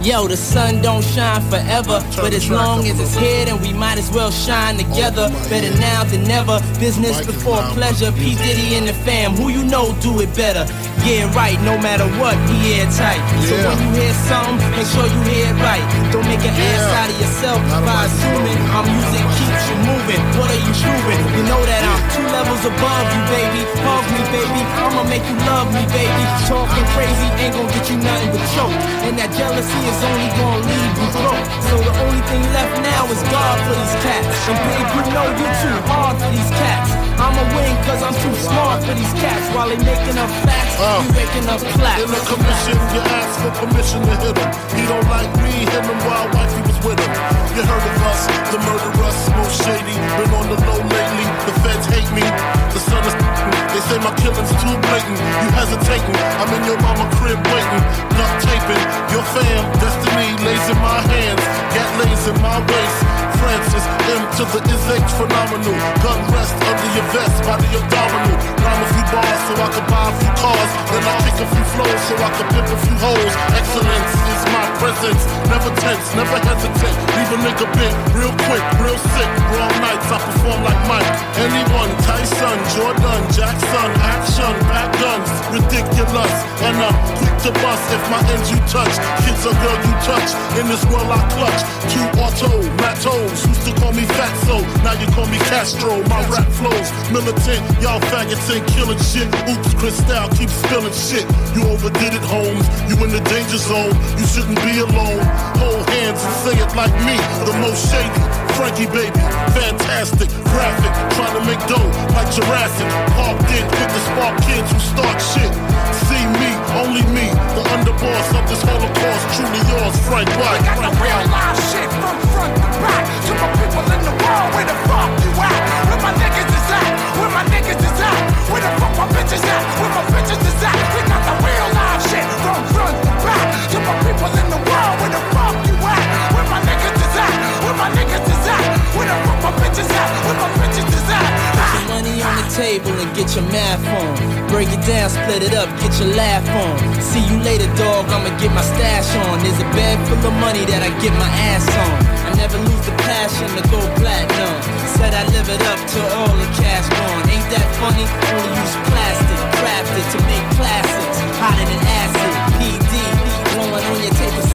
Yo, the sun don't shine forever, but as long as it's here, then we might as well shine together. Better now than never. Business before pleasure. P Diddy and the fam, who you know do it better. Yeah, right. No matter what, we airtight. So when you hear something, make sure you hear it right. Don't make an ass out of yourself by assuming our music keeps you moving. What are you proving? You know that I'm two levels above you, baby. Hug me, baby. I'ma make you love me, baby. Talking crazy ain't gonna get you nothing but choke. And that jealousy is only gonna leave you broke. So the only thing left now is God for these cats. And babe, you know you're too hard for these cats. I'ma win cause I'm too smart for these cats. While they making up facts, uh. you making up claps. In the commission, you ask for permission to hit him. He don't like me, hit him while wifey was with him. You heard of us, the murderers, most shady. Been on the low lately, the feds hate me. The sun is they say my killing's too blatant. You hesitating, I'm in your mama crib waiting. Duct taping, your fam, destiny lays in my hands. Gat lays in my waist. Francis M to the is H phenomenal. Gun rest under your vest, by body abdominal. Rhyme a few bars so I can buy a few cars. Then I kick a few flows so I can pimp a few hoes. Excellence is my presence. Never tense, never hesitate. Leave a nigga bit real quick, real sick. Raw nights I perform like Mike. Anyone, Tyson, Jordan, Jackson, action, back guns, ridiculous. And I'm quick to bust if my ends you touch. Kids or girl you touch. In this world I clutch. Two auto, matos. Used to call me Fatso, now you call me Castro. My rap flows militant. Y'all faggots ain't killing shit. Oops, Cristal keep spilling shit. You overdid it, Holmes. You in the danger zone. You shouldn't be alone. Hold hands and say it like me. The most shady. Frankie baby, fantastic, graphic, trying to make dough like Jurassic. Parked in with the spark kids who start shit. See me, only me, the underboss of this Holocaust. Truly yours, Frank White. I got the real live shit from front to back. To my people in the world, where the fuck you at? Where my niggas is at? Where my niggas is at? Where the fuck my bitches at? Where my bitches is at? We got the real live shit from front to back. To my people in the world, Put my bitches out, when my bitches is out. Put your money on the table and get your math on. Break it down, split it up, get your laugh on. See you later, dog. I'ma get my stash on. There's a bag full of money that I get my ass on. I never lose the passion to go platinum. Said I live it up to all the cash gone. Ain't that funny? Only use plastic, crafted to make classics. Hotter than acid, PD, blowing on your tape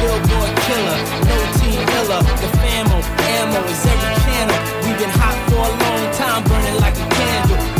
Billboard killer, no team killer, the famo, ammo is every channel. We've been hot for a long time, burning like a.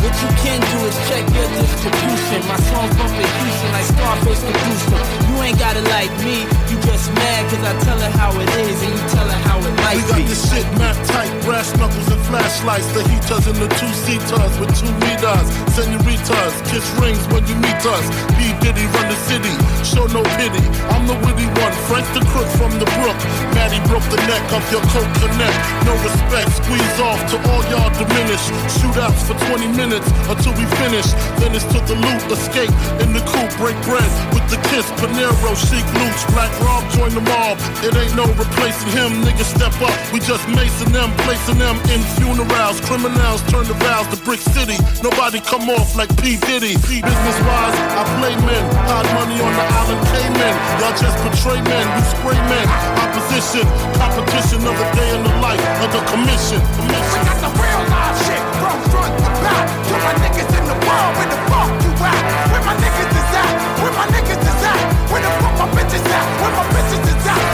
What you can do is check your distribution. My songs bump in Houston like Scarface producer. You ain't got it like me, you just mad cause I tell her how it is and you tell her how it might We got be. this shit map tight, brass knuckles and flashlights. The heaters and the two seaters with two meters. Senoritas, kiss rings when you meet us. B Diddy run the city, show no pity. I'm the witty one, Frank the crook from the brook. Maddie broke the neck of your coat connect. No respect, squeeze off to all y'all diminish. Shootouts for 20 minutes until we finish. Then it's to the loot, escape in the coupe, break bread with the kiss. Panero, chic loops, Black Rob join the mob. It ain't no replacing him, niggas step up. We just macing them, placing them in funerals. Criminals turn the vows to Brick City. Nobody come off like P. Diddy. Business wise, I play men. Hard money on the island Cayman. Y'all just betray men, we spray men. Opposition, competition of a day in the life of the commission. We got the real live shit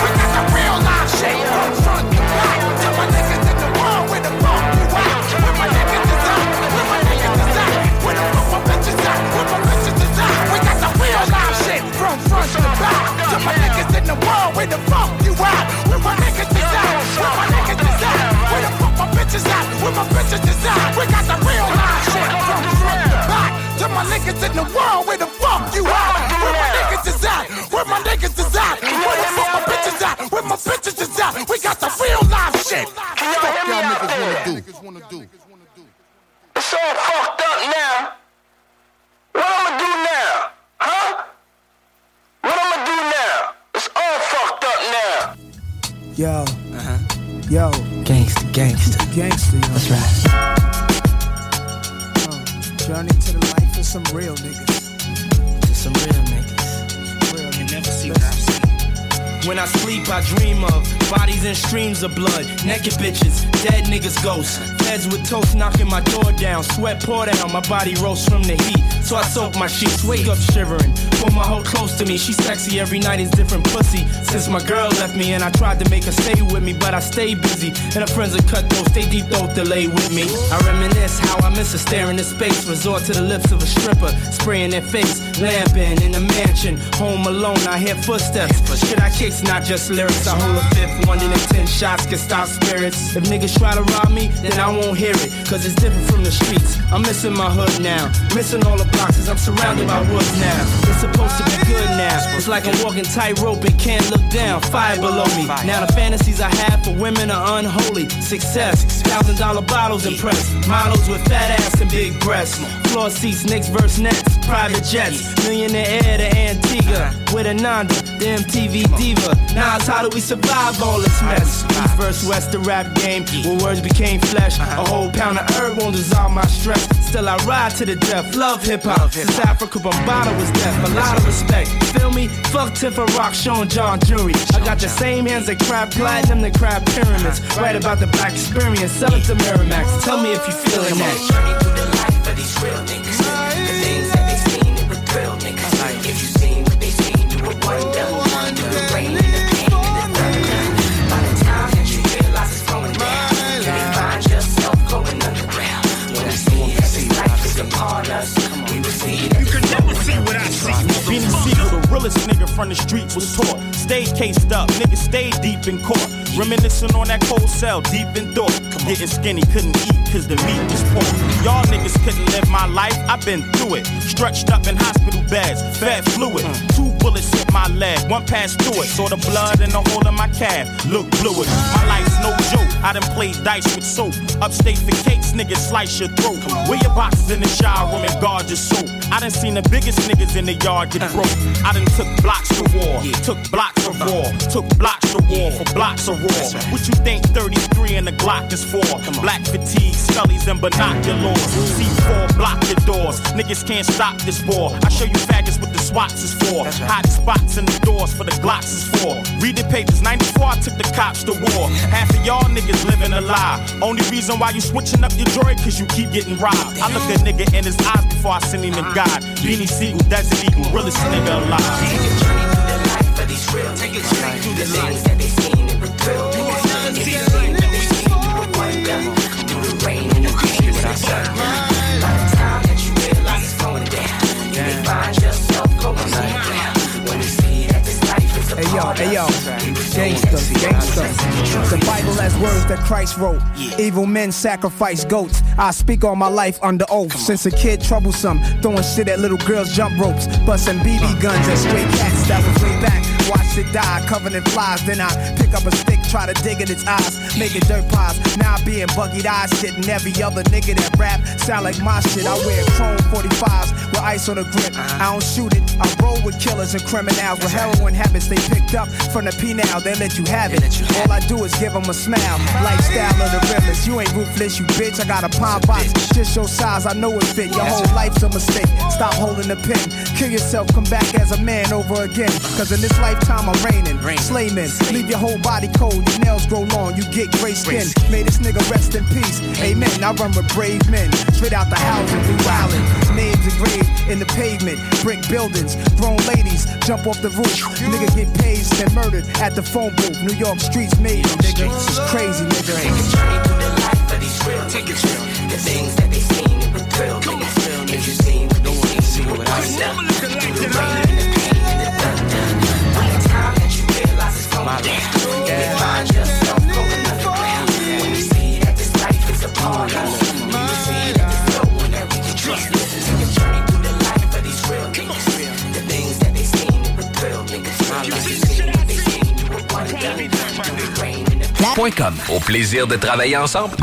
We got the real life shit from front to back. My niggas in the world, where the fuck you at? Where my niggas is at? Where my niggas at? Where the fuck my bitches at? Where my bitches at? We got the real live shit from front to back. My niggas in the world, where the fuck you at? Where my niggas at? Where my niggas at? Where the fuck my bitches at? Where my bitches is at? We got the real live To my niggas in the world, where the fuck you at? Where my niggas is at? Where my niggas is at? Where the fuck my bitches at? Where my bitches is at? We got the real live shit. Fuck y'all niggas wanna do? It's all fucked up now. What I'ma do now? Huh? What I'ma do now? It's all fucked up now. Yo. Uh-huh. Yo. Gangsta, gangsta. Gangsta, yo. That's right. Journey to the life of some real niggas. Just some real niggas. Can never see that. When I sleep, I dream of bodies and streams of blood, naked bitches, dead niggas, ghosts. Feds with toast knocking my door down, sweat pour down, my body roast from the heat. So I soak my sheets, wake up shivering. Pull my hoe close to me, she sexy every night is different pussy. Since my girl left me and I tried to make her stay with me, but I stay busy. And her friends are cut those, they deep throat delay with me. I reminisce how I miss her staring in space, resort to the lips of a stripper, spraying their face, lamping in the mansion, home alone. I hear footsteps, but shit I kick's not just lyrics. I hold a fifth, one in ten shots can stop spirits. If niggas try to rob me, then I won't hear it, cause it's different from the streets. I'm missing my hood now, missing all the boxes. I'm surrounded by woods now. It's supposed to be good now. It's like I'm walking tightrope and can't look down. Fire below me. Now the fantasies I have for women are unholy. Success, thousand dollar bottles impress. Models with fat ass and big breasts. Floor seats, Knicks versus Nets. Private jets, millionaire to Antigua. With a Ananda, the TV diva. Now it's how do we survive all this mess? East versus West, the rap game. Where words became flesh. A whole pound of herb won't dissolve my stress. Still I ride to the death. Love hip hop. Since Africa Bombada was deaf. A lot of respect. Feel me? Fuck Tiffa Rock, showing John Jury. I got the same hands that crap platinum, that crap pyramids. Right about the black experience. Sell it to Miramax. Tell me if you feeling that. Journey through the life of these real niggas. Realest nigga from the streets was taught. Stayed cased up, niggas stayed deep in court. Reminiscing on that cold cell, deep in thought. Getting skinny, couldn't eat cause the meat was poor. Y'all niggas couldn't live my life, I've been through it. Stretched up in hospital beds, fed fluid. Two bullets hit my leg, one passed through it. Saw the blood in the hole in my calf, look fluid. My life's no joke, I done played dice with soap. Upstate for cakes, niggas slice your throat. Wear your boxes in the shower room and guard your soap. I done seen the biggest niggas in the yard get broke. I done took blocks to war, yeah. took blocks of war, took blocks to war for blocks of war. What you think 33 and the Glock is for? Black fatigue, scullies and binoculars. C4 block your doors. Niggas can't stop this war. I show you faggots with the SWATs is for. Hiding spots in the doors for the Glocks is for. Read the papers. 94 I took the cops to war. Half of y'all niggas living a lie. Only reason why you switching up your joy cause you keep getting robbed. I look a nigga in his eyes before I send him to God. Beanie Siegel, Desert Eagle, realest nigga alive. Take a journey through the life of these real. Take a journey through the things that they seen and with thrill. Take a journey through the things that they seen and with wonder. Through the rain and the pain and the sun. Hey yo, hey yo, gangsters, gangsters. The Bible has words that Christ wrote. Evil men sacrifice goats. I speak all my life under oath. Since a kid, troublesome, throwing shit at little girls' jump ropes, busting BB guns at stray cats. That was way back. Watch it die, covered in flies. Then I pick up a stick, try to dig in its eyes, make it dirt pies. Now I be in buggied eyes, shitting every other nigga that rap sound like my shit. I wear chrome 45s with ice on the grip. I don't shoot it. I roll with killers and criminals with heroin habits they picked up from the penal. They let you have it. All I do is give them a smile. Lifestyle of the realest. You ain't ruthless, you bitch. I got a palm box, just your size. I know it fit. Your whole life's a mistake. Stop holding the pen. Kill yourself, come back as a man over again. Cause in this lifetime I'm reigning. Slay men, leave your whole body cold. Your nails grow long, you get gray skin. May this nigga rest in peace. Amen. I run with brave men. Straight out the housing, we wildin'. Names engraved in the pavement. Brick buildings, grown ladies jump off the roof. Nigga get paid and murdered at the phone booth. New York streets made it, nigga. This is crazy, nigga. Take a journey through the life of these real. Journey. The things that they seen and with thrill. Niggas, if you seen what they seen, you would wonder. Through the rain and the pain and the thunder. By the time that you realize it's going down, you find yourself going Au plaisir de travailler ensemble.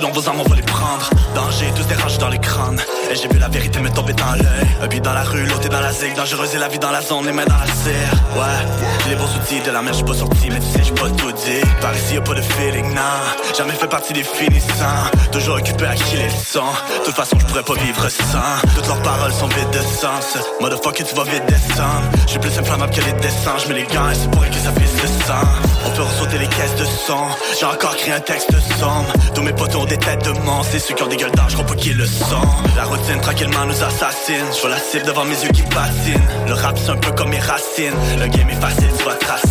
Donc vos armes, on va les prendre. Danger, tous des rages dans les crânes. Et j'ai vu la vérité me tomber dans l'œil. Un billet dans la rue, l'autre dans la zig. Dangereuse et la vie dans la zone, les mains dans la serre. De la mer, j'suis pas sorti, mais tu sais, j'suis pas tout dit. Par ici, y'a pas de feeling, non. Jamais fait partie des finissants. Toujours occupé à qui les sang. De toute façon, j'pourrais pas vivre sans. Toutes leurs paroles sont vides de sens. Motherfucker, tu vas vite descendre. J'suis plus inflammable que les dessins. J'mets les gants et c'est pour que ça fisse le sang. On peut ressauter les caisses de son. J'ai encore créé un texte sombre. Tous mes potos ont des têtes de monstres. C'est ceux qui ont des gueules j'crois pas qu'ils le sont. La routine tranquillement nous assassine. J'vois la cible devant mes yeux qui patinent. Le rap c'est un peu comme mes racines. Le game est facile, tu vas tracer.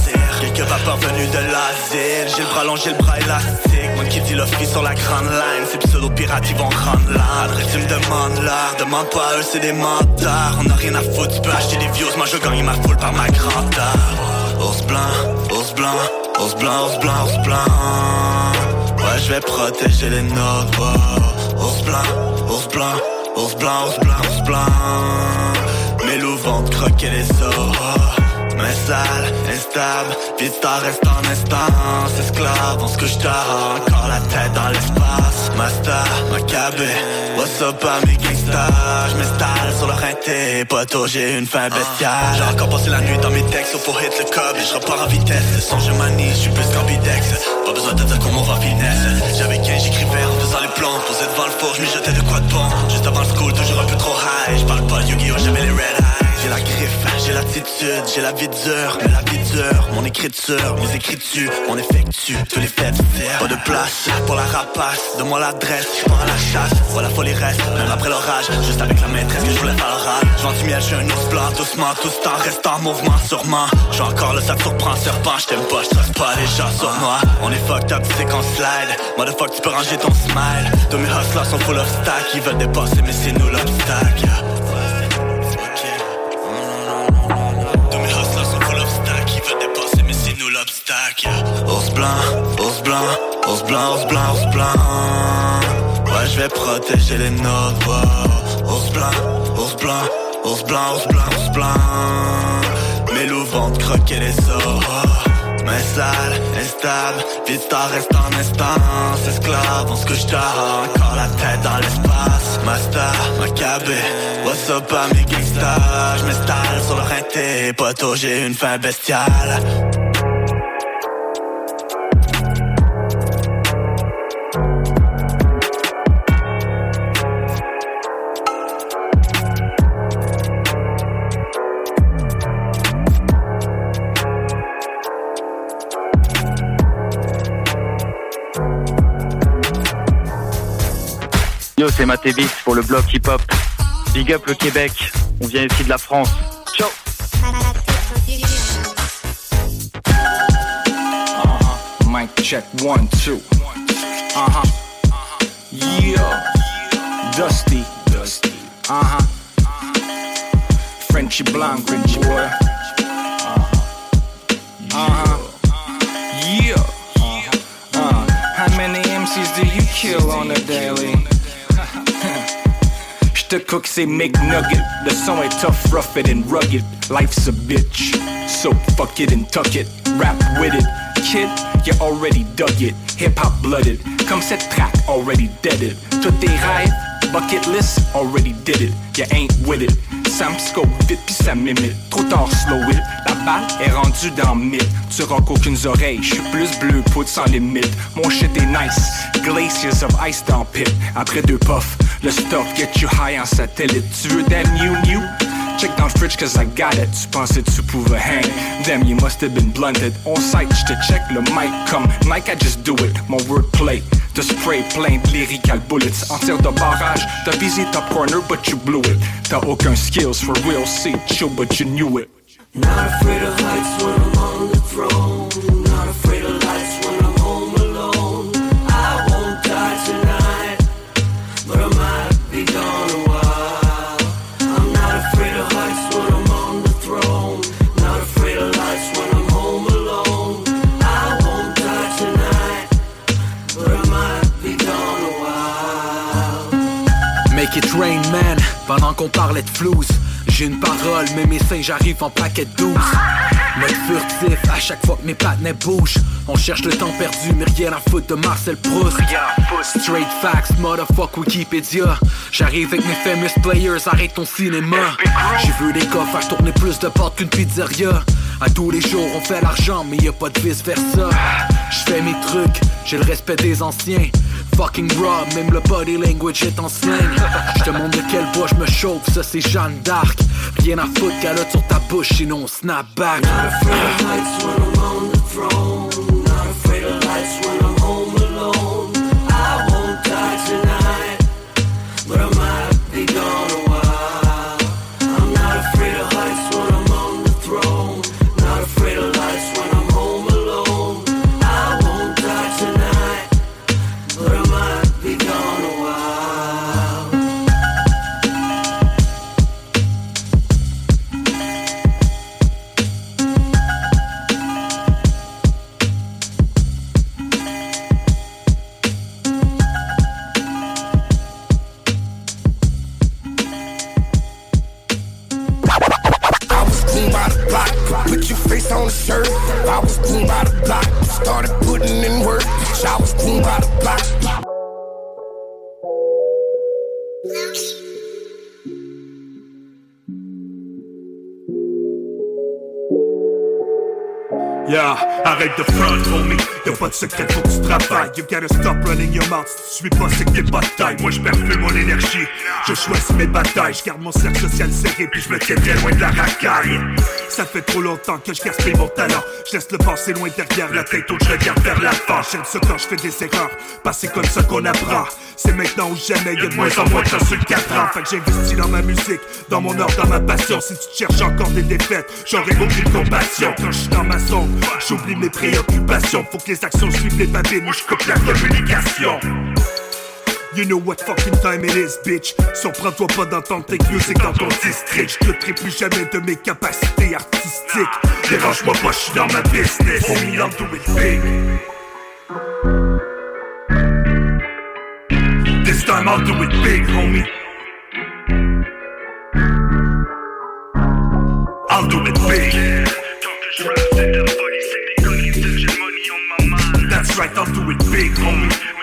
Quelques vapeurs venues de l'asile. J'ai le bras long, j'ai le bras élastique. Moi qui dit l'office sur la grande line. Ces pseudo-pirates, ils vont rendre l'art. Tu me demandes l'art. Demande pas eux, c'est des mentards. On a rien à foutre, tu peux acheter des views. Moi, je gagne ma foule par ma grandeur. Ours blanc, ours blanc, ours blanc, ours blanc, ours blanc. Ouais, je vais protéger les nôtres. wow. Ours blanc, ours blanc, ours blanc, ours blanc, ours blanc. Mes loups vont croquer les os. Mais sale, instable, vista reste en instance Esclave, on se couche tard, encore la tête dans l'espace. Master, macabé, what's up mes gangsters J'm'installe sur le rinté, poteau j'ai une fin bestiale. J'ai encore passé la nuit dans mes textes, faut hit le cob Et je repars en vitesse, le son je manie, je suis plus qu'ambidex Pas besoin de dire comment va finesse. J'avais 15, j'écrivais en faisant les plans Posé devant le four, je jetais de quoi de bon. Juste avant le school, toujours un peu trop high. Je parle pas Yu-Gi-Oh, j'avais les red j'ai la griffe, j'ai l'attitude, j'ai la vie dure, la vie dure, mon écriture, mes écritures, on effectue tous les faits divers. Pas de place pour la rapace, donne-moi l'adresse, je pars à la chasse, voilà folie reste, même après l'orage, juste avec la maîtresse que je voulais faire l'oral. J'vends du miel, j'ai un ours blanc, doucement, tout ce temps reste en mouvement, sûrement. J'ai encore le ça surprend, serpent, j't'aime pas, j'trace pas les gens sur moi. On est fucked up, c'est qu'on slide, motherfuck, tu peux ranger ton smile. Tous mes hustlers sont full of stack, ils veulent dépasser, mais c'est nous l'obstacle. Ours blanc, ours blanc, ours blanc, ours blanc, ours blanc. Ouais, je vais protéger les nôtres, wow. Ours blanc, ours blanc, ours blanc, ours blanc, ours blanc. Mes loups croquer les os. Mais sale, instable, vite t'en reste en instance Esclave, on se couche tard, encore la tête dans l'espace Master, macabé, what's up à mes gangsters J'm'installe sur le rinté, poteau j'ai une fin bestiale C'est Matébis pour le blog hip-hop. Big up le Québec, on vient ici de la France. Ciao Uh-huh. Mic check one, two. Uh huh. Yeah. Dusty. Dusty. Uh huh. Frenchy Blanc, Frenchy boy. Uh huh. Yeah. Uh, how many MCs do you kill on a daily? J'te cook, c'est McNugget. Le son est tough, rough it and rugged. Life's a bitch, so fuck it and tuck it. Rap with it, kid, you already dug it. Hip hop blooded, comme cette track already deaded. Tous tes rêves, bucket list, already did it. You ain't with it. Sam scope vite pis ça m'imite. Trop tard, slow it. Balle est rendue dans mythe. Tu rock aucune oreille, j'suis plus bleu, poudre sans limite. Mon shit est nice, glaciers of ice dans pit. Après deux puffs, le stuff get you high en satellite. Tu veux that new? Check dans le fridge cause I got it. Tu pensais tu pouvais hang? Damn, you must have been blunted. On site, j'te check le mic comme Nike, I just do it. Mon wordplay, de spray plein lyrical bullets. En tir de barrage, t'as visé top corner but you blew it. T'as aucun skills for real, c'est chill but you knew it. Not afraid of heights when I'm on the throne. Not afraid of lights when I'm home alone. I won't die tonight, but I might be gone a while. I'm not afraid of heights when I'm on the throne. Not afraid of lights when I'm home alone. I won't die tonight, but I might be gone a while. Make it rain, man, pendant qu'on parlait de flouze. J'ai une parole, mais mes seins j'arrive en paquet de 12 Mode furtif, à chaque fois que mes patinets bougent. On cherche le temps perdu, mais rien à foutre de Marcel Proust. Straight facts, motherfuck Wikipédia. J'arrive avec mes famous players, arrête ton cinéma. J'ai vu des gars faire tourner plus de portes qu'une pizzeria. À tous les jours on fait l'argent, mais y a pas de vice versa J'fais mes trucs, j'ai le respect des anciens. Fucking raw, même le body language est en slang Je te montre de quel bois je me chauffe, ça c'est Jeanne d'Arc Rien à foutre, calotte sur ta bouche, sinon on snap back secret, faut que tu travailles. You gotta stop your mouth. Si tu suis pas, c'est que t'es pas de taille. Moi, je perds plus mon énergie. Je choisis mes batailles. Je garde mon cercle social serré, puis je me tiens très loin de la racaille. Ça fait trop longtemps que je gaspille mon talent. Je laisse le passé loin derrière la tête, je regarde vers l'avant. J'aime ça quand je fais des erreurs. Que c'est comme ça qu'on apprend. C'est maintenant ou jamais, y'a de moins en moins de chance sur le 4 ans. Fait que j'investis dans ma musique, dans mon art, dans ma passion. Si tu cherches encore des défaites, j'aurai aucune compassion. Quand je suis dans ma zone, j'oublie mes préoccupations. Faut que les actions suivent les babines ou je coupe la communication. You know what fucking time it is, bitch. Surprends-toi pas d'entendre tes music dans ton district. Je douterai plus jamais de mes capacités artistiques. Dérange-moi pas, je suis dans ma business. Homie, I'll do it big. This time I'll do it big, homie. I'll do it big. That's right, I'll do it big, homie.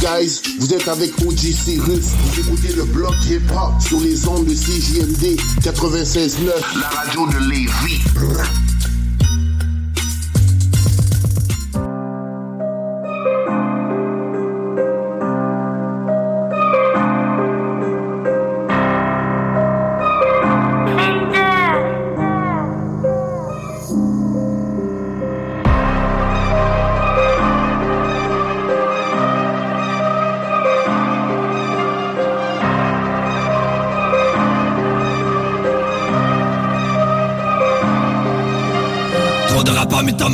guys? Vous êtes avec OG Cyrus. Vous écoutez le bloc hip-hop sur les ondes de CJMD 96.9, la radio de Lévis. De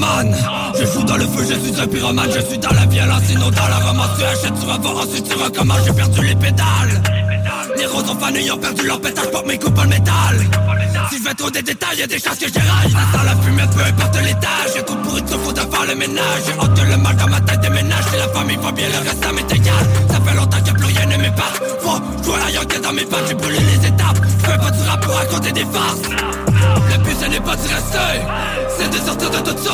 Je joue dans le feu, je suis un pyromane. Je suis dans la violence, sinon dans la romance Tu achètes, tu vas voir, ensuite tu recommences J'ai perdu les pédales. Les roses fané, ils ont perdu leur pétage Porte mes coups, pas le métal. Si je vais trop des détails, y'a des chances que j'éraille sent la fumée, peu importe l'étage. J'ai tout pourri, tout faut de faire le ménage. J'ai que le mal dans ma tête déménage. C'est la famille va bien, le reste ça m'est égal Ça fait longtemps que plus rien ne m'épate. Faut jouer la yoke dans mes pattes. J'ai brûlé les étapes. Fais pas du rap pour raconter des farces. Le but ce n'est pas de rester C'est de sortir de tout ça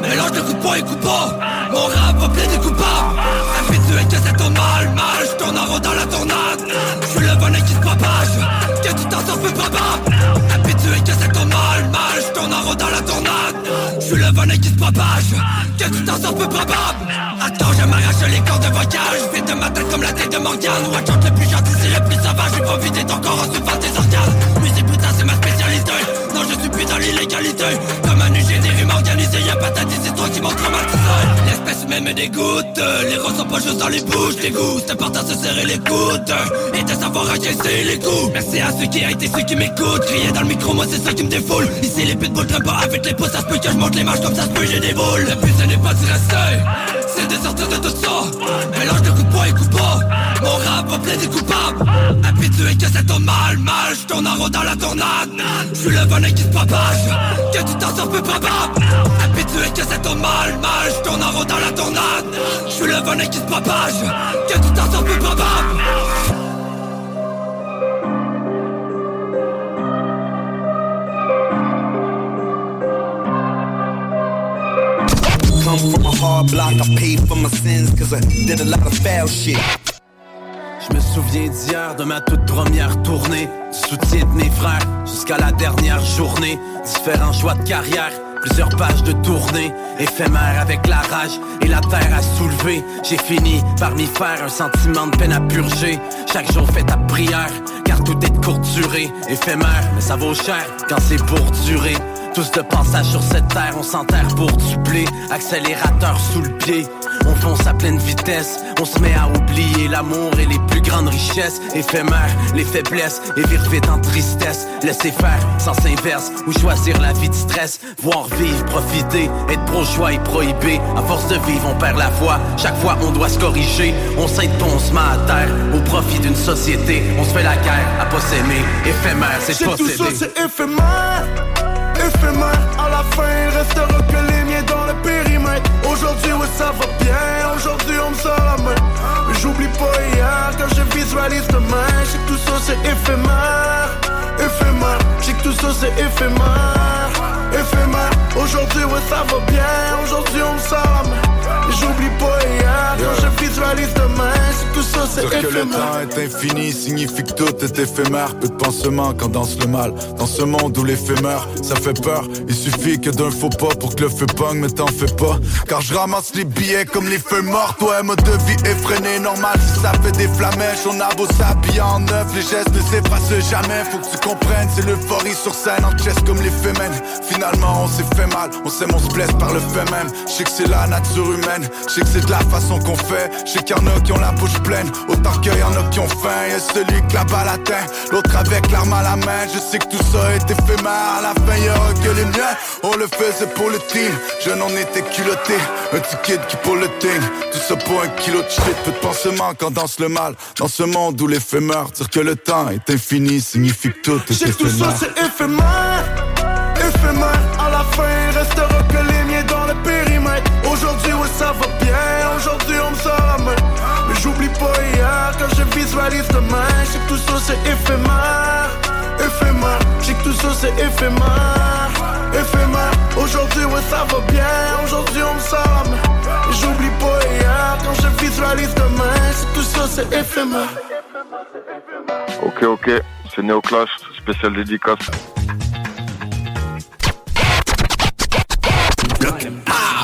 Mélange de coups de poing et coups de bas. Mon rap va plaider coupable Habitué que c'est ton mal Mal, je tourne en rond dans la tornade. Je suis le bonnet qui se propage. Que tu t'en sors peu probable. Habitué que c'est ton mal Mal, je tourne en rond dans la tornade. Je suis le bonnet qui se propage. Que tu t'en sors peu probable. Attends, je m'arrache les cordes vocales Je fais de ma tête comme la tête de Morgane. Watch out, le plus gentil, c'est le plus sauvage. Je vais pas vider ton corps en surface des organes. Musique putain, c'est ma spécialité. Non, je suis plus dans l'illégalité Organisées Y'a pas c'est toi qui m'en traumatisé L'espèce même me dégoûte Les roses sont pas juste dans les bouches. Des goûts, c'est important se serrer les coudes Et de savoir encaisser les coups. Merci à ceux qui a été ceux qui m'écoutent. Crier dans le micro, moi c'est ça qui me défoule. Ici les putes traînent pas avec les pouces Ça se peut que je monte les marches comme ça se peut j'ai des boules. Le but ce n'est pas de rester C'est de sortir de tout ça Mélange de coups de poing et coups de. Mon rap va plaider coupable Habitué que c'est ton mal Mal, je tourne en rond dans la tornade. Je suis le bonnet qui se propage Que tu t'en sors peu probable. Habitué que c'est ton mal Mal, je tourne en rond dans la tornade. Je suis le bonnet qui se propage Que tu t'en sors peu probable. Come from a hard block, I paid for my sins cause I did a lot of foul shit. Je me souviens d'hier, de ma toute première tournée. Du soutien de mes frères jusqu'à la dernière journée. Différents choix de carrière, plusieurs pages de tournée. Éphémère avec la rage et la terre à soulever. J'ai fini par m'y faire un sentiment de peine à purger. Chaque jour fait ta prière, car tout est de courte Éphémère, mais ça vaut cher quand c'est pour durer tous de passage sur cette terre, on s'enterre pour dupler Accélérateur sous le pied. On fonce à pleine vitesse. On se met à oublier l'amour et les plus grandes richesses. Éphémères, les faiblesses. Et vire vite en tristesse. Laisser faire, sans inverse. Ou choisir la vie de stress. Voir vivre, profiter. Être pro-choix et prohibé. À force de vivre, on perd la foi Chaque fois, on doit se corriger. On s'aide, on se met à terre. Au profit d'une société. On se fait la guerre à pas s'aimer. Éphémère, c'est C'est tout ça, posséder c'est éphémère Éphémère, à la fin il restera que les dans le périmètre. Aujourd'hui ouais ça va bien, aujourd'hui on me sort la main. Mais j'oublie pas hier quand je visualise demain. J'ai que tout ça c'est éphémère, éphémère. J'ai que tout ça c'est éphémère, éphémère. Aujourd'hui ouais ça va bien, aujourd'hui on me sort la main. J'oublie pas hier quand je visualise demain. Tout ça c'est Dire éphémère. que le temps est infini signifie que tout est éphémère. Peu de pansements quand danse le mal. Dans ce monde où l'éphémère ça fait peur. Il suffit que d'un faux pas pour que le feu pas mais t'en fais pas. Car je ramasse les billets comme les feux morts. Toi, mode de vie effréné, normal si ça fait des flamèches. On a beau s'habiller en neuf, les gestes ne s'effacent jamais. Faut que tu comprennes, c'est l'euphorie sur scène en chest comme les femmes. Finalement, on s'est fait mal, on s'aime, on se blesse par le fait même. Je sais que c'est la nature humaine, je sais que c'est de la façon qu'on fait. Je sais qu'il y en a qui ont la bouche pleine, autant qu'il y en a qui ont faim. Y'a celui que la balle atteint, l'autre avec l'arme à la main. Je sais que tout ça est éphémère, à la fin y'aura que les miens. On le faisait pour le team, je n'en étais culotté. Un kid qui pour le tout ça pour un kilo de shit. Peu de pansements quand danse le mal. Dans ce monde où l'éphémère, dire que le temps est infini signifie que tout est que tout ça c'est éphémère, éphémère. À la fin, il restera que les miens dans le périmètre. Aujourd'hui, ouais, ça va bien. Aujourd'hui, on me sort la main. Mais j'oublie pas hier quand je visualise demain. Que tout ça c'est éphémère, éphémère. Je sais que tout ça c'est éphémère, éphémère. Aujourd'hui, ouais, ça va bien. Aujourd'hui, on me. Mais j'oublie pas hier quand je visualise demain. Que tout ça c'est éphémère. Ok, ok, c'est Néoclash, spécial dédicace.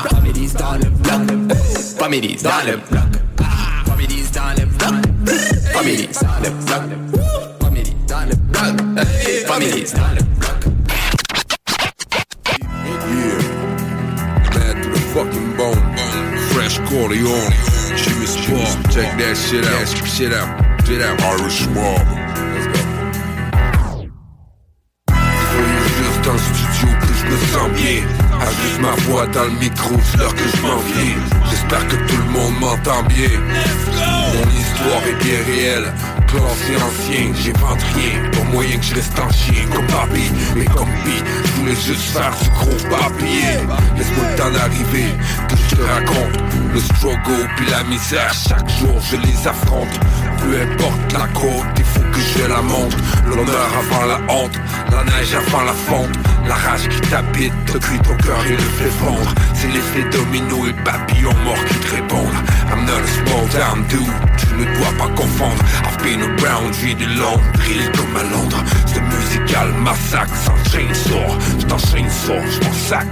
Families dans le bloc. Families dans le bloc. Families dans le bloc. Families dans le bloc. Families dans le bloc. Families dans le bloc. Yeah. Bad to the fucking bone. Fresh Corleone. Jimmy Sport. Check that shit out. Shit out. Shit out. Irish Mob. Let's go. Soyez juste en studio que me sens bien. Ajuste ma voix dans le micro, l'heure que je m'en. J'espère que tout le monde m'entend bien. Mon histoire est bien réelle. Classé ancien, j'invente rien. Pas moyen que je reste en chien comme papi. Mais comme Pi, je voulais juste faire du gros papier. Laisse-moi le temps d'arriver, que je te raconte. Le struggle puis la misère, chaque jour je les affronte. Peu importe la côte, il faut que je la monte. L'honneur avant la honte, la neige avant la fonte. La rage qui t'habite, te cuit ton cœur et le fait fondre. C'est l'effet domino et papillon mort qui te répondent. I'm not a small town dude, tu ne dois pas confondre. I've been around, j'ai du long, drill comme à Londres. C'est musical massacre sans chainsaw. J't'enchaîne sort, j't'en sac.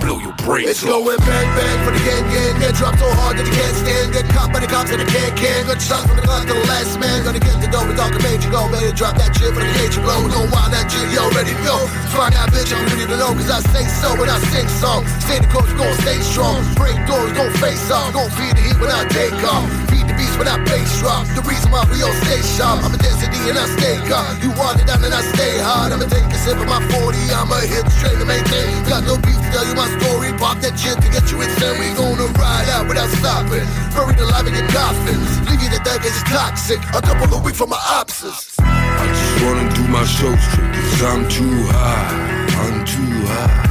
Blow your brains It's going bang bang for the gang gang. Get dropped so hard that you can't stand. Get caught by the cops and the can can. Good shot from the gun to the last man. Gonna get the dough with Dr. Major go. Better drop that shit for the cage blow. Know why that shit you already know. Find out bitch, I'm ready to know. Cause I say so when I sing songs. Stay the coach, gon' stay strong. Break doors, gon' face off. Gon' feed the heat when I take off. Feed the beast when I bass drop. The reason why we all stay sharp. I'm a density and I stay calm. You want it down and I stay hard. I'ma take a sip of my 40. I'ma hit straight to maintain. Got no beef to tell you my story. Pop that shit to get you insane. We gonna ride out without stopping. Buried alive in your coffin. Leave you to thug is toxic. A couple of weeks from my opposites. I just wanna do my show straight Cause I'm too high, I'm too high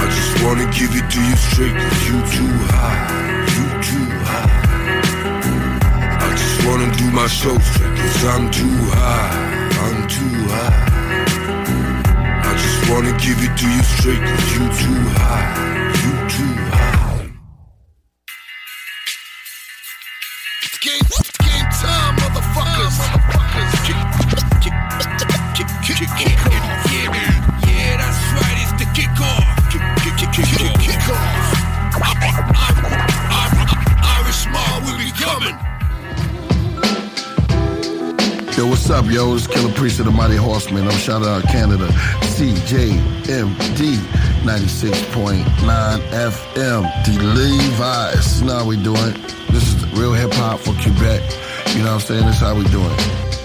I just wanna give it to you straight Cause you too high, you too high I just wanna do my show straight Cause I'm too high, I'm too high wanna give it to you straight Cause you too high, you too high It's game, it's game time, motherfuckers. Motherfuckers. Kick, kick, kick, kick, kick, kick. Yeah, yeah, that's right, it's the kickoff Kick, kick, kick, kick, kick, kick off. Irish mob, we be coming what's up, yo? It's Killer Priest of the Mighty Horseman. I'm shouting out Canada. CJMD 96.9 FM. The Levi's. How we doing. This is real hip hop for Quebec. You know what I'm saying? This is how we doing.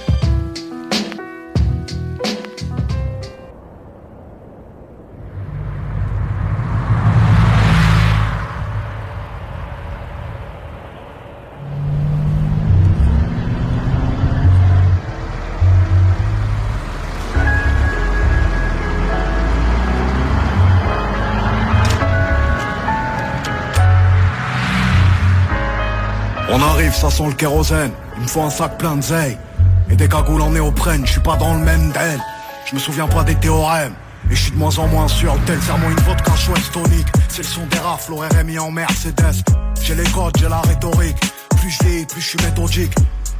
Ça sent le kérosène. Il me faut un sac plein de zeille. Et des cagoules en néoprène, je suis pas dans le même den. Je me souviens pas des théorèmes. Et je suis de moins en moins sûr, tel serment une vodka chouette tonique. C'est le son des rafles, RMI en Mercedes. J'ai les codes, j'ai la rhétorique. Plus je plus je suis méthodique.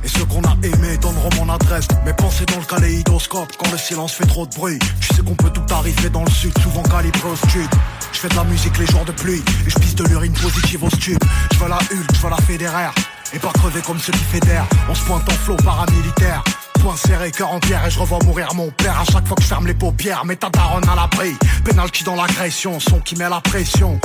Et ceux qu'on a aimés donneront mon adresse. Mes pensées dans le kaléidoscope Quand le silence fait trop de bruit. Tu sais qu'on peut tout arriver dans le sud Souvent calibré au sud Je fais de la musique les jours de pluie. Et je pisse de l'urine positive au stud Je veux la Hulk, je veux la fédéraire Et pas crever comme ceux qui fédèrent On se pointe en flot paramilitaire Point serré, cœur en pierre et je revois mourir mon père à chaque fois que je ferme les paupières. Mais ta daronne à l'abri, penalty dans l'agression, son qui met la pression.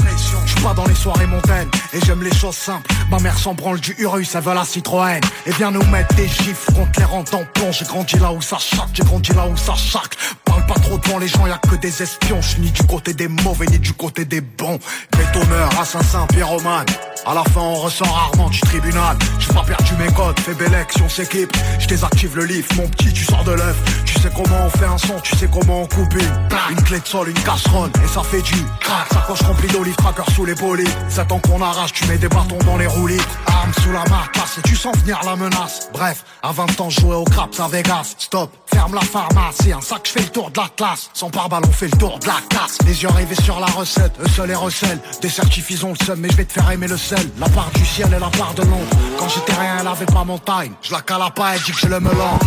Je suis pas dans les soirées montaines et j'aime les choses simples. Ma mère s'en branle du Urus, elle veut la Citroën. Et vient nous mettre des gifs contre les rentes en plomb. J'ai grandi là où ça chaque, j'ai grandi là où ça chaque. Parle pas trop devant les gens, y a que des espions. Je ni du côté des mauvais ni du côté des bons. Bétonneur, assassin, pyromane. À la fin, on ressort rarement du tribunal. J'ai pas perdu mes codes, fais belle on s'équipe. Je désactive le livre, mon petit, tu sors de l'œuf. Tu sais comment on fait un son, tu sais comment on coupe une. Une clé de sol, une casserole, et ça fait du crack. Sacoche remplie d'olive, tracker sous les bolides. C'est temps qu'on arrache, tu mets des bâtons dans les roulis. Arme sous la marque, et tu sens venir la menace. Bref, à 20 ans, jouais au craps à Vegas. Stop, ferme la pharmacie, un sac, je fais le tour de la classe. Sans pare-balles, on fait le tour de la casse. Les yeux rivés sur la recette, eux seuls les recèlent. Des certifs, ont le seum, mais je vais te faire aimer le sel. La part du ciel et la part de l'ombre. Quand j'étais rien, elle avait pas mon time. Je la cala pas, elle dit que je le melon.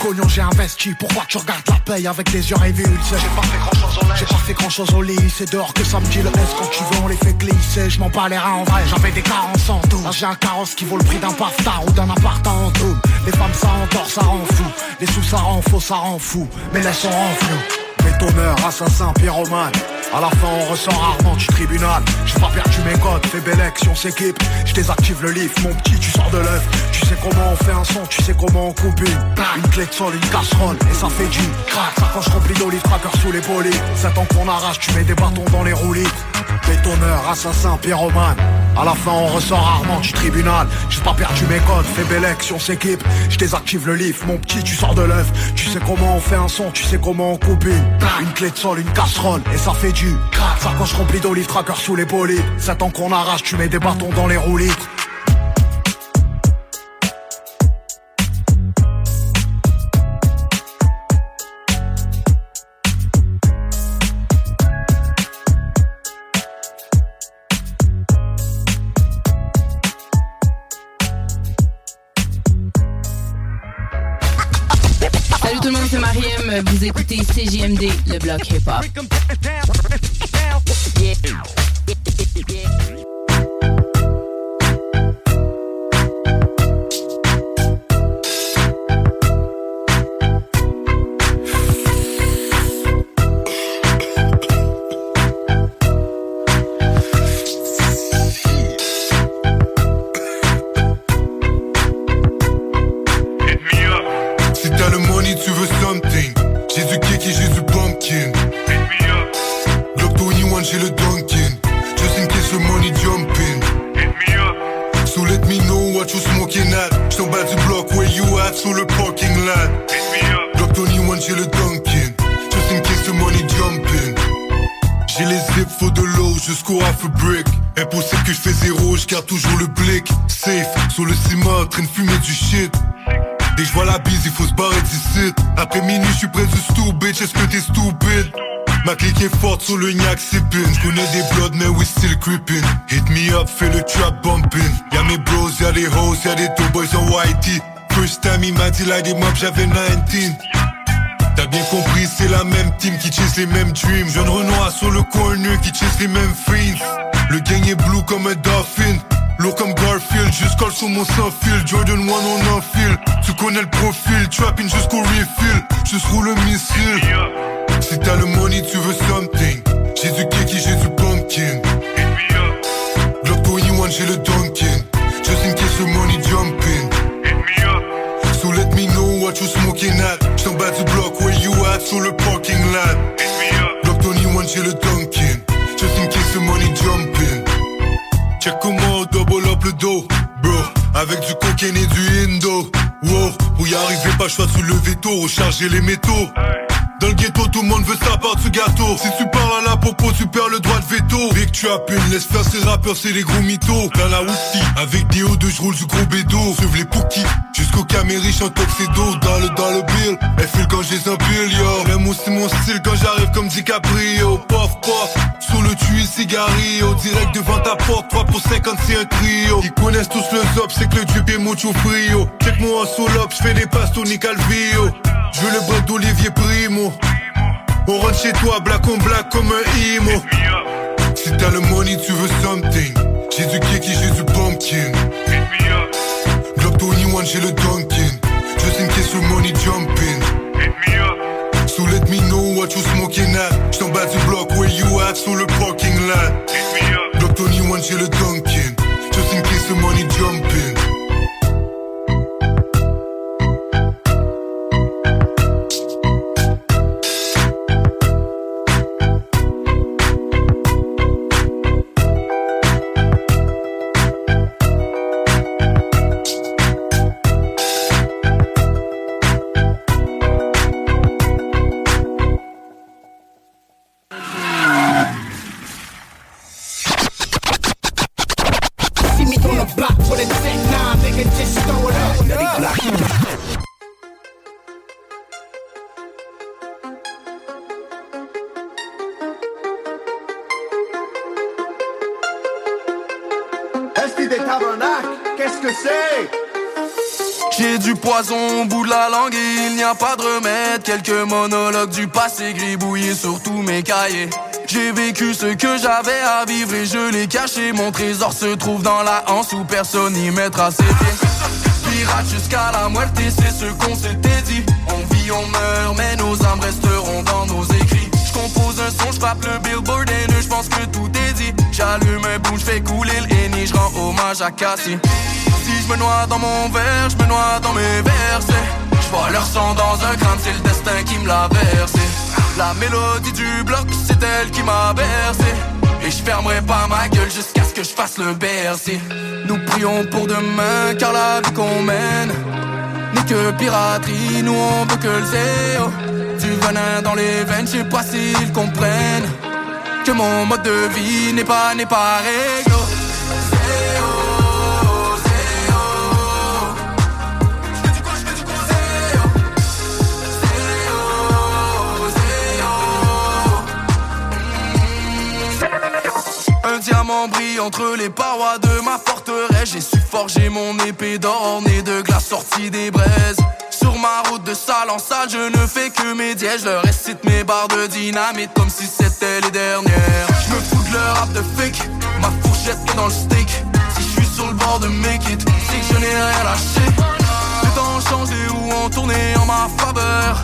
Cognon, j'ai investi, pourquoi tu regardes la paye avec des yeux rêvés J'ai pas fait grand chose au J'ai pas fait grand chose au lit, c'est dehors que ça me dit le S quand tu veux on les fait glisser, je m'en bats les reins en vrai, j'avais des carences en tout. Là j'ai un carrosse qui vaut le prix d'un paftar ou d'un appart en tout. Les femmes ça endort, ça rend fou, les sous ça rend faux, ça rend fou, mais laisse on rend flou Bétonneur, assassin, pyromane. À la fin on ressort rarement du tribunal. J'ai pas perdu mes codes, fais belle on s'équipe. Je désactive le livre, mon petit tu sors de l'œuf Tu sais comment on fait un son, tu sais comment on coupe une Une clé de sol, une casserole et ça fait du crack. Sacoche remplie d'olive, tracker sous les polis C'est temps qu'on arrache, tu mets des bâtons dans les roulis. Bétonneur, assassin, pyromane à la fin on ressort rarement du tribunal. J'ai pas perdu mes codes, fais belle on s'équipe Je désactive le livre, mon petit tu sors de l'œuf. Tu sais comment on fait un son, tu sais comment on coupe une. Une clé de sol, une casserole et ça fait du. Crack Sacoche remplie d'olive, tracker sous les polis C'est temps qu'on arrache, tu mets des bâtons dans les roulis écoutez CJMD, le bloc hip-hop. Forte sur le gnac, c'est pin. J'connais des bloods, mais we still creeping. Hit me up, fais le trap bumping. Y'a mes bros, y'a des hoes, y'a des two boys en whitey. First time, il m'a dit like des mobs, j'avais 19. T'as bien compris, c'est la même team qui chase les mêmes dreams. Jeune Renoir sur le corner qui chase les mêmes fiends. Le gang est blue comme un dolphin. Lourd comme Garfield, colle sur mon sans fil. Jordan 1 on enfile. Tu connais le profil, trapping jusqu'au refill. Juste roule le missile. T'as le money, tu veux something. Du kiki, du pumpkin. Glock 21, j'ai le Dunkin. Just in case the money jumping. So let me know what you smoking at. J't'en bas du bloc, where you at? Sur le parking lot. Glock 21, j'ai le Dunkin. Just in case the money jumping. Check comment double up le dos, bro. Avec du cocaine et du indo. Wow, pour y arriver, pas choix sous le veto, recharger les métaux. Dans le ghetto, tout le monde veut sa part ce gâteau. Si tu parles à la popo, tu perds le droit de veto. Dès que tu as peine, laisse faire ces rappeurs, c'est les gros mythos. Dans la outil, avec des hauts de je roule du gros bédo. Suive les pouki, jusqu'au camérich en tuxedo. Dans le, dans le bill, elle file quand j'ai un pull, yo. Même aussi mon style quand j'arrive comme DiCaprio. Pof, pof, sous le tuile, cigarillo. Direct devant ta porte, 3 pour 50, c'est un trio. Ils connaissent tous le zop, c'est que le dieu est mucho frio. Check-moi en solo, j'fais des passes, Tony Calvio. Je veux le bras d'Olivier Primo. On rentre chez toi, black on black comme un imo. Si t'as le money, tu veux something. J'ai du kiki, j'ai du pumpkin. Glock 21, j'ai le Dunkin. Just in case your money jumping. So let me know what you smoking at. J't'en bas du bloc, where you at, sur le parking lot. Glock 21, j'ai le Dunkin. Just in case your money jumping. Quelques monologues du passé gribouillés sur tous mes cahiers. J'ai vécu ce que j'avais à vivre et je l'ai caché. Mon trésor se trouve dans la hanse où personne n'y mettra ses pieds. Pirate jusqu'à la moelle, c'est ce qu'on s'était dit. On vit, on meurt, mais nos âmes resteront dans nos écrits. Je compose un son, je le billboard et je pense que tout est dit. J'allume un bout, fais couler le je rends hommage à Cassie. Si je me noie dans mon verre, je me noie dans mes versets. Je vois leur sang dans un crâne, c'est le destin qui me l'a versé. La mélodie du bloc, c'est elle qui m'a bercé. Et je fermerai pas ma gueule jusqu'à ce que je fasse le bercer. Nous prions pour demain, car la vie qu'on mène n'est que piraterie. Nous on veut que le zéro. Du venin dans les veines, je sais pas s'ils comprennent. Que mon mode de vie n'est pas, n'est pas réglo. Un diamant brille entre les parois de ma forteresse. J'ai su forger mon épée d'or de glace sortie des braises. Sur ma route de salle en salle, je ne fais que mes dièges. Je leur récite mes barres de dynamite comme si c'était les dernières. Je me fous de leur rap de fake, ma fourchette est dans le steak. Si je suis sur le bord de make it, c'est que je n'ai rien lâché. Les temps changent et où ont tourné en ma faveur.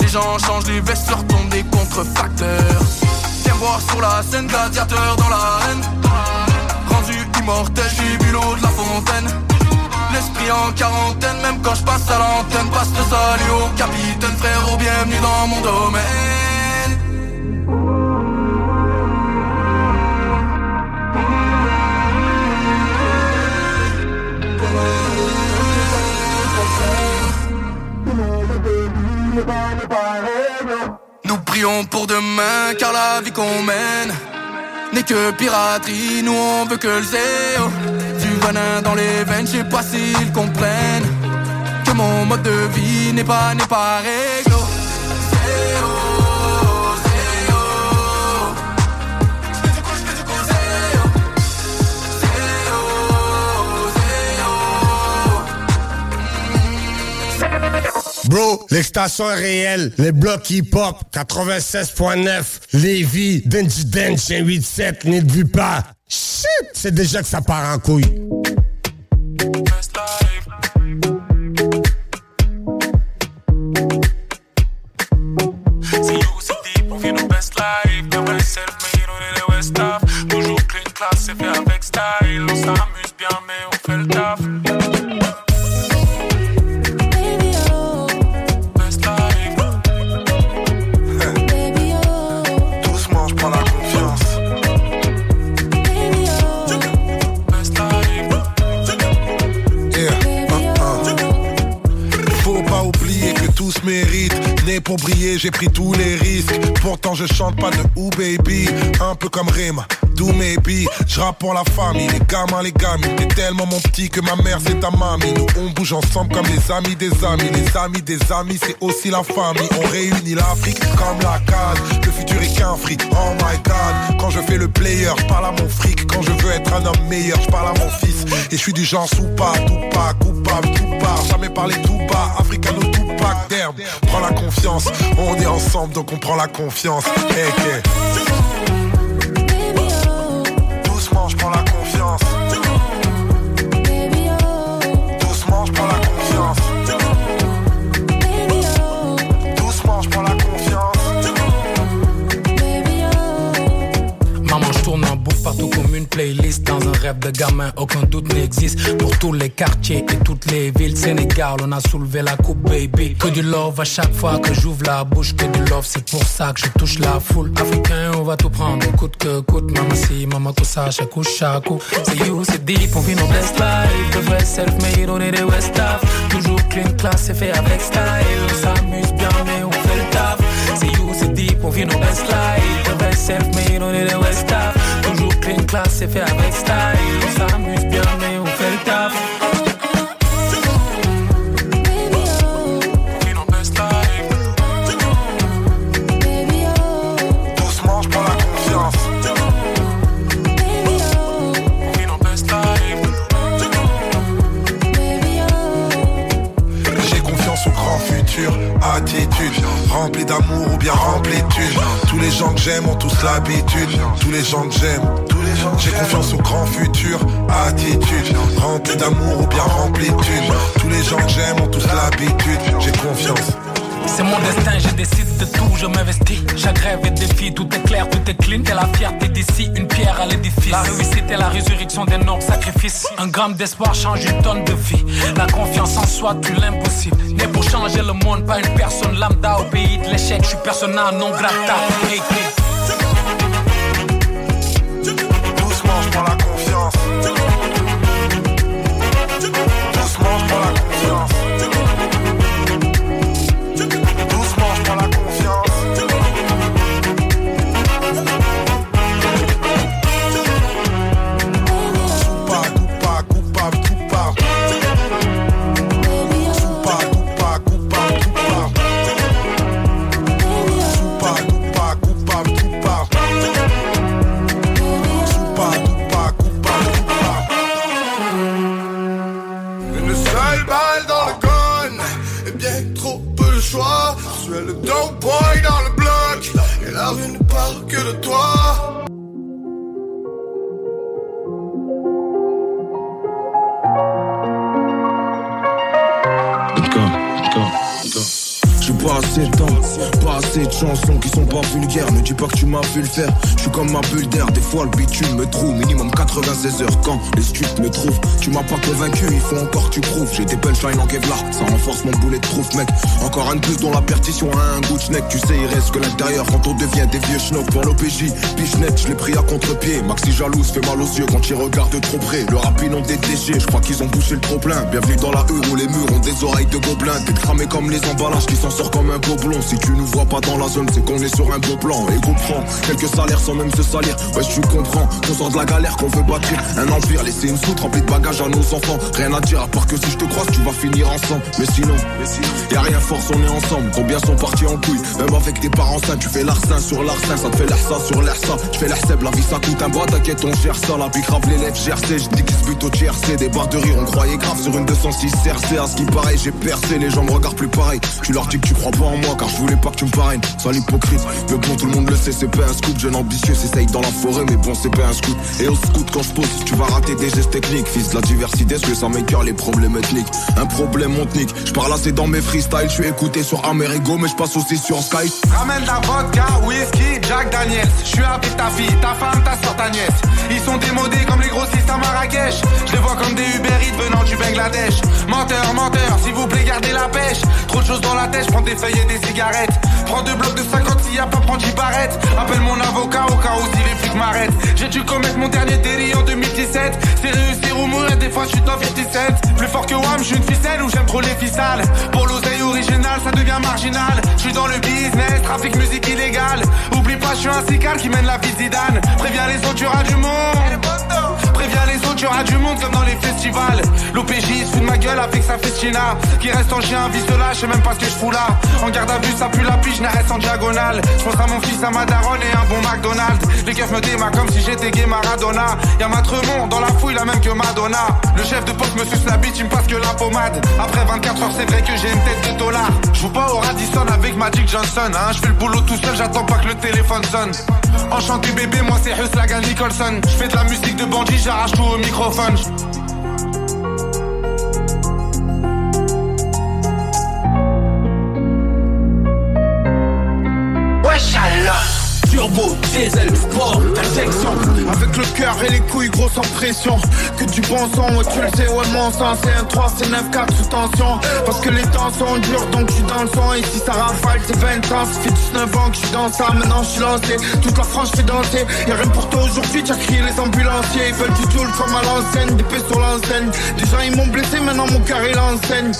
Les gens changent, les vestes se retombent des contrefacteurs. Viens voir sur la scène, gladiateur dans l'arène. Rendu immortel, j'ai bu l'eau de la fontaine. L'esprit en quarantaine, même quand je passe à l'antenne, passe le salut au capitaine, frérot, bienvenue dans mon domaine. Nous prions pour demain, car la vie qu'on mène n'est que piraterie. Nous on veut que le zéro. Dans les veines, je sais pas s'ils comprennent que mon mode de vie n'est pas, n'est pas réglo. Bro, l'extension est réelle. Les blocs hip-hop, 96.9. Lévis, Denji Dench, 187, n'y vu pas. Shit, c'est déjà que ça part en couille. Tous les risques. Pourtant, je chante pas de ou baby. Un peu comme Rima. Je rappe la famille, les gamins, les gamines. T'es tellement mon petit que ma mère, c'est ta mamie. Nous, on bouge ensemble comme les amis des amis. Les amis des amis, c'est aussi la famille. On réunit l'Afrique comme la case. Le futur est qu'un fric, oh my god. Quand je fais le player, je parle à mon fric. Quand je veux être un homme meilleur, je parle à mon fils. Et je suis du genre sous pas, tout pas, coupable, tout pas. Jamais parler tout bas, africano tout pas, d'herbe. Prends la confiance, on est ensemble donc on prend la confiance. Dans un rêve de gamin, aucun doute n'existe. Pour tous les quartiers et toutes les villes Sénégal, on a soulevé la coupe, baby. Que du love à chaque fois que j'ouvre la bouche Que du love, c'est pour ça que je touche la foule. Africain, on va tout prendre, coûte que coûte. Maman si, maman tout ça, chaque coup, chaque coup C'est you, c'est deep, on vit nos best life De vrai self-made, on est des West Af Toujours clean, class, c'est fait avec style. On s'amuse bien, mais on fait le taf. C'est you, c'est deep, on vit nos best life De vrai self-made, on est des West Af Toujours clean, class, c'est fait avec style bien rempli de. Tous les gens que j'aime ont tous l'habitude. Tous les gens que j'aime. J'ai confiance au grand futur, attitude. Rempli d'amour ou bien rempli de thunes. Tous les gens que j'aime ont tous l'habitude. J'ai confiance. C'est mon destin, je décide de tout, je m'investis. Chaque rêve est défi, tout est clair, tout est clean. T'es la fierté d'ici, une pierre à l'édifice. La réussite est la résurrection des nobles sacrifices. Un gramme d'espoir change une tonne de vie. La confiance en soi tue l'impossible. Né pour changer le monde, pas une personne lambda au pays de l'échec. Je suis persona non grata. Hey, hey. Vulgaires. Ne pas que tu m'as vu le faire. Je suis comme ma bulle d'air, des fois le bitume me trouve. Minimum 96 heures quand les streets me trouvent. Tu m'as pas convaincu, il faut encore que tu prouves. J'ai des punchlines en Kevlar, ça renforce mon boulet de proof, mec. Encore un plus dont la perdition a un goût de. Tu sais, il reste que l'intérieur quand on devient des vieux schnocks. Pour l'OPJ, net, je l'ai pris à contre-pied. Maxi jalouse fait mal aux yeux quand il regarde trop près. Le rap ont des déchets, je crois qu'ils ont bouché le trop plein. Bienvenue dans la rue où les murs ont des oreilles de gobelins. T'es cramé comme les emballages qui s'en sort comme un gobelin. Si tu nous vois pas dans la zone, c'est qu'on est sur un beau plan. Quelques salaires sans même se salir. Ouais, tu comprends qu'on sort de la galère, qu'on veut bâtir un empire. Laisser une soute remplie de bagages à nos enfants. Rien à dire à part que si je te croise, tu vas finir ensemble. Mais sinon, y a rien force, on est ensemble. Combien sont partis en couille? Même avec tes parents sains, tu fais l'arsen sur l'arsen. Ça te fait l'air ça sur l'air ça. Je fais l'air seb, la vie ça coûte un bras. T'inquiète, on gère ça. La vie grave les lèvres GRC. Je dis qu'ils se butent au GRC. Des barres de rire, on croyait grave sur une 206 CRC. À ce qui paraît, j'ai percé. Les gens me regardent plus pareil. Tu leur dis que tu crois pas en moi car je voulais pas que tu me parraines. Sale hypocrite. Mais bon, tout le monde le c'est pas un scoop. Jeune ambitieux, s'essaye dans la forêt, mais bon, c'est pas un scoop. Et au scout, quand je pose, tu vas rater des gestes techniques. Fils de la diversité, ce que ça m'écœure les problèmes ethniques. Un problème, on te nique. Je parle assez dans mes freestyles. Je suis écouté sur Amerigo, mais je passe aussi sur Skype. Ramène la vodka, whisky, Jack Daniels. Je suis avec ta fille, ta femme, ta soeur, ta nièce. Ils sont démodés comme les grossistes à Marrakech. Je les vois comme des Uber Eats venant du Bangladesh. Menteur, menteur, s'il vous plaît, gardez la pêche. Trop de choses dans la tête, je prends des feuilles et des cigarettes. Prends deux blocs de 50 s'il y a pas, prends 10 barrettes. Appelle mon avocat au cas où si les flics m'arrêtent. J'ai dû commettre mon dernier délit en 2017. C'est réussir ou mourir des fois je suis dans 50 cents Plus fort que WAM, je suis une ficelle ou j'aime trop les ficelles Pour l'oseille original, ça devient marginal Je suis dans le business, trafic musique illégale Oublie pas, je suis un cical qui mène la vie Zidane Préviens les autres, du monde Préviens les autres, tu du monde comme dans les festivals. L'OPJ se fout de ma gueule avec sa festina. Qui reste en chien, vie de là, je sais même pas ce que je fous là. En garde à vue, ça pue la pige, reste en diagonale. Je pense à mon fils, à ma daronne et un bon McDonald's. Les keufs me démarrent comme si j'étais gay Maradona. Y'a ma Tremont dans la fouille, la même que Madonna. Le chef de poste me suce la bite, il me passe que la pommade. Après 24 heures, c'est vrai que j'ai une tête de dollar Je joue pas au Radisson avec Magic Johnson hein. Je fais le boulot tout seul, j'attends pas que le téléphone sonne Enchanté bébé, moi c'est Hus Lagan Nicholson. Je fais de la musique de bandit, j'arrache tout au microphone turbo, diesel, sport, injection. Avec le cœur et les couilles gros sans pression Que du bon sang, ouais tu le sais, ouais mon sang C'est un 3, c'est 9, 4 sous tension. Parce que les temps sont durs donc je suis dans le son Et si ça rafale c'est 20 ans, ça fait 19 ans que je suis dans ça Maintenant je suis lancé, toute la France fait danser. Y'a rien pour toi aujourd'hui, t'as crié les ambulanciers. Ils veulent du tout comme à l'enseigne, des sur l'enseigne. Gens ils m'ont blessé, maintenant mon cœur il enseigne.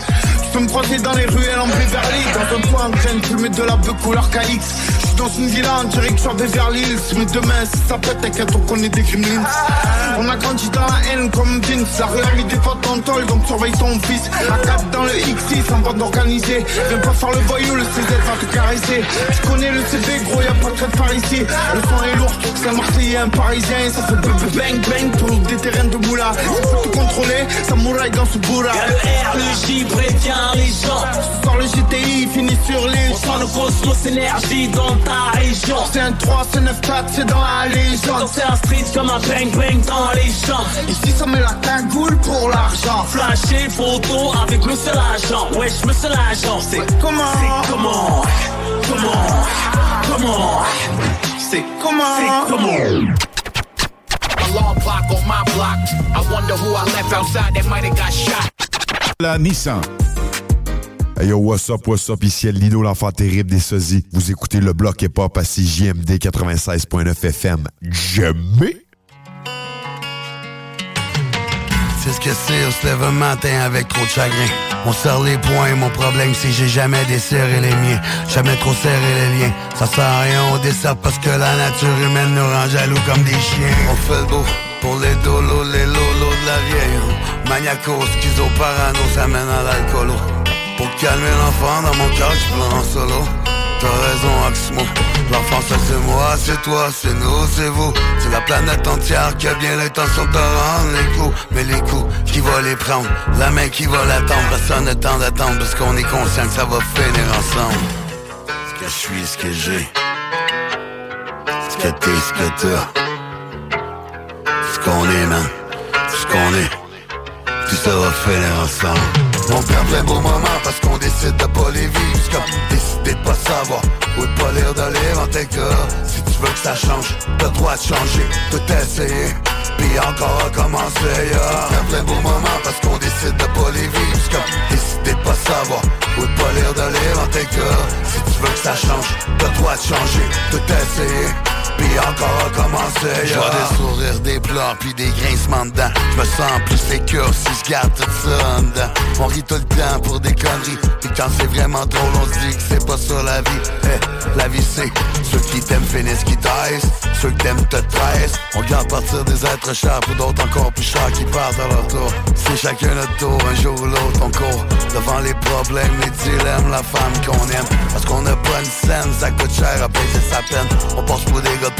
Peux me croiser dans les ruelles en Beverly Dans un point en graine, tu de la beuh couleur KX dans une villa en direction des Hills Mais demain si ça pète t'inquiète on connaît des gremlins On a grandi dans la haine comme Vince. La potes dans le tol donc surveille ton fils. A 4 dans le X6 en bande organisée Viens pas faire le voyou le CZ va te caresser. Tu connais le CV gros y'a pas de traite par ici. Le son est lourd c'est un Marseillais un Parisien. Ça fait bang bang tout des terrains de moula Ça peut tout contrôler ça mouraille dans ce bourra Y'a le R, le J prévient les gens. Soir le GTI finit sur les On sent le cosmos énergie dans ta région C'est un 3, c'est 9, 4, c'est dans la légende. C'est un street comme un bang bang dans les champs. Ici ça met la cagoule pour l'argent. Flasher photo avec monsieur l'agent. Wesh monsieur l'agent. C'est comment? C'est comment? Comment? Comment? C'est comment? C'est comment? On my block. I wonder who I left outside that might have got shot. La Nissan. Hey yo, what's up, what's up, ici Lino, l'enfant terrible des sosies. Vous écoutez le bloc hip-hop à CJMD 96.9 FM. Jamais! C'est ce que c'est, on se lève un matin avec trop de chagrin. On serre les poings, mon problème c'est j'ai jamais desserré les miens. Jamais trop serré les liens. Ça sert à rien, on dessert parce que la nature humaine nous rend jaloux comme des chiens. On fait le beau pour les dolos, les lolos de la vieille. Maniaco, schizo, parano, ça mène à l'alcoolo. Pour calmer l'enfant dans mon cœur, je prends en solo. T'as raison, Axmo. L'enfance, c'est moi, c'est toi, c'est nous, c'est vous. C'est la planète entière qui a bien l'intention de rendre les coups. Mais les coups, qui va les prendre La main qui va l'attendre. Personne n'a temps d'attendre parce qu'on est conscient que ça va finir ensemble. Ce que je suis, ce que j'ai. Ce que t'es, ce que t'as. Ce qu'on est, man. Ce qu'on est. On perd plein beaux moments parce qu'on décide de pas les vivre. C'est décider de pas savoir ou de pas lire de livre en cas. Si tu veux que ça change, t'as droit de changer, tout essayer. Puis encore recommencer, yeah. On perd plein beaux moments parce qu'on décide de pas les vivre. C'est décider de pas savoir ou de pas lire de livre en cas. Si tu veux que ça change, t'as droit de changer, tout essayer. Puis encore recommencer Je vois des sourires, des pleurs, puis des grincements dedans Je me sens plus sécure si je garde tout ça en dedans. On rit tout le temps pour des conneries. Puis quand c'est vraiment drôle, on se dit que c'est pas ça la vie. Eh, La vie c'est ceux qui t'aiment finissent qui taisent. Ceux qui t'aiment te trahissent. On garde partir des êtres chers pour d'autres encore plus chers qui partent à leur tour. C'est chacun notre tour, un jour ou l'autre on court Devant les problèmes, les dilemmes, la femme qu'on aime. Parce qu'on a pas une scène, ça coûte cher à payer sa peine. On passe pour des gars de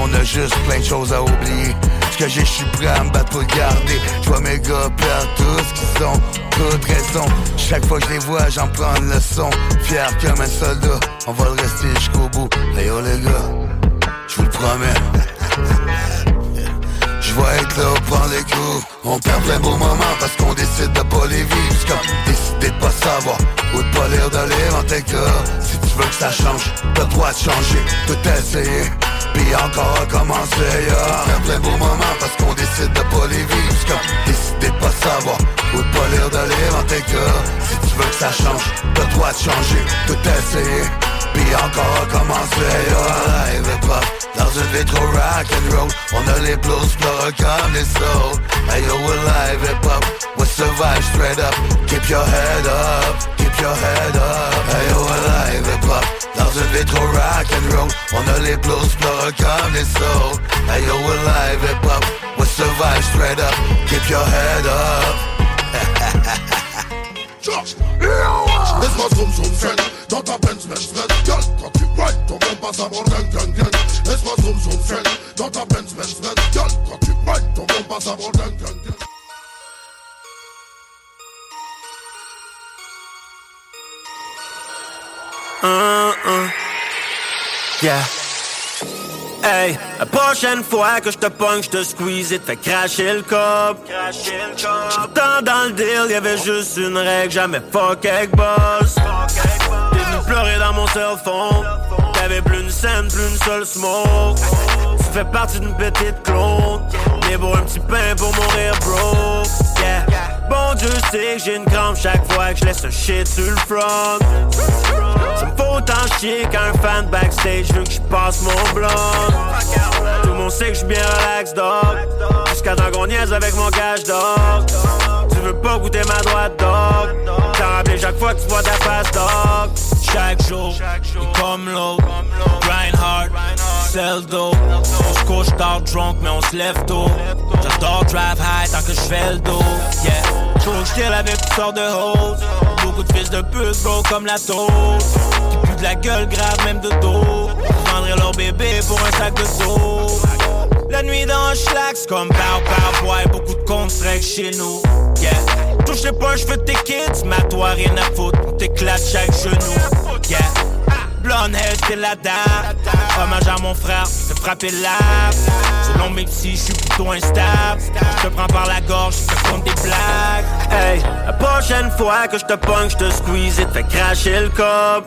on a juste plein de choses à oublier. Ce que j'ai, je suis prêt à me battre pour garder. Je vois mes gars perdre tout ce qu'ils ont Toute raison, chaque fois que je les vois, j'en prends une leçon. Fier comme un soldat, on va le rester jusqu'au bout. Hey yo les gars, je vous le promets. Je vais être là au prendre les coups. On perd plein beaux moments parce qu'on décide de pas les vivre. C'est décider de pas savoir ou de pas lire de livre en cas Si tu veux que ça change, t'as le droit de changer, tout essayer puis encore recommencer, yeah. On perd plein beaux moments parce qu'on décide de pas les vivre. C'est comme décider de pas savoir ou de pas lire de livre en tes Si tu veux que ça change, le droit de changer, tout essayer. Puis encore recommencer, yeah. Live pas dans une vie trop rock and roll. On a les blues pleureux comme les souls Hey yo, we're live hip hop We survive straight up. Keep your head up Keep your head up. Hey yo, we're live hip hop Dans une vie trop rock and roll. On a les blues pleureux comme les souls Hey yo, we're live hip hop. We survive straight up. Keep your head up. Laisse-moi zoom zoom zen Dans ta Benz Benz Benz. Girl, quand tu ride ton bon passe avant gang gang. Gang Laisse-moi zoom zoom zen Dans ta Benz Benz Benz. Girl, quand tu ride ton bon passe avant gang gang gang Uh, uh. Yeah. Hey, la prochaine fois que je te pogne, je te squeeze et te fais cracher le cop. Tant dans le deal, y'avait juste une règle, jamais fuck avec boss. T'es venu pleurer dans mon cell phone. T'avais plus une scène, plus une seule smoke. Tu fais partie d'une petite clone. Mais pour un petit pain pour mourir, bro. Yeah. Bon Dieu sait que j'ai une crampe chaque fois que je laisse un shit sur le front. Ça me faut autant chier qu'un fan backstage veut que je passe mon blanc. Tout le monde sait que je suis bien relax, dog. Jusqu'à temps qu'on niaise avec mon cash, dog. Tu veux pas goûter ma droite, dog? T'as rappelé chaque fois que tu vois ta face, dog. Chaque jour, il comme l'autre. Hard, On se couche tard drunk, mais on se lève tôt. J'adore drive high tant que je fais le dos. Yeah, que je avec toutes sortes de hoes. Beaucoup de fils de pute, bro, comme la taupe. Qui puent de la gueule grave, même de dos. Vendrais leur bébé pour un sac de dos. La nuit dans un schlax comme Pow Pow Boy, beaucoup de comptes chez nous. Yeah. Touche pas, je veux tes kids, à toi rien à foutre. On t'éclate chaque genou. Yeah. C'est la. Hommage à mon frère, se frapper l'âme. Selon mes petits, je suis plutôt instable. Je te prends par la gorge, je te compte des blagues. Hey, la prochaine fois que je te pogne, je te squeeze et te fais cracher le cop.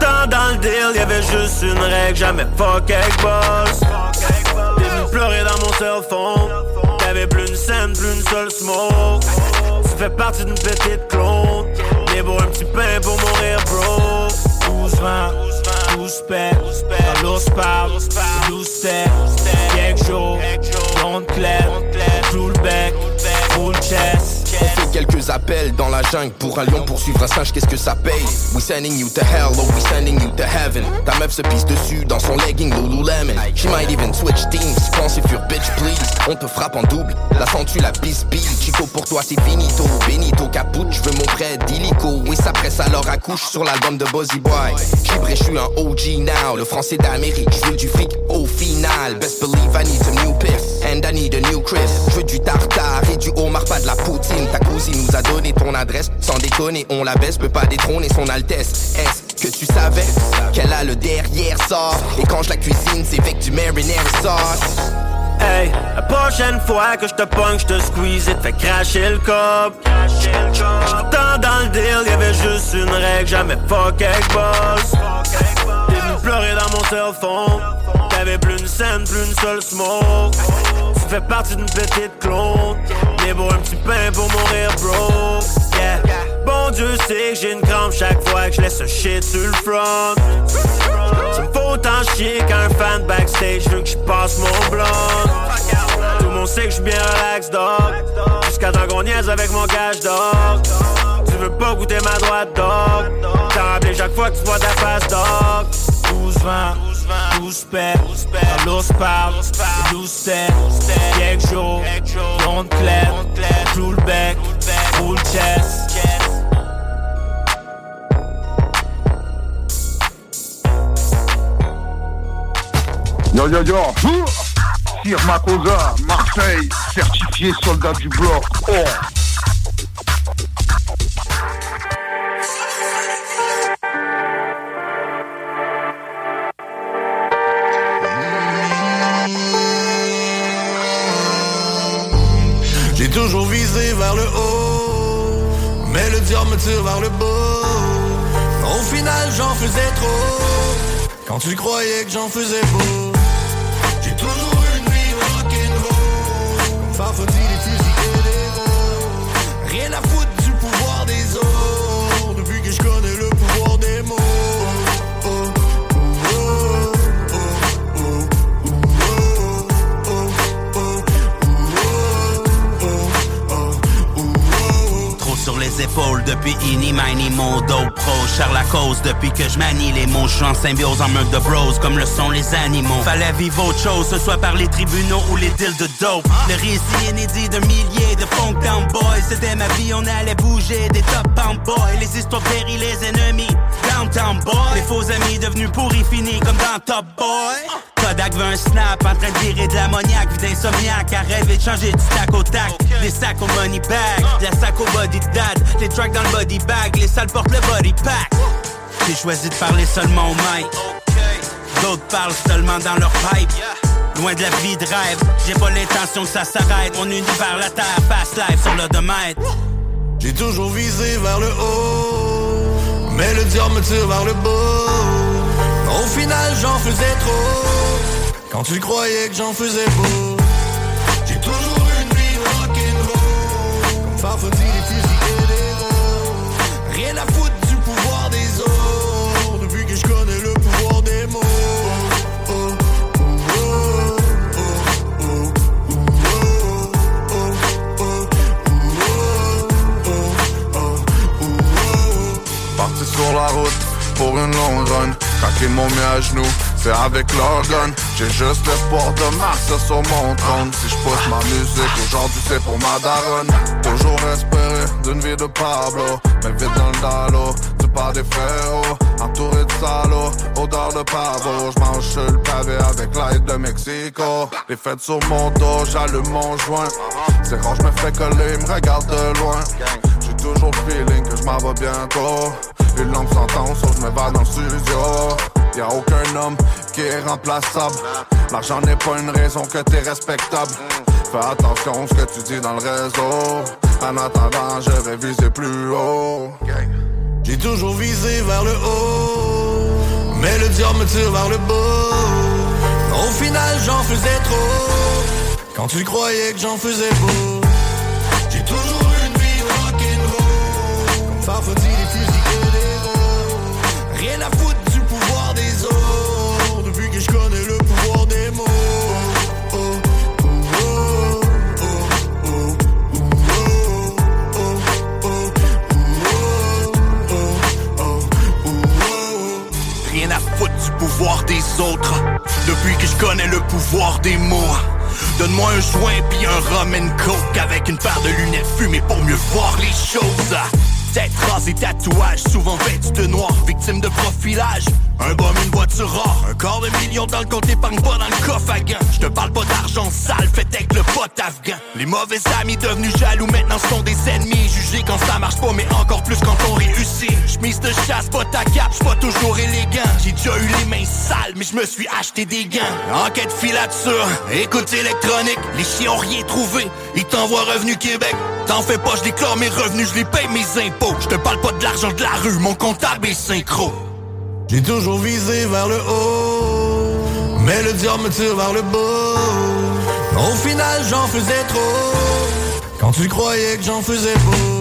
Tant dans le deal, y'avait juste une règle, jamais fuck avec boss. T'es venu pleurer dans mon cell phone. T'avais plus une scène, plus une seule smoke. Tu fais partie d'une petite clone. Mais un petit pain pour mourir, bro. 12 20, 12 pets. Dans l'os parle, 12 steps. Quelques jours, blonde claire. Joue le bec, full chest. Quelques appels dans la jungle pour un lion poursuivre un singe, qu'est-ce que ça paye? We sending you to hell, or we sending you to heaven. Ta meuf se pisse dessus dans son legging Lululemon. She might even switch teams, pense if your bitch please. On te frappe en double, la sens-tu la pisse bille Chico pour toi c'est finito, Benito Caput, je veux mon prêt d'illico. Oui ça presse alors accouche sur l'album de Buzzy Boy. Gibré, je suis un OG now, le français d'Amérique Je veux du fric au final, best believe I need some new piff Need a new crib, je veux du tartare et du homard, pas de la poutine ta cousine nous a donné ton adresse. Sans déconner, on la baisse, peut pas détrôner son Altesse. Est-ce que tu savais qu'elle a le derrière sort? Et quand je la cuisine, c'est avec du marinara sauce. Hey, la prochaine fois que je te pogne, je te squeeze et te fais cracher le cop. Tant dans le deal, y'avait juste une règle, jamais fuck avec boss. T'es venu pleurer dans mon cell phone. Plus une scène, plus une seule smoke. Tu fais partie d'une petite clone. Mais pour un petit pain pour mourir, bro. Yeah. Bon Dieu sait que j'ai une crampe chaque fois que je laisse un shit sur le front. Ça me faut autant chier qu'un fan backstage veut que je passe mon blanc. Tout le monde sait que je bien relax, dog. Jusqu'à temps qu'on niaise avec mon cash, dog. Tu veux pas goûter ma droite, dog. T'as rappelé chaque fois que tu vois ta face, dog. 12 20, 12 pets, dans l'os parle, 12 steps, quelques jours, blonde claire, joue le bec, full chest. Yo yo yo Sir Makosa, Marseille, certifié soldat du bloc. Oh. Toujours visé vers le haut, mais le diable me tire vers le bas. Au final, j'en faisais trop, quand tu croyais que j'en faisais beau. J'ai toujours une vie rock'n'roll, comme depuis Ini, Mini, Modo Pro. Cher la cause depuis que je manie les mots. Je suis en symbiose en meute de bros comme le sont les animaux. Fallait vivre autre chose, ce soit par les tribunaux ou les deals de dope. Le récit inédit de milliers de funk down boys. C'était ma vie, on allait bouger des top pound boys. Les histoires péris, les ennemis. Downtown boy. Les faux amis devenus pourris finis comme dans Top Boy. Kodak veut un snap en train de virer de l'ammoniaque, vie d'insomniaque, à rêver de changer du tac au tac. Des sacs au money bag, la sac au body dad, les tracks dans le body bag, les salles portent le body pack. J'ai choisi de parler seulement au mic. D'autres parlent seulement dans leur pipe. Loin de la vie de rêve, j'ai pas l'intention que ça s'arrête. Mon univers, la terre, fast life sur le domaine. J'ai toujours visé vers le haut, mais le diable me tire vers le bas. Au final, j'en faisais trop, quand tu croyais que j'en faisais beau. J'ai toujours une vie rock'n'roll, comme les fusils et les. Rien à foutre du pouvoir des autres, depuis que je connais le pouvoir des mots. Parti sur la route pour une longue run Ils m'ont mis à genoux, avec gun J'ai juste l'espoir de marcher sur mon trône. Si je pousse ma musique, aujourd'hui c'est pour ma daronne. Toujours espérer d'une vie de Pablo. Mais vite dans le dallo, du pas des frérots. Entouré de salauds, odeur de pavot. J'mange sur le pavé avec l'aide de Mexico. Les fêtes sur mon dos, j'allume mon joint. C'est quand je me fais coller, me regarde de loin. J'ai toujours le feeling que je m'en vais bientôt. Une longue sentence, so je me bats dans le studio Y'a aucun homme qui est remplaçable L'argent n'est pas une raison que t'es respectable Fais attention ce que tu dis dans le réseau En attendant, je vais viser plus haut J'ai toujours visé vers le haut, mais le diable me tire vers le bas. Au final, j'en faisais trop, quand tu croyais que j'en faisais beau. J'ai toujours une vie rock'n'roll, comme Farfadie, les fusils et les rôles. Rien à foutre des autres. Depuis que je connais le pouvoir des mots. Donne-moi un joint puis un rum and coke Avec une paire de lunettes fumées pour mieux voir les choses Tête rasée, tatouage, souvent vêtu de noir Victime de profilage. Un bum, une voiture rare Un quart de million dans le compte épargne pas dans le coffre à gants Je te parle pas d'argent sale fait avec le pote afghan. Les mauvais amis devenus jaloux maintenant sont des ennemis. Jugés quand ça marche pas mais encore plus quand on réussit. Chemise de chasse, pas ta cape, j'suis pas toujours élégant. J'ai déjà eu les mains sales mais je me suis acheté des gants. Enquête filature, écoute électronique Les chiens ont rien trouvé, ils t'envoient Revenu Québec T'en fais pas, je déclare mes revenus, je les paye mes impôts Je te parle pas de l'argent de la rue, mon comptable est synchro J'ai toujours visé vers le haut, mais le diable me tire vers le bas. Au final, j'en faisais trop, quand tu croyais que j'en faisais beau.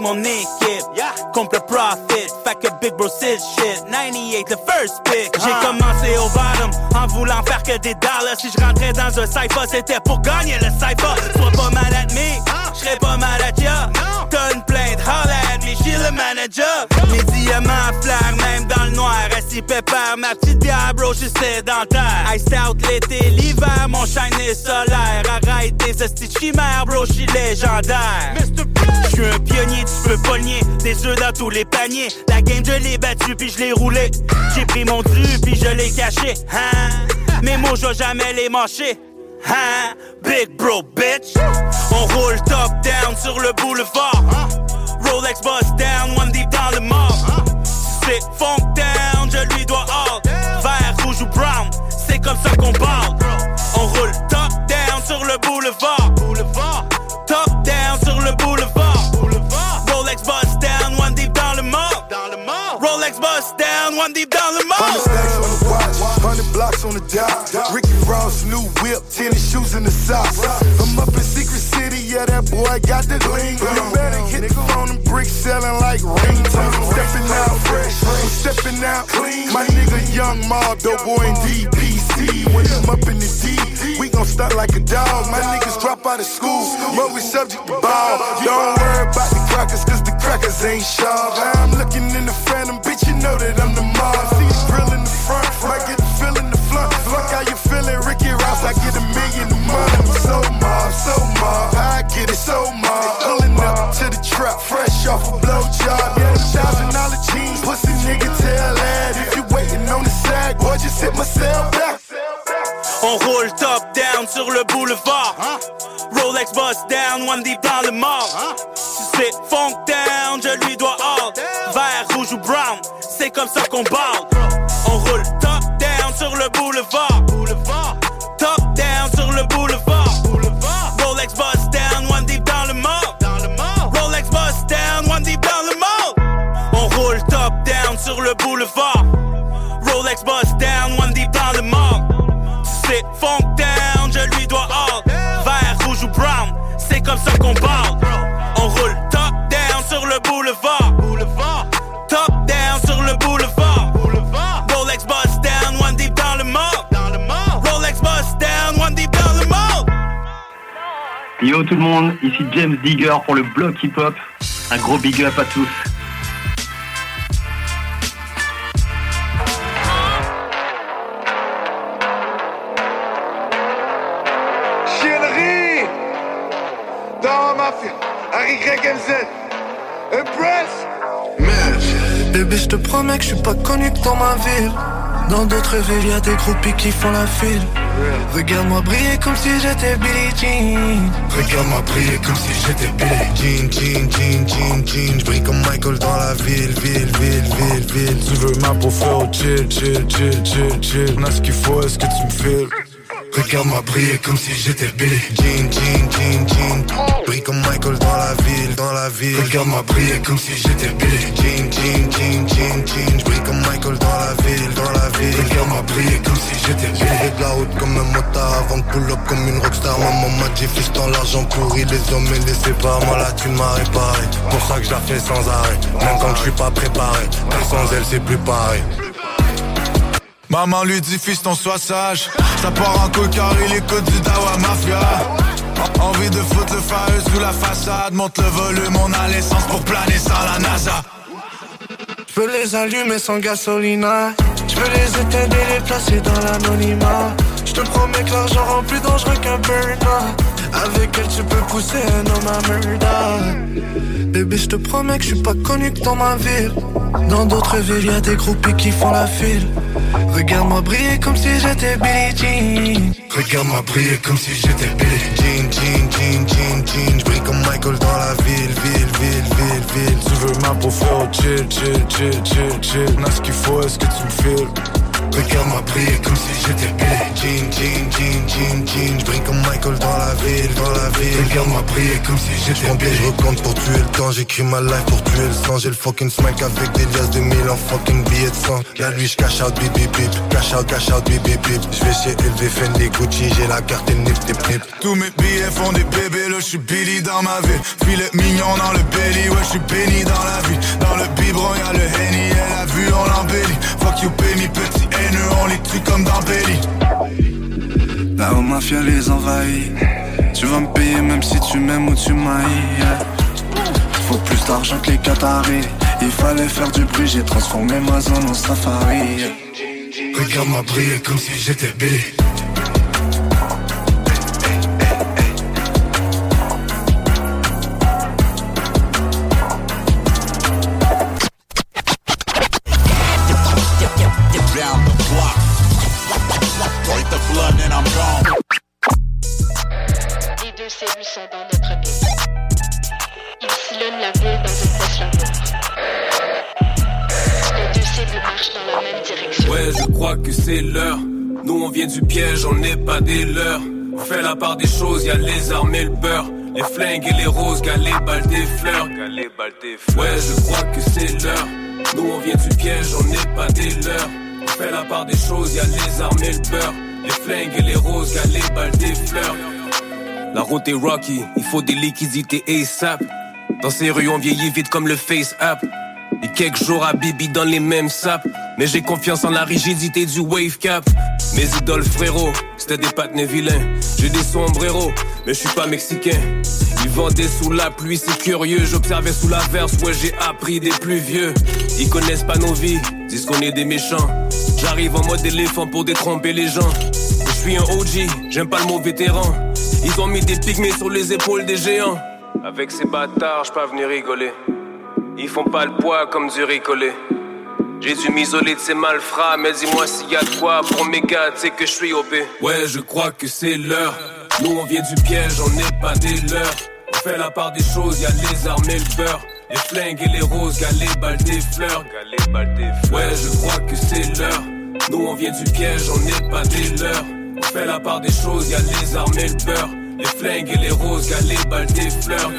Avec mon équipe. Compte profit, fait que Big Bro shit. 98, the first pick. J'ai commencé au bottom en voulant faire que des dollars. Si je rentrais dans un cypher, c'était pour gagner le cypher. Sois pas mad at me, j'serais pas mad at ya. Plainte, holla at me, j'suis le manager. Ma petite bière, bro, j'suis sédentaire. Iced out l'été, l'hiver, mon shine est solaire. Arrête tes hosties de chimères, bro, j'suis légendaire. J'suis un pionnier, tu peux pogner des œufs dans tous les paniers. La game, je l'ai battu puis je l'ai roulé. J'ai pris mon dû puis je l'ai caché. Hein? Mes mots, je jamais les mâcher. Hein? Big bro, bitch. On roule top down sur le boulevard. Rolex bust down, one deep dans le mort. C'est funk down, je lui dois all. Vert, rouge ou brown, c'est comme ça qu'on parle. On roule top down sur le boulevard. Top down sur le boulevard. Rolex bust down, one deep dans le mort. Rolex bust down, one deep dans le hundred blocks on the dot. Ricky Ross, new whip, tennis shoes in the socks. I'm up in yeah, that boy got the gleam. You better hit the phone and bricks selling like ringtones. I'm stepping out fresh, I'm stepping out clean. My nigga Young Mob, dope boy in DPC. When I'm up in the D, we gon' start like a dog. My niggas drop out of school, but we subject to ball. Don't worry about the crackers, cause the crackers ain't sharp. I'm looking in the phantom, bitch, you know that I'm the mob. See off a blowjob. Yeah, them thousand dollar jeans, pussy nigga tell that. If you waiting on the sag, boy, just hit myself back. On roule top down sur le boulevard. Rolex bust down, one deep dans le mort. C'est funk down, je lui dois all. Vert, rouge ou brown, c'est comme ça qu'on parle. On roule top down sur le. Boulevard. Le boulevard. Rolex bust down, one deep dans le mort. C'est funk down, je lui dois all. Vert, rouge ou brown, c'est comme ça qu'on parle. On roule top down sur le boulevard. Top down sur le boulevard. Rolex bust down, one deep dans le mort. Rolex bust down, one deep dans le mort. Yo tout le monde, ici James Digger pour le bloc hip-hop. Un gros big up à tous. Harry Greg MZ Impress. Mais, bébé, je te promets que je suis pas connu que dans ma ville. Dans d'autres villes, y a des groupies qui font la file. Regarde-moi briller comme si j'étais Billie Jean. Regarde-moi briller comme si j'étais Billie Jean, Jean, Jean, Jean, Jean. J'brille comme Michael dans la ville, ville, ville, ville, ville. Tu veux ma pour faire chill, chill, chill, chill, chill. On a ce qu'il faut, est-ce que tu me files? Regarde-moi briller comme si j'étais Billie Jean, Jean, Jean, Jean. Brille comme Michael dans la ville, dans la ville. Regarde-moi briller comme si j'étais Billie Jean, Jean, Jean, Jean, Jean. J'brille comme Michael dans la ville, dans la ville. Regarde-moi briller comme si j'étais J'ai de la route comme un motard avant de pull up comme une rockstar. Maman m'a dit fils dans l'argent pourri Les hommes et les séparent, moi la thune m'a réparé. Pour ça que je la fais sans arrêt. Même quand je suis pas préparé. Mais sans elle c'est plus pareil Maman lui dit fiston sois sage Ça part en car il écoute du Dawa Mafia Envie de foutre le fire sous la façade Monte le volume, on a l'essence pour planer sans la NASA Je peux les allumer sans gasolina. Je peux les éteindre et les placer dans l'anonymat. Je te promets que l'argent rend plus dangereux qu'un burner. Avec elle, tu peux pousser un homme à. Bébé, je te promets que je suis pas connu que dans ma ville. Dans d'autres villes, y a des groupies qui font la file. Regarde-moi briller comme si j'étais Billie Jean. Regarde-moi briller comme si j'étais Billie Jean, Jean, Jean, Jean, Jean J'brille comme Michael dans la ville, ville, ville, ville, ville Tu veux ma pour faire chill, chill, chill, chill, chill On a ce qu'il faut, est-ce que tu me files? Regarde-moi briller comme si j'étais Billie Jean, Jean, Jean, Jean, Jean J'brille comme Michael dans la ville, dans la ville. M'a prié comme si j'étais bien. Je recompte pour tuer le temps, j'écris ma life pour tuer le sang. J'ai le fucking smack avec des liasses de mille en fucking billets de sang. Y'a lui, j'cash out, bip bip bip. Cash out, cash out, bip bip bip. J'vais chez LV, Fendi, Gucci, j'ai la carte et le nip, tip nip. Tous mes billets font des bébés, là j'suis Billy dans ma vie. Filet mignon dans le belly, ouais j'suis béni dans la vie. Dans le biberon y'a le Henny, elle a vu, on l'embellit. Fuck you, pay me, petit haineux, on les tue comme dans Belly. La haut mafia les envahit. Tu vas me payer même si tu m'aimes ou tu m'haïs. Faut plus d'argent que les Qataris. Il fallait faire du bruit, j'ai transformé ma zone en safari. Regarde-moi briller comme si j'étais Billy. C'est l'heure. Nous on vient du piège, on n'est pas des leurs. On fait la part des choses, y a les armes et le beurre. Les flingues et les roses, gars, les balles des fleurs. Ouais, je crois que c'est l'heure. Nous on vient du piège, on n'est pas des leurs. On fait la part des choses, y a les armes et le beurre. Les flingues et les roses, gars, les balles des fleurs. La route est rocky, il faut des liquidités ASAP. Dans ces rues, on vieillit vite comme le face app. Et quelques jours à Bibi dans les mêmes sapes. Mais j'ai confiance en la rigidité du wave cap. Mes idoles frérot, c'était des patnais vilains. J'ai des sombreros, mais je suis pas mexicain. Ils vendaient sous la pluie, c'est curieux. J'observais sous la verse, ouais, j'ai appris des plus vieux. Ils connaissent pas nos vies, disent qu'on est des méchants. J'arrive en mode éléphant pour détromper les gens. Je suis un OG, j'aime pas le mot vétéran. Ils ont mis des pygmées sur les épaules des géants. Avec ces bâtards, je pas venir rigoler. Ils font pas le poids comme du ricolé. J'ai dû m'isoler de ces malfrats, mais dis-moi s'il y a de quoi pour mes gars, tu sais que je suis OP. Ouais, je crois que c'est l'heure. Nous on vient du piège, on n'est pas des leurs. On fait la part des choses, y a les armes et le beurre. Les flingues et les roses, gars, les balles des fleurs. Ouais, je crois que c'est l'heure. Nous on vient du piège, on n'est pas des leurs. On fait la part des choses, y a les armes et le beurre. Les flingues et les roses, gars, les balles des fleurs.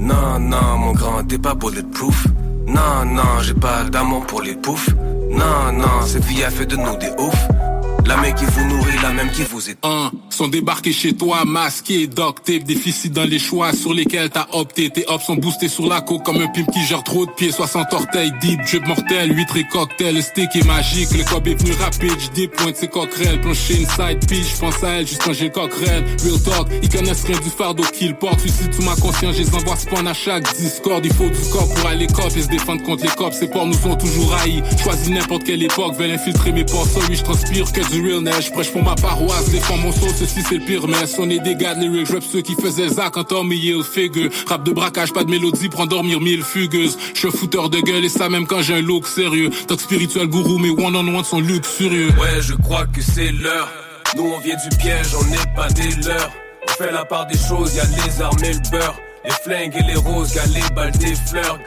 Non, non, mon grand, t'es pas bulletproof. Non, non, j'ai pas d'amour pour les poufs. Non, non, cette vie a fait de nous des oufs. La même qui vous nourrit, la même qui vous est. Un, sont débarqués chez toi, masqués, doc tape, déficit dans les choix sur lesquels t'as opté. Tes hops sont boostés sur la coke comme un pimp qui gère trop de pieds, 60 orteils, deep, drip mortel, 8 et cocktail, le steak est magique, le cob est venu rapide, j'dis pointe ses coquerelles, plancher une side pitch, j'pense à elle juste quand j'ai le coquerelle. Real talk, ils connaissent rien du fardeau qu'ils portent, suicide sous ma conscience, je les envoie spawn à chaque discord, il faut du corps pour aller cop et se défendre contre les cops, ces porcs nous ont toujours haïs, choisis n'importe quelle époque, veulent infiltrer mes ports, oui, je transpire que du realness, je prêche pour ma paroisse, défends mon sauce, ceci c'est le pire, mais on est des gars de lyrics, rap ceux qui faisaient Zach en Tommy Hilfiger, rap de braquage, pas de mélodie pour endormir mille fugueuses, je suis un fouteur de gueule et ça même quand j'ai un look sérieux, talk spirituel gourou, mes one-on-one sont luxurieux. Ouais, je crois que c'est l'heure. Nous on vient du piège, on n'est pas des leurs. On fait la part des choses, y a les armes et le beurre. Les flingues et les roses, gars, les balles des fleurs.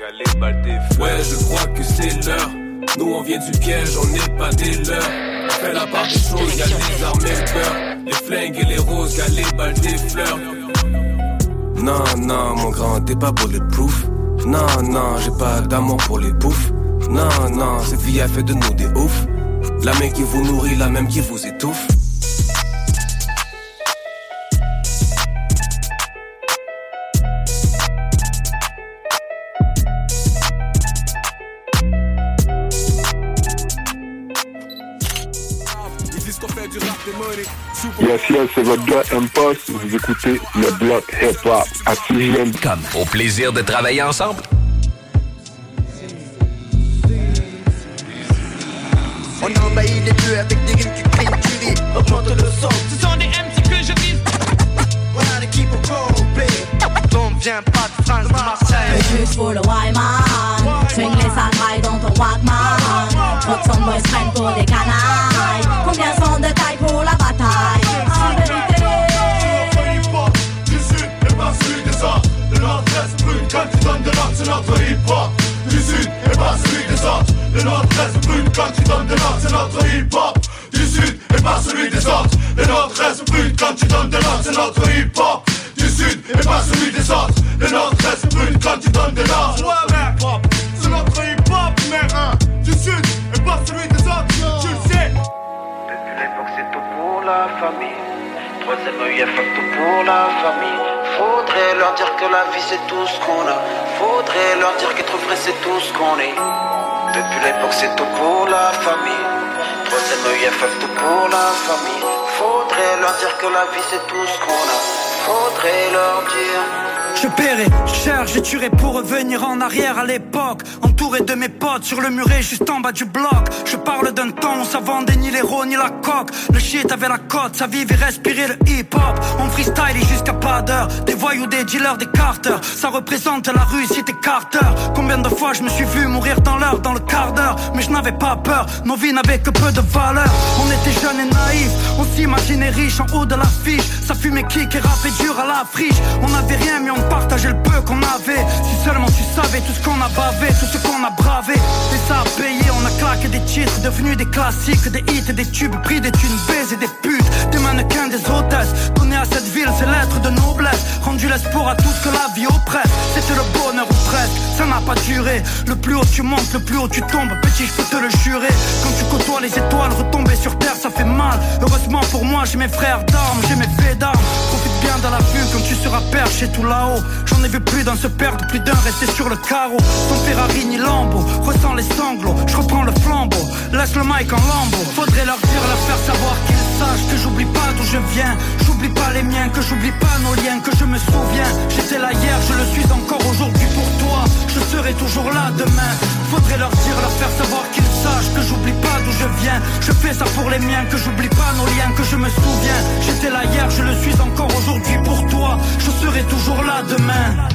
Ouais, je crois que c'est l'heure. Nous on vient du piège, on n'est pas des leurs. Fait la part des choses, y a les armes et le beurre. Les flingues et les roses, gars, les balles des fleurs. Non, non, mon grand, t'es pas bulletproof. Non, non, j'ai pas d'amour pour les poufs. Non, non, cette vie a fait de nous des oufs. La même qui vous nourrit, la même qui vous étouffe. Yes, yes, c'est votre gars Impost. Vous écoutez le bloc hip-hop à CGM. Comme au plaisir de travailler ensemble. On envahit les bleus avec des rimes qui crient, tu ris, augmente le son. Ce sont des MC que je vise. Voilà l'équipe au complet. On vient pas de France, de Marseille. Le juste pour le Wyman Swing les sales dans ton Walkman Roxon Boys prennent pour des canailles notre hip-hop. Du sud et pas celui des autres. Le nord-est brûle quand tu donnes de l'ordre C'est notre hip-hop. Du sud et pas celui des autres. Le nord-est brûle quand quand tu donnes de l'ordre, c'est notre hip-hop. Du sud et pas celui des autres. Le nôtre reste brut quand tu donnes de l'ordre. Leur dire que la vie c'est tout ce qu'on a. Faudrait leur dire qu'être vrai c'est tout ce qu'on est. Depuis l'époque, c'est tout pour la famille. Troisième œil, tout pour la famille. Faudrait leur dire que la vie c'est tout ce qu'on a. Faudrait leur dire. Je paierai cher, je tuerai pour revenir en arrière à l'époque. Entouré de mes potes sur le muret juste en bas du bloc. Je parle d'un temps où ça vendait ni l'héros ni la coque. Le shit avait la cote, ça vivait respirer le hip-hop. On freestyle jusqu'à pas d'heure. Des voyous, des dealers, des carters. Ça représente la rue, c'était Carter. Combien de fois je me suis vu mourir dans l'heure, dans le quart d'heure. Mais je n'avais pas peur, nos vies n'avaient que peu de valeur. On était jeunes et naïfs, on s'imaginait riches en haut de la fiche. Ça fumait kick et rappait dur à la friche. On avait rien mais on partager le peu qu'on avait. Si seulement tu savais tout ce qu'on a bavé, tout ce qu'on a bravé. Et ça a payé, on a claqué des titres Devenus des classiques, des hits et des tubes Pris des thunes, et des putes. Des mannequins, des hôtesses. Donner à cette ville, c'est l'être de noblesse. Rendu l'espoir à tout ce que la vie oppresse. C'était le bonheur ou presque, ça n'a pas duré. Le plus haut tu montes, le plus haut tu tombes. Petit, je peux te le jurer. Quand tu côtoies les étoiles, retomber sur terre, ça fait mal. Heureusement pour moi, j'ai mes frères d'armes, j'ai mes faits d'armes. Profite bien dans la vue quand tu seras perché tout là-haut J'en ai vu plus d'un se perdre, plus d'un rester sur le carreau. Ton Ferrari ni Lambo, ressens les sanglots. Je reprends le flambeau, laisse le mic en lambeau. Faudrait leur dire, leur faire savoir qu'ils sachent Que j'oublie pas d'où je viens. J'oublie pas les miens, que j'oublie pas nos liens Que je me souviens, j'étais là hier, je le suis encore aujourd'hui pour toi. Je serai toujours là demain. Faudrait leur dire, leur faire savoir qu'ils sachent Que j'oublie pas d'où je viens. Je fais ça pour les miens, que j'oublie pas nos liens Que je me souviens, j'étais là hier, je le suis encore aujourd'hui pour toi. Je serai toujours là demain.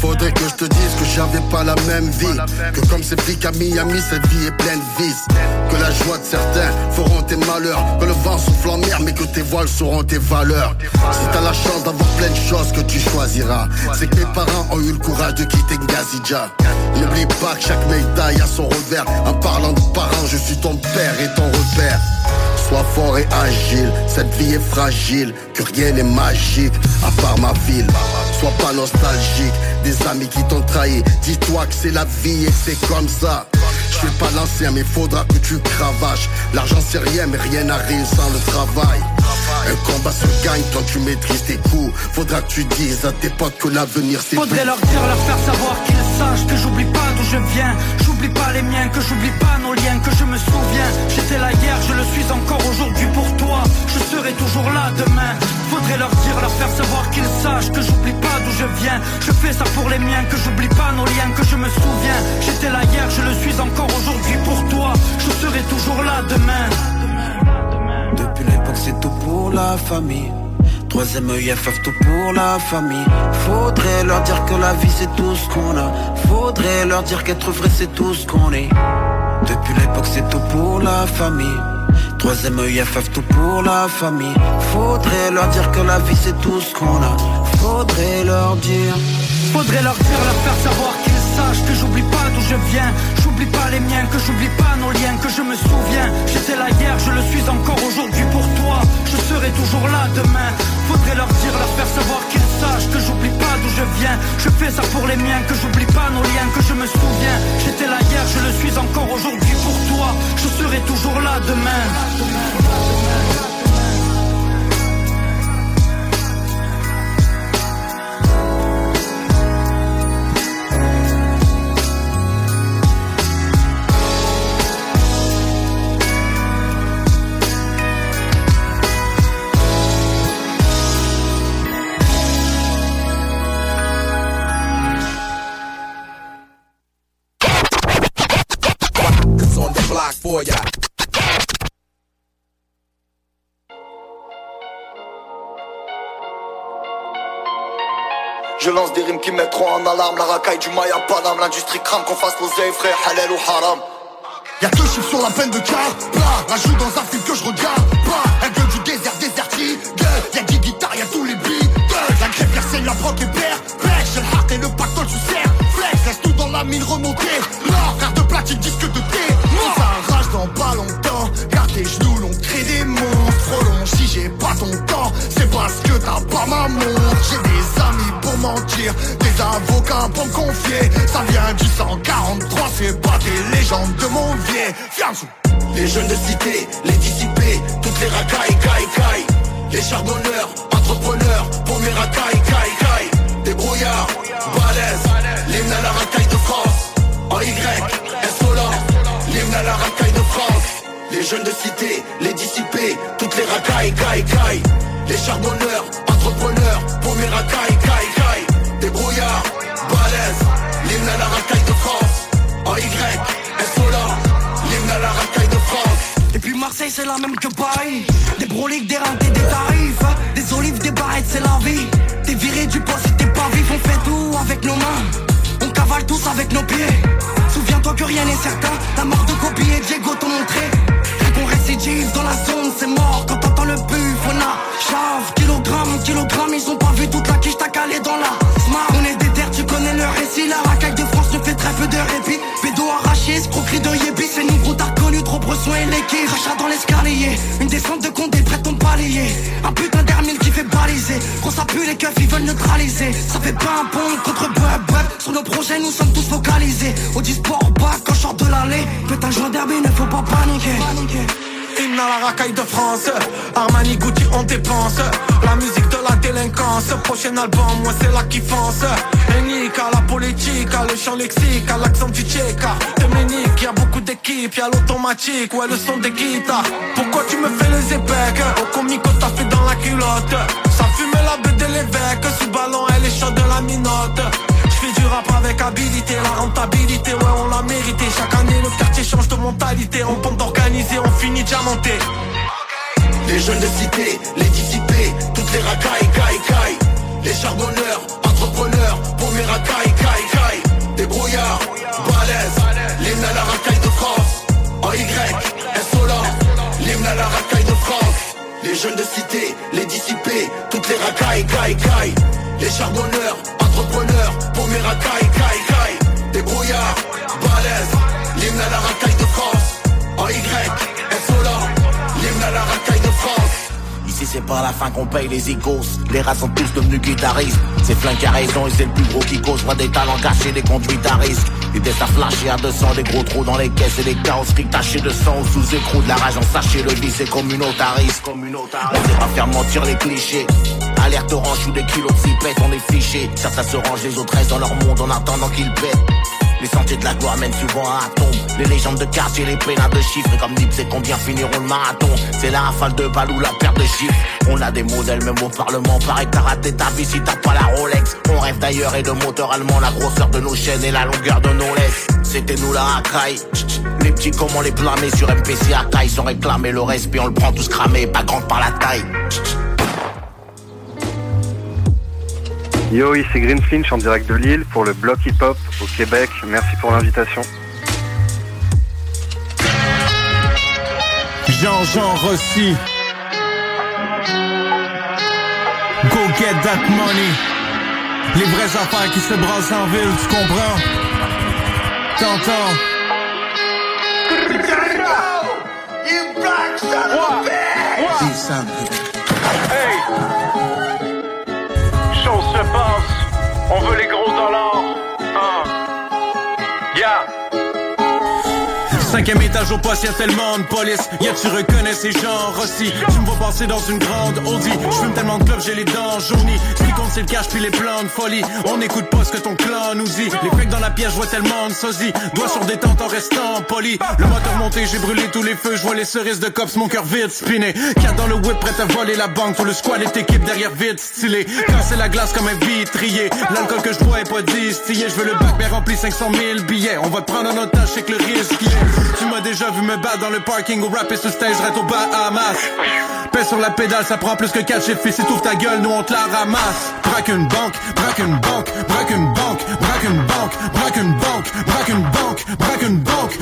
Faudrait que je te dise que j'avais pas la même vie. Que comme ces flics à Miami, cette vie est pleine de vices. Que la joie de certains feront tes malheurs. Que le vent souffle en mer mais que tes voiles seront tes valeurs. Si t'as la chance d'avoir plein de choses que tu choisiras C'est que mes parents ont eu le courage de quitter Ngazidja. N'oublie pas que chaque médaille a son revers. En parlant de parents, je suis ton père et ton repère. Sois fort et agile, cette vie est fragile, que rien n'est magique, à part ma ville. Sois pas nostalgique, des amis qui t'ont trahi, dis-toi que c'est la vie et c'est comme ça. Je suis pas l'ancien mais faudra que tu cravaches. L'argent c'est rien mais rien n'arrive sans le travail. Un combat se gagne quand tu maîtrises tes coups. Faudra que tu dises à tes potes que l'avenir c'est Faudrait leur dire, leur faire savoir qu'ils sachent Que j'oublie pas d'où je viens. J'oublie pas les miens, que j'oublie pas nos liens Que je me souviens, j'étais là hier, je le suis encore aujourd'hui pour toi. Je serai toujours là demain. Faudrait leur dire, leur faire savoir qu'ils sachent Que j'oublie pas d'où je viens. Je fais ça pour les miens, que j'oublie pas nos liens Que je me souviens, j'étais là hier, je le suis encore aujourd'hui pour toi. Je serai toujours là demain. Depuis l'époque c'est tout pour la famille Troisième EIFF tout pour la famille. Faudrait leur dire que la vie c'est tout ce qu'on a. Faudrait leur dire qu'être vrai c'est tout ce qu'on est. Depuis l'époque c'est tout pour la famille. Troisième EIFF tout pour la famille. Faudrait leur dire que la vie c'est tout ce qu'on a. Faudrait leur dire. Faudrait leur dire, leur faire savoir sachent que j'oublie pas d'où je viens. J'oublie pas les miens, que j'oublie pas nos liens, que je me souviens. J'étais là hier, je le suis encore aujourd'hui pour toi. Je serai toujours là demain. Faudrait leur dire, leur faire savoir qu'ils sachent que j'oublie pas d'où je viens. Je fais ça pour les miens, que j'oublie pas nos liens, que je me souviens. J'étais là hier, je le suis encore aujourd'hui pour toi. Je serai toujours là demain for ya. Je lance des rimes qui mettront en alarme La racaille du Maya Panam. L'industrie crame qu'on fasse l'oseille frère halal ou haram. Y'a deux chiffres sur la peine de car La joue dans un film que je regarde pas. Un gueule du désert désertique. Y'a 10 guitares, y'a tous les beats. La grève saigne, la broque et père Pêche, j'ai le et le pactole tu sers Reste tout dans la mine remontée. L'or, frère de platine, disque de thé. Mort Ça rage dans pas longtemps. Garde tes genoux, l'on crée des monstres long si j'ai pas ton temps parce que t'as pas m'amour J'ai des amis pour mentir, des avocats pour me confier. Ça vient du 143, c'est pas des légendes de mon vieil. Les jeunes de cité, les dissipés, toutes les racailles, caille, caille. Les charbonneurs, entrepreneurs, pour mes racailles, caille, caille Des brouillards, balèzes, l'hymne à la racaille de France. En Y, insolent, l'hymne à la racaille de France. Les jeunes de cité, les dissipés, toutes les racailles, caille, caille Les charbonneurs, entrepreneurs, pour mes racailles, caille, caille Des brouillards, balèzes, l'hymne à la racaille de France. En Y, insolent, l'hymne à la racaille de France Et puis Marseille c'est la même que Paris. Des broliques, des rentés, des tarifs. Des olives, des barrettes, c'est la vie. T'es viré du poste et t'es pas vif. On fait tout avec nos mains. On cavale tous avec nos pieds. Souviens-toi que rien n'est certain. La mort de Kobe et Diego t'ont montré. Qu'on récidive dans la zone c'est mort. Quand t'entends le buff on a chave. Kilogramme, kilogramme Ils ont pas vu toute la quiche t'as calé dans la smart. On est des terres, tu connais le récit. La racaille de France ne fait très peu de répit. Pédo arraché, escroquerie de yébi C'est niveau t'as soin et l'équipe Rachat dans l'escalier. Une descente de condé près de ton palier. Un putain d'hermile qui fait baliser. Quand ça pue les keufs ils veulent neutraliser. Ça fait pas un pont contre bub bub Sur nos projets nous sommes tous focalisés. Au sport bas quand je sors de l'allée. Putain joint derby ne faut pas paniquer Hymne à la racaille de France. Armani Gucci on dépense. La musique de la délinquance. Prochain album moi c'est là qui fonce. Unique à la politique À le chant lexique À l'accent du tchéka Dominique Y'a beaucoup d'équipes Y'a l'automatique. Ouais le son des guitares. Pourquoi tu me fais les épecs Au comico t'as fait dans la culotte. Ça fumait la bête de l'évêque. Sous ballon elle est chaude de la minote J'fais du rap avec habilité. La rentabilité ouais on l'a mérité. Chaque année le quartier change de mentalité. On pompe d'organiser on finit les jeunes de cité, les dissipés, toutes les racailles, caille, caille Les charbonneurs, entrepreneurs, pour mes racailles, caille, caille Des brouillards, balèzes, l'hymne à la racaille de France. En Y, insolent, l'hymne à la racaille de France. Les jeunes de cité, les dissipés, toutes les racailles, caille, caille Les charbonneurs, entrepreneurs, pour mes racailles, caille, caille Des brouillards, balèzes, l'hymne à la racaille de France En Y, insolent, l'hymne à la racaille de France. Ici c'est pas la fin qu'on paye les icos Les rats sont tous devenus guitaristes. C'est flingue qui a raison et c'est le plus gros qui cause. Moi des talents cachés, des conduites à risque. Des tests à flasher à 200, des gros trous dans les caisses Et des carrosseries tachées de sang. Ou sous écrou De la rage en sachet, le vice est communautariste On sait pas faire mentir les clichés. Alerte orange ou des kilos de cipette, on est fichés. Certains se rangent, les autres restent dans leur monde en attendant qu'ils pètent les sentiers de la gloire mènent souvent à tombe. Les légendes de quartier, les pénats de chiffres Et comme dit c'est combien finiront le marathon? C'est la rafale de balles ou la paire de chiffres. On a des modèles même au parlement Pareil t'as raté ta vie si t'as pas la Rolex. On rêve d'ailleurs et de moteur allemand La grosseur de nos chaînes et la longueur de nos laisses. C'était nous la racaille. Les petits comment les blâmer sur MPC à taille Sans réclamer le respect on le prend tous cramé Pas grande par la taille Yo, ici Green Flinch en direct de Lille pour le bloc hip-hop au Québec. Merci pour l'invitation. Jean-Jean Rossi. Go get that money. Les vraies affaires qui se brassent en ville, tu comprends? T'entends? Hey! Chose se passe, on veut les gros dollars. Cinquième étage au poste, y'a tellement de police. Y'a tu reconnais ces gens aussi. Tu me vois passer dans une grande Audi. Je fume tellement de clubs, j'ai les dents jaunies. Ce qui compte, c'est le cash puis les plans de folie. On n'écoute pas ce que ton clan nous dit. Les pecs dans la pièce, vois tellement de sosie. Doigts sur détente en restant poli. Le moteur monté, j'ai brûlé tous les feux. Je vois les cerises de cops, mon cœur vide spiné. Quatre dans le whip, prêt à voler la banque. Pour le squad et équipe derrière vite stylé. Casser la glace comme un vitrier. L'alcool que je bois est pas distillé. Je veux le bac, mais rempli 500 000 billets. On va te prendre en otage, c'est que le risque est. Tu m'as déjà vu me battre dans le parking ou rapper sur stage, reste au Bahamas. Pèse sur la pédale, ça prend plus que 4 chiffres. Si t'ouvres ta gueule, nous on te la ramasse. Braque une banque, braque une banque, braque une banque, braque une banque, braque une banque, braque une banque.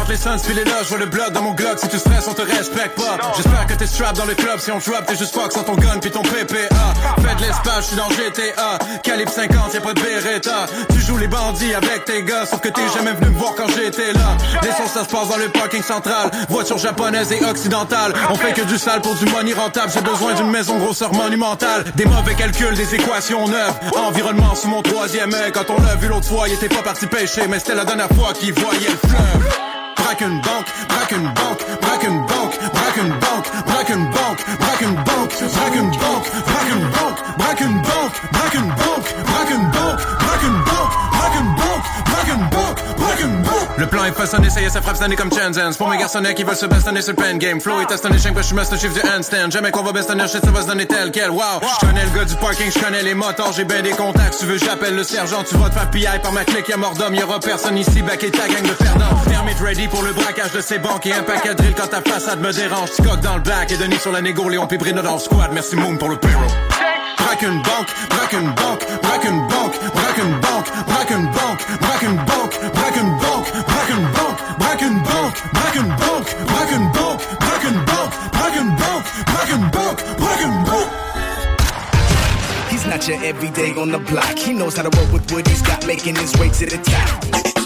Entre les sens, filer là, je vois le bloc dans mon glock. Si tu stresses, on te respecte pas. J'espère que t'es strap dans le club. Si on drop, t'es juste fuck sans ton gun puis ton PPA. Fais de l'espace, je suis dans GTA. Calibre 50, y'a pas de Beretta. Tu joues les bandits avec tes gars, sauf que t'es jamais venu me voir quand j'étais là. Les sons, ça se passe dans le parking central. Voiture japonaise et occidentale. On fait que du sale pour du money rentable, j'ai besoin d'une maison grosseur monumentale. Des mauvais calculs, des équations neuves. Environnement sous mon troisième œil. Quand on l'a vu l'autre fois, il était pas parti pêcher, mais c'était la dernière fois qu'il voyait le fleuve. Braque une banque, braque une banque, braque une banque, braque une banque, braque une banque, braque une banque, braque une banque, braque une banque, braque une banque, braque une banque, braque une banque, braque une banque, braque une banque, Le plan est façonné, ça y est, ça frappe cette comme Shenzhen. C'est pour mes garçonnets qui veulent se bastonner sur le pen game. Flow est astonné, j'aime que je suis master chief du handstand. Jamais qu'on va bastonner, shit, ça va se donner tel quel. Wow, je connais le gars du parking, je connais les moteurs, j'ai bien des contacts. Tu veux, j'appelle le sergent, tu vas te faire par ma clique, y'a mort d'homme, y'aura personne ici, back et ta gang de perdants. Permit ready pour le braquage de ces banques et un paquet de drill quand ta façade me dérange. Tu dans le back et Denis sur la négo, Léon Pibrino dans le squad. Merci Moon pour le payroll. Braque une banque, braque une banque, braque une banque, braque une banque, braque une banque, braque une banque, braque une banque, braque une banque, braque une banque, braque une banque, braque une banque, braque une banque, braque une banque, braque une banque, braque une banque. He's not your everyday on the block. He knows how to work with what he's got, making his way to the top.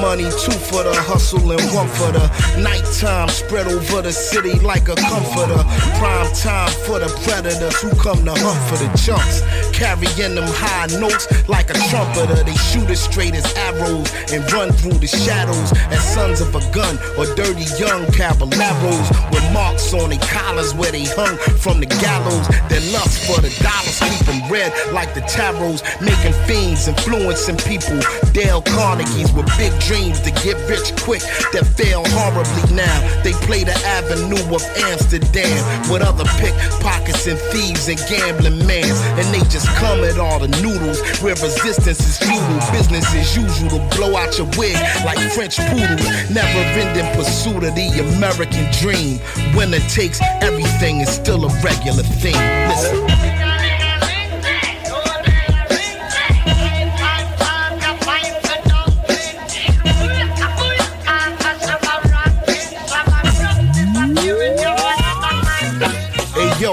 Money, two for the hustle, and one for the nighttime. Spread over the city like a comforter. Prime time for the predators who come to hunt for the chunks. Carrying them high notes like a trumpeter. They shoot as straight as arrows and run through the shadows as sons of a gun or dirty young caballeros with marks on their collars where they hung from the gallows. Their lust for the dollars keep them red like the tarots, making fiends, influencing people. Dale Carnegie's with big dreams to get rich quick that fail horribly now. They play the avenue of Amsterdam with other pickpockets and thieves and gambling mans, and they just come at all the noodles where resistance is futile. Business as usual to blow out your wig like French poodles. Never ending pursuit of the American dream. Winner takes everything is still a regular thing. Listen. Yo,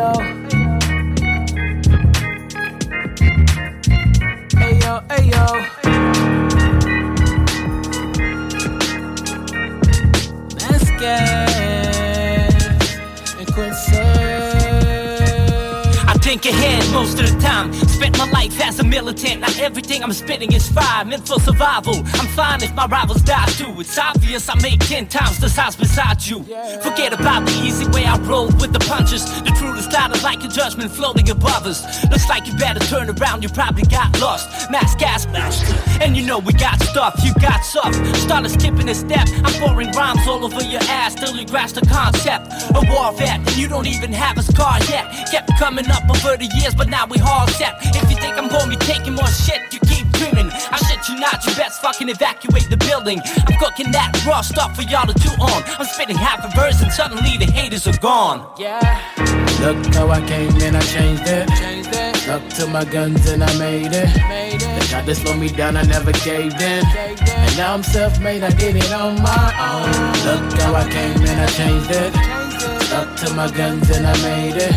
yo. Hey yo, hey yo. Let's get and quit saying. I think ahead most of the time Spent my life as a militant. Not everything I'm spitting is fire. Meant for survival. I'm fine if my rivals die too. It's obvious I make ten times the size beside you. Forget about the easy way I roll with the punches. The truth is louder like a judgment floating above us. Looks like you better turn around. You probably got lost. Mass gas master. And you know we got stuff. You got stuff. Started skipping a step. I'm pouring rhymes all over your ass till you grasp the concept. A war vet. And you don't even have a scar yet. Kept coming up over the years, but now we all set. If you think I'm gonna be taking more shit, you keep screaming. I shit you not, you best fucking evacuate the building. I'm cooking that raw stuff for y'all to chew on. I'm spitting half a verse and suddenly the haters are gone. Yeah. Look how I came in, I changed it. Stuck to my guns and I made it. They tried to slow me down, I never caved in. And now I'm self-made, I did it on my own. Look how I came in, I changed it. Stuck to my guns and I made it.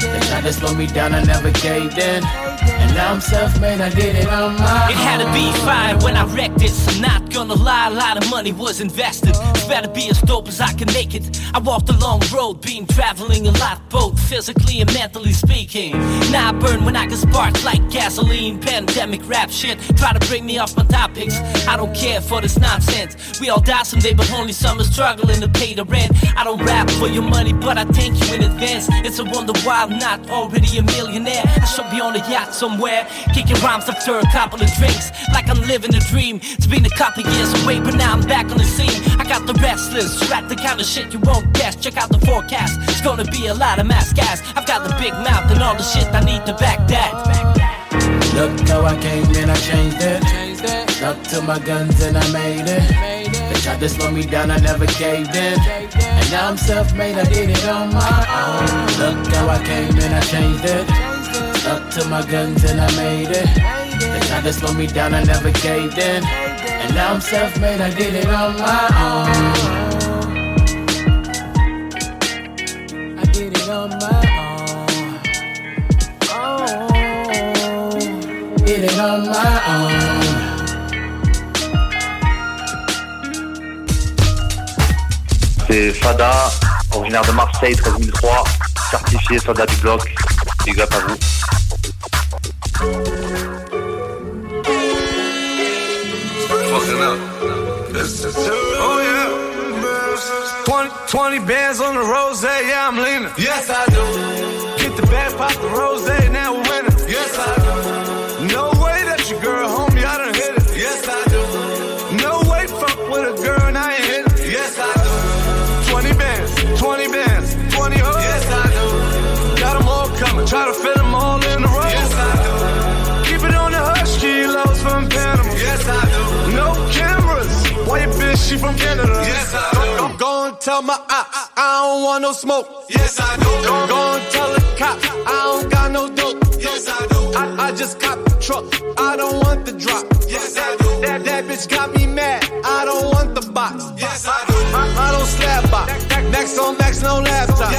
They tried to slow me down, I never caved in. And now I'm self-made, I did it on my own. It had to be fine when I wrecked it. So not gonna lie, a lot of money was invested. It's better be as dope as I can make it. I walked a long road, been traveling a lot, both physically and mentally speaking. Now I burn when I get sparks like gasoline. Pandemic rap shit, try to bring me off my topics. I don't care for this nonsense. We all die someday, but only some are struggling to pay the rent. I don't rap for your money, but I thank you in advance. It's a wonder why I'm not already a millionaire. I should be on a yacht somewhere, kicking rhymes after a couple of drinks, like I'm living a dream. It's been a couple years away, but now I'm back on the scene. I got the restless, rap the kind of shit you won't guess. Check out the forecast, it's gonna be a lot of mass gas. I've got the big mouth and all the shit I need to back that. Look how I came and I changed it. Stuck to my guns and I made it. They tried to slow me down, I never caved in. And now I'm self-made, I did it on my own. Look how I came and I changed it. Stuck to my guns and I made it. They tried to slow me down, I never caved in. And now I'm self-made, I did it on my own. I did it on my own. Oh, did it on my own. C'est Fada, originaire de Marseille, 13003, certifié soldat du bloc. Big up à vous. Oh yeah. 20, 20 bands on the rose, yeah, I'm leaning. Yes, I do. Get the bag, pop the rose, now White she from Canada. Yes, I do. Go, go and tell my ops, I don't want no smoke. Yes, I do. Go, go and tell the cops, I don't got no dope. Yes, I do. I, I just cop the truck, I don't want the drop. Yes, I do. That, that bitch got me mad, I don't want the box. Yes, I do. I, don't slap box. Next on next, no laptop.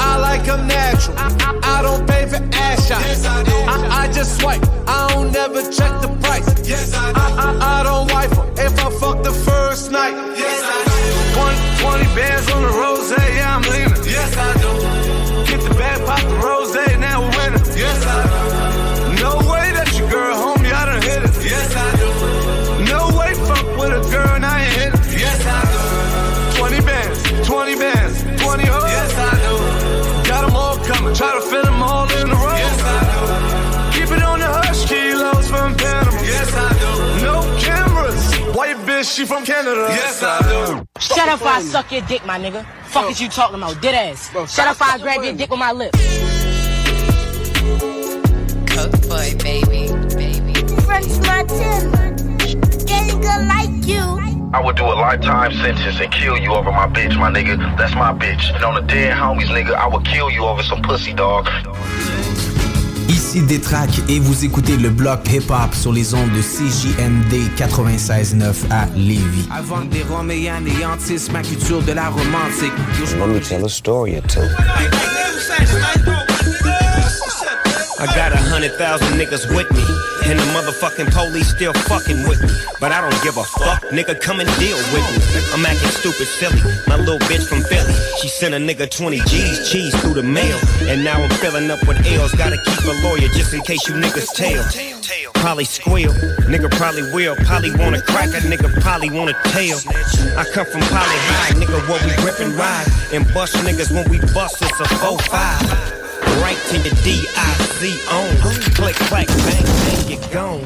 I. Like them natural. I, don't pay for ass shots. I. I, just swipe, I don't never check the price. Yes, I. I, I, don't wife her if I fuck the first night. Yes, I do. 20, 20 bands on the rose, try to fit them all in the row. Yes, I do. Keep it on the hush, kilos from Panama. Yes, I do. No cameras. White bitch, she from Canada. Yes, I do. Shut up, I suck your dick, my nigga. Fuck is you talking about, dead ass. Shut up, I grab your dick with my lips. Cook boy, baby, baby. French Martin. Getting good like you. I would do a lifetime sentence and kill you over my bitch, my nigga. That's my bitch. And on the dead homies, nigga, I would kill you over some pussy, dog. Ici Détrac et vous écoutez le bloc hip-hop sur les ondes de CJMD 96.9 à Lévis. Avant des roms et anéantissent ma culture de la romantique. Let me tell a story or two? I got a hundred thousand niggas with me, and the motherfucking police still fucking with me. But I don't give a fuck, nigga, come and deal with me. I'm acting stupid silly, my little bitch from Philly. She sent a nigga 20 G's, cheese through the mail. And now I'm filling up with L's, gotta keep a lawyer just in case you niggas tail. Probably squeal, nigga probably will. Probably wanna crack a nigga, probably wanna tail. I come from Poly High, nigga, what we grip and ride. And bust niggas when we bust, it's a 4-5. Right to your D-I-Z on. Click, clack, bang, bang, get gone.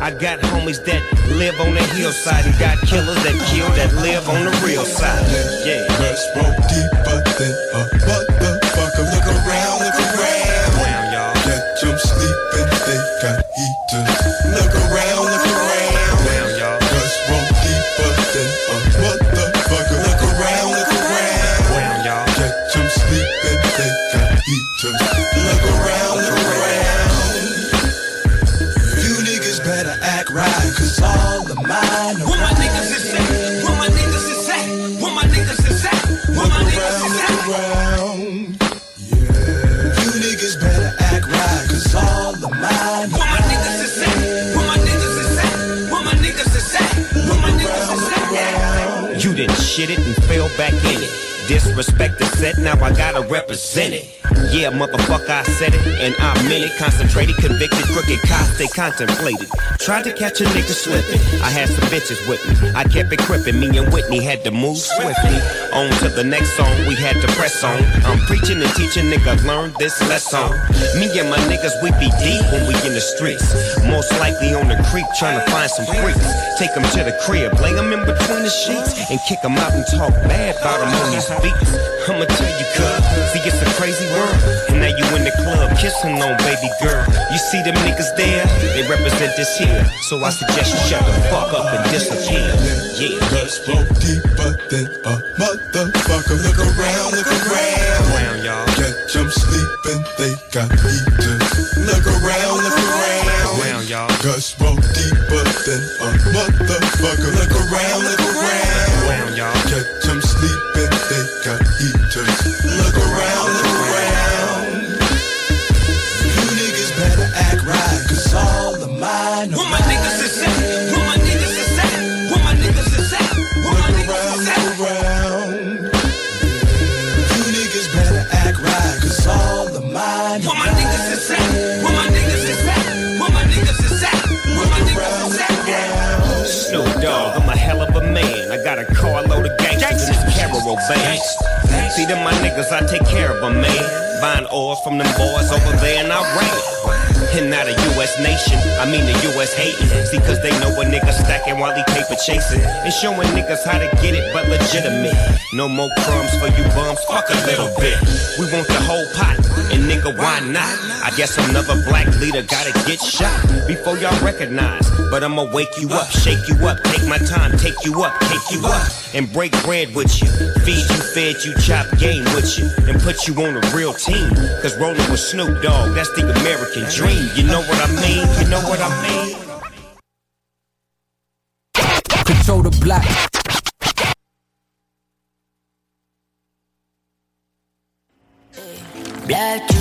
I got homies that live on the hillside and got killers that kill that live on the real side. Yeah, Let's roll deeper than a shit it and fell back in it. Disrespect the set, now I gotta represent it. Yeah, motherfucker, I said it, and I meant it. Concentrated, convicted, crooked cops, they contemplated. Tried to catch a nigga slipping. I had some bitches with me. I kept it crippin'. Me and Whitney had to move swiftly. On to the next song, we had to press on. I'm preaching and teaching, nigga, learn this lesson. Me and my niggas, we be deep when we in the streets. Most likely on the creek, trying to find some freaks. Take them to the crib, lay them in between the sheets, and kick them out and talk bad about them on these beats. I'ma tell you, cuz, see, it's a crazy world. And now you in the club, kissing on baby girl. You see them niggas there, they represent this here. So I suggest you shut the fuck up and disappear. Yeah. Let's go deeper than a motherfucker. Look around, look around. Around, y'all. Catch 'em sleeping, they got heaters. Look around, look around. Around, y'all. Go deeper than a motherfucker. Look around, look around. Van. See them my niggas, I take care of 'em, man. Buying oil from them boys over there and I Iran. And not a US nation, I mean the US hating. See, cause they know a nigga stacking while he paper chasing. And showing niggas how to get it, but legitimate. No more crumbs for you bums, fuck a little bit. We want the whole pot, and nigga, why not? I guess another black leader gotta get shot before y'all recognize. But I'ma wake you up, shake you up, take my time, take you up, take you up, and break bread with you. Feed you, fed you, chop game with you, and put you on a real team. Cause rolling with Snoop Dogg, that's the American dream. You know what I mean? You know what I mean? Control the block. Black black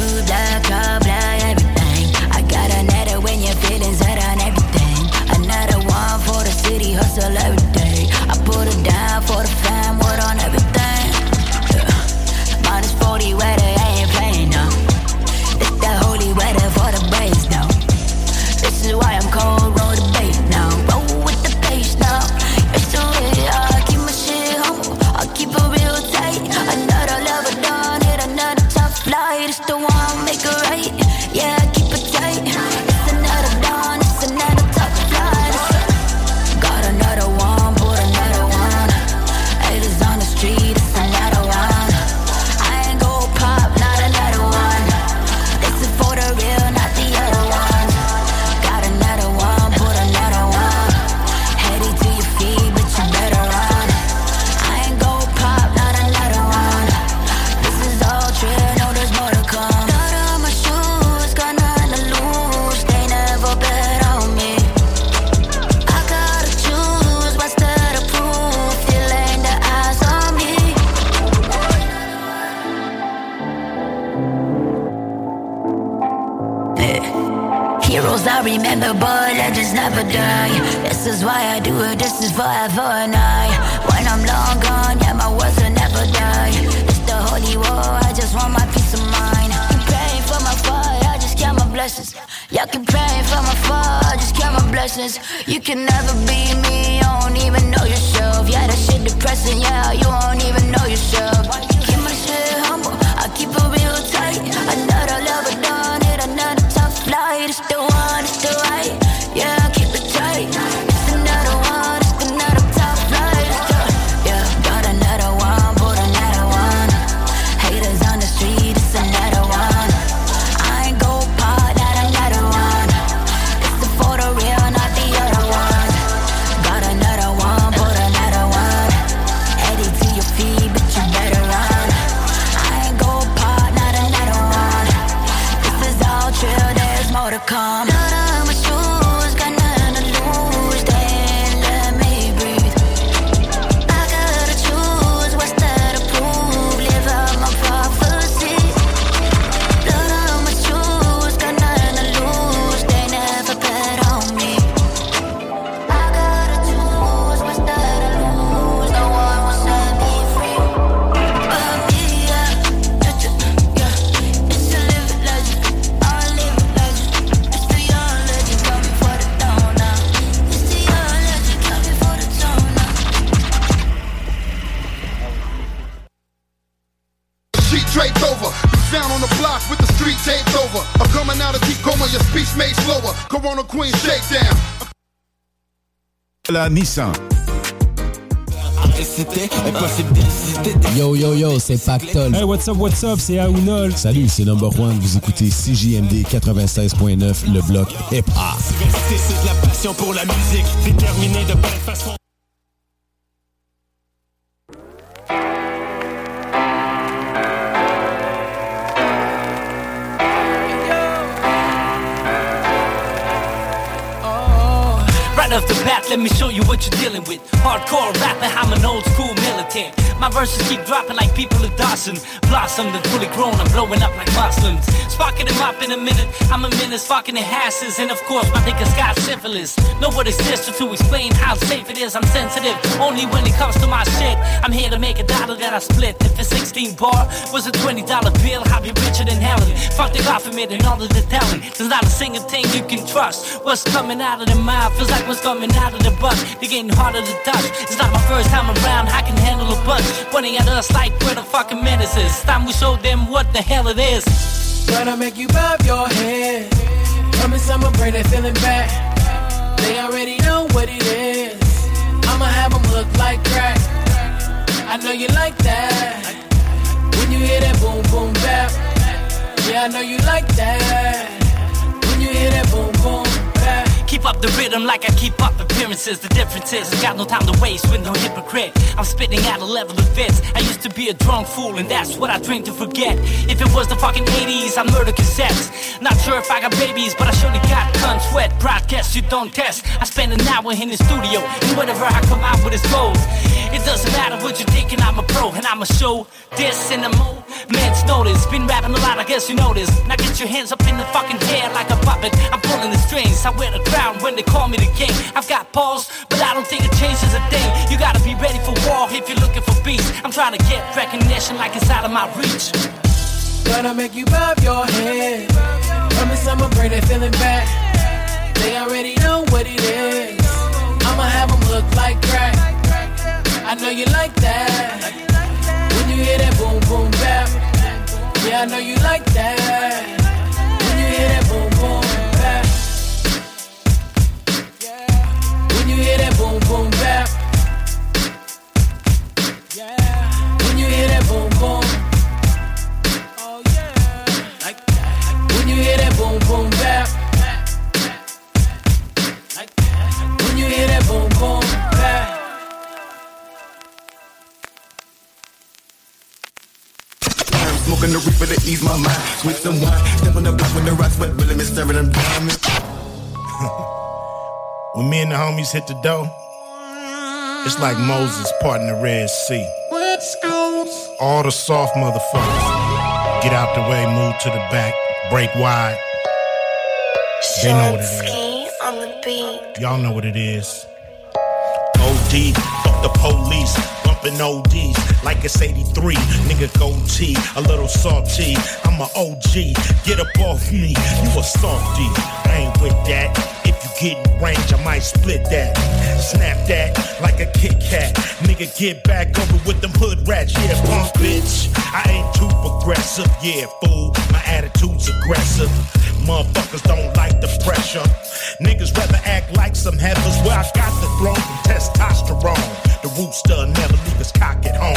Nissan. Yo yo yo, c'est Pactol. Hey, what's up, what's up, c'est Aounol. Salut, c'est Number One. Vous écoutez CJMD 96.9, le bloc hip-hop. C'est de la passion pour la musique, déterminé de belle façon. Verses keep dropping like people of Dawson. Blossomed and fully grown, I'm blowing up like Muslims. Sparking them up in a minute, I'm a menace, fucking the hasses. And of course, my niggas got syphilis. Nobody's sister to explain how safe it is. I'm sensitive, only when it comes to my shit. I'm here to make a dollar that I split. If a 16 bar was a $20 bill, I'd be richer than Helen. Fuck the government and all of the telling. There's not a single thing you can trust. What's coming out of the mouth feels like what's coming out of the butt. They're getting harder to touch. It's not my first time around, I can handle a bunch. Pointing at us like we're the fucking menaces. Time we show them what the hell it is. Gonna make you bob your head. Promise I'ma bring that feeling back. They already know what it is. I'ma have them look like crack. I know you like that. Hear that boom boom bap. Yeah, I know you like that. When you hear that boom boom bap. Keep up the rhythm like I keep up appearances. The difference is I got no time to waste with no hypocrite. I'm spitting at a level of fits. I used to be a drunk fool, and that's what I drink to forget. If it was the fucking 80s, I'd murder cassettes. Not sure if I got babies, but I surely got gun sweat. Broadcast you don't test. I spend an hour in the studio, and whatever I come out with is gold. It doesn't matter what you're thinking, I'm a pro, and I'ma show this in a moment's notice. Been rapping a lot, I guess you know this. Now get your hands up in the fucking air like a puppet. I'm pulling the strings, I wear the crown when they call me the king. I've got balls, but I don't think it changes a thing. You gotta be ready for war if you're looking for peace. I'm trying to get recognition like it's out of my reach. Gonna make you bob your head. Promise I'ma bring that feeling back. They already know what it is. I'ma have them look like crack. I know you like that. When you hear that boom boom bap. Yeah, I know you like that. When you hear that boom boom bap. When you hear that boom boom bap. When you hear that boom boom. Oh yeah. Like that. When you hear that boom boom bap. The reaper to ease my mind. With some wine. Step on the block with the rocks, but really me staring them diamonds. When me and the homies hit the dough, it's like Moses parting the Red Sea. All the soft motherfuckers get out the way, move to the back, break wide. They know what it is. on the beat. Y'all know what it is. OD, fuck the police, bumping ODs like it's 83. Nigga goatee, a little salty. I'm a OG, get up off me, you a softy. I ain't with that. If you get in range, I might split that. Snap that like a Kit Kat. Nigga, get back over with them hood rats. Yeah, punk bitch. I ain't too progressive. Yeah, fool. My attitude's aggressive. Motherfuckers don't like the pressure. Niggas rather act like some heifers where I got the throne from testosterone. The rooster never leave his cock at home.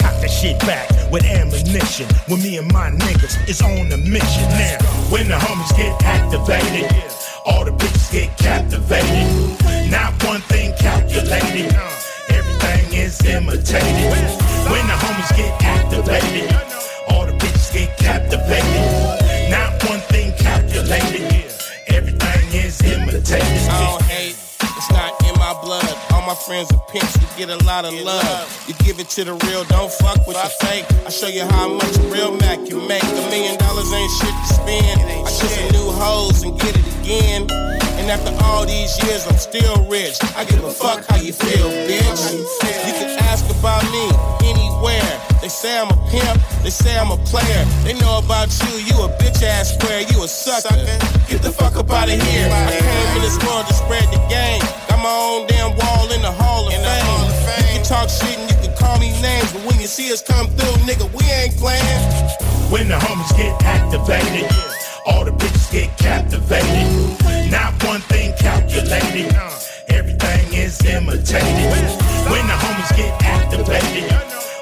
Cock the shit back with ammunition. When me and my niggas is on a mission now. When the homies get activated, all the bitches get captivated. Not one thing calculated. Everything is imitated. When the homies get activated, all the bitches get captivated. Not one thing calculated. Everything is imitated. My friends are pimps, you get a lot of love. You give it to the real, don't fuck with the fake. I show you how much real Mac can make. A million dollars ain't shit to spend. I show some new hoes and get it again. And after all these years, I'm still rich. I give a fuck how you feel, bitch. You can ask about me anywhere. They say I'm a pimp, they say I'm a player. They know about you, you a bitch ass square, you a sucker. Get the fuck up out of here. I came in this world to spread the game. Got my own damn wall in the Hall of Fame. You can talk shit and you can call me names, but when you see us come through, nigga, we ain't playing. When the homies get activated, all the bitches get captivated. Not one thing calculated, everything is imitated. When the homies get activated,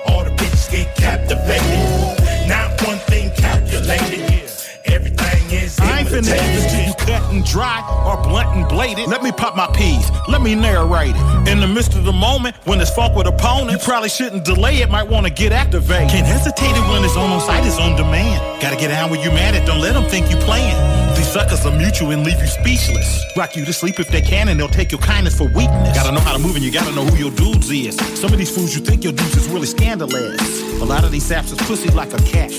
all the get captivated. Not one thing calculated, everything is I ain't finna give this to you cut and dry or blunt and bladed. Let me pop my peas. Let me narrate it. In the midst of the moment, when it's fuck with opponent, you probably shouldn't delay it. Might want to get activated. Can't hesitate it when it's on on site. It's on demand. Gotta get out when you mad at. Don't let them think you playing. Suckers will mute you and leave you speechless. Rock you to sleep if they can, and they'll take your kindness for weakness. Gotta know how to move, and you gotta know who your dudes is. Some of these fools you think your dudes is really scandalous. A lot of these saps is pussy like a cat.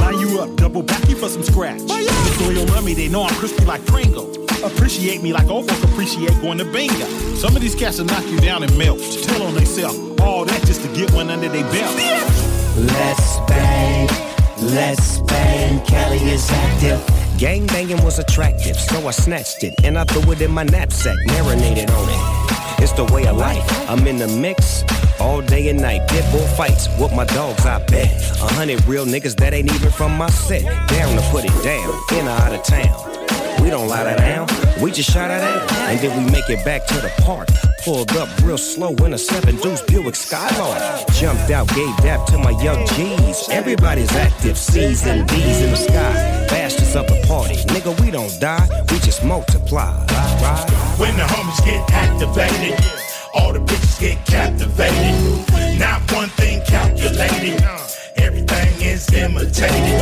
Line you up, double back you for some scratch. The loyal love me, they know I'm crispy like Pringle. Appreciate me like old folk appreciate going to bingo. Some of these cats will knock you down and melt. Tell on theyself all that just to get one under their belt. Let's bang, let's bang. Kelly is active. Gang banging was attractive, so I snatched it and I threw it in my knapsack, marinated on it. It's the way of life. I'm in the mix all day and night. Pit bull fights with my dogs, I bet. A hundred real niggas that ain't even from my set. Down to put it down, in or out of town. We don't lie down, we just shot it out. And then we make it back to the park. Pulled up real slow in a seven deuce Buick Skylark. Jumped out, gave dap to my young G's. Everybody's active, C's and D's in the sky. Bastards up a party, nigga, we don't die, we just multiply. Right? When the homies get activated, all the bitches get captivated. Not one thing calculated, everything is imitated.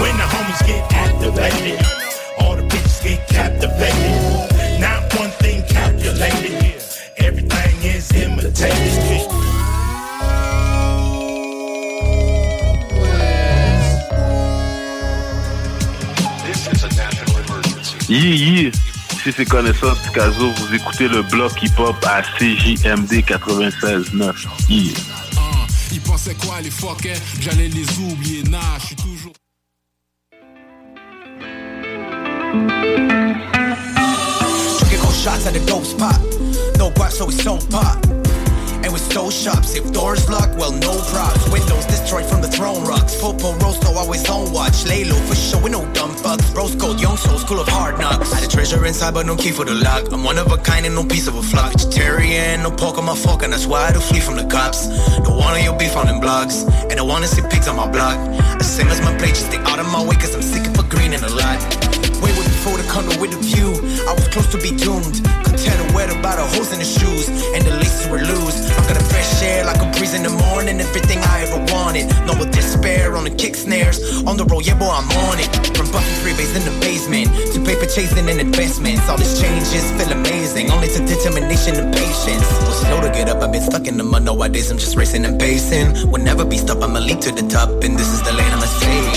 When the homies get activated, all the bitches get captivated. Not one thing calculated, everything is imitated. Yi yi, si c'est connaissance Picasso, vous écoutez le bloc hip-hop à CJMD 96.9. Yi. Ils pensaient quoi les fuckers J'allais les oublier, nah, je suis toujours. Drinking shots at the dope spot. No guap, so we so pop. And we stole shops. If doors locked, well, no props. Windows destroyed from the throne rocks. Football roasto always on watch. Lay low for sure, we no dumb fucks. Rose gold, young souls, school of hard knocks. Had a treasure inside, but no key for the lock. I'm one of a kind and no piece of a flock. Vegetarian, no pork on my fork, and that's why I do flee from the cops. Don't want your beef on them blogs. And I wanna see pigs on my block. As same as my plate, just stay out of my way, cause I'm sick of a green and a lot. Before the condo with the view. I was close to be doomed. Could tell the weather by the holes in the shoes. And the laces were loose. I got a fresh air like a breeze in the morning. Everything I ever wanted. No with despair on the kick snares. On the road, yeah, boy, I'm on it. From busting freeways in the basement to paper chasing and investments. All this changes feel amazing. Only to determination and patience. Was slow to get up, I've been stuck in the mud No ideas. I'm just racing and pacing. Will never be stopped, I'ma leap to the top. And this is the lane I'ma stay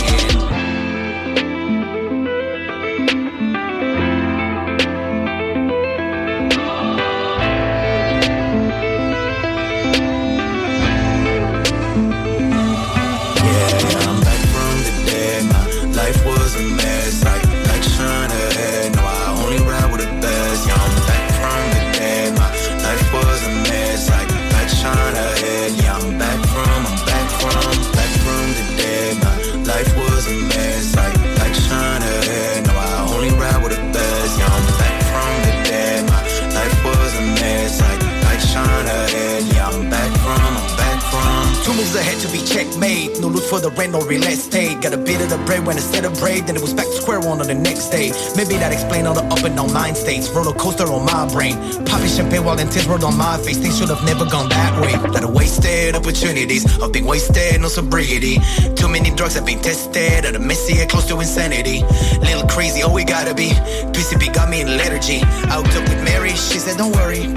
checkmate. No loot for the rent no real estate. Got a bit of the bread when I celebrate. Then it was back to square one on the next day. Maybe that explain all the up and down mind states. Roller coaster on my brain. Popping champagne while intense word on my face. Things should have never gone that way. Lot of wasted opportunities. I've been wasted, no sobriety. Too many drugs have been tested. At a messy close to insanity. Little crazy, oh we gotta be. PCP got me in lethargy. I Out up with Mary, she said don't worry,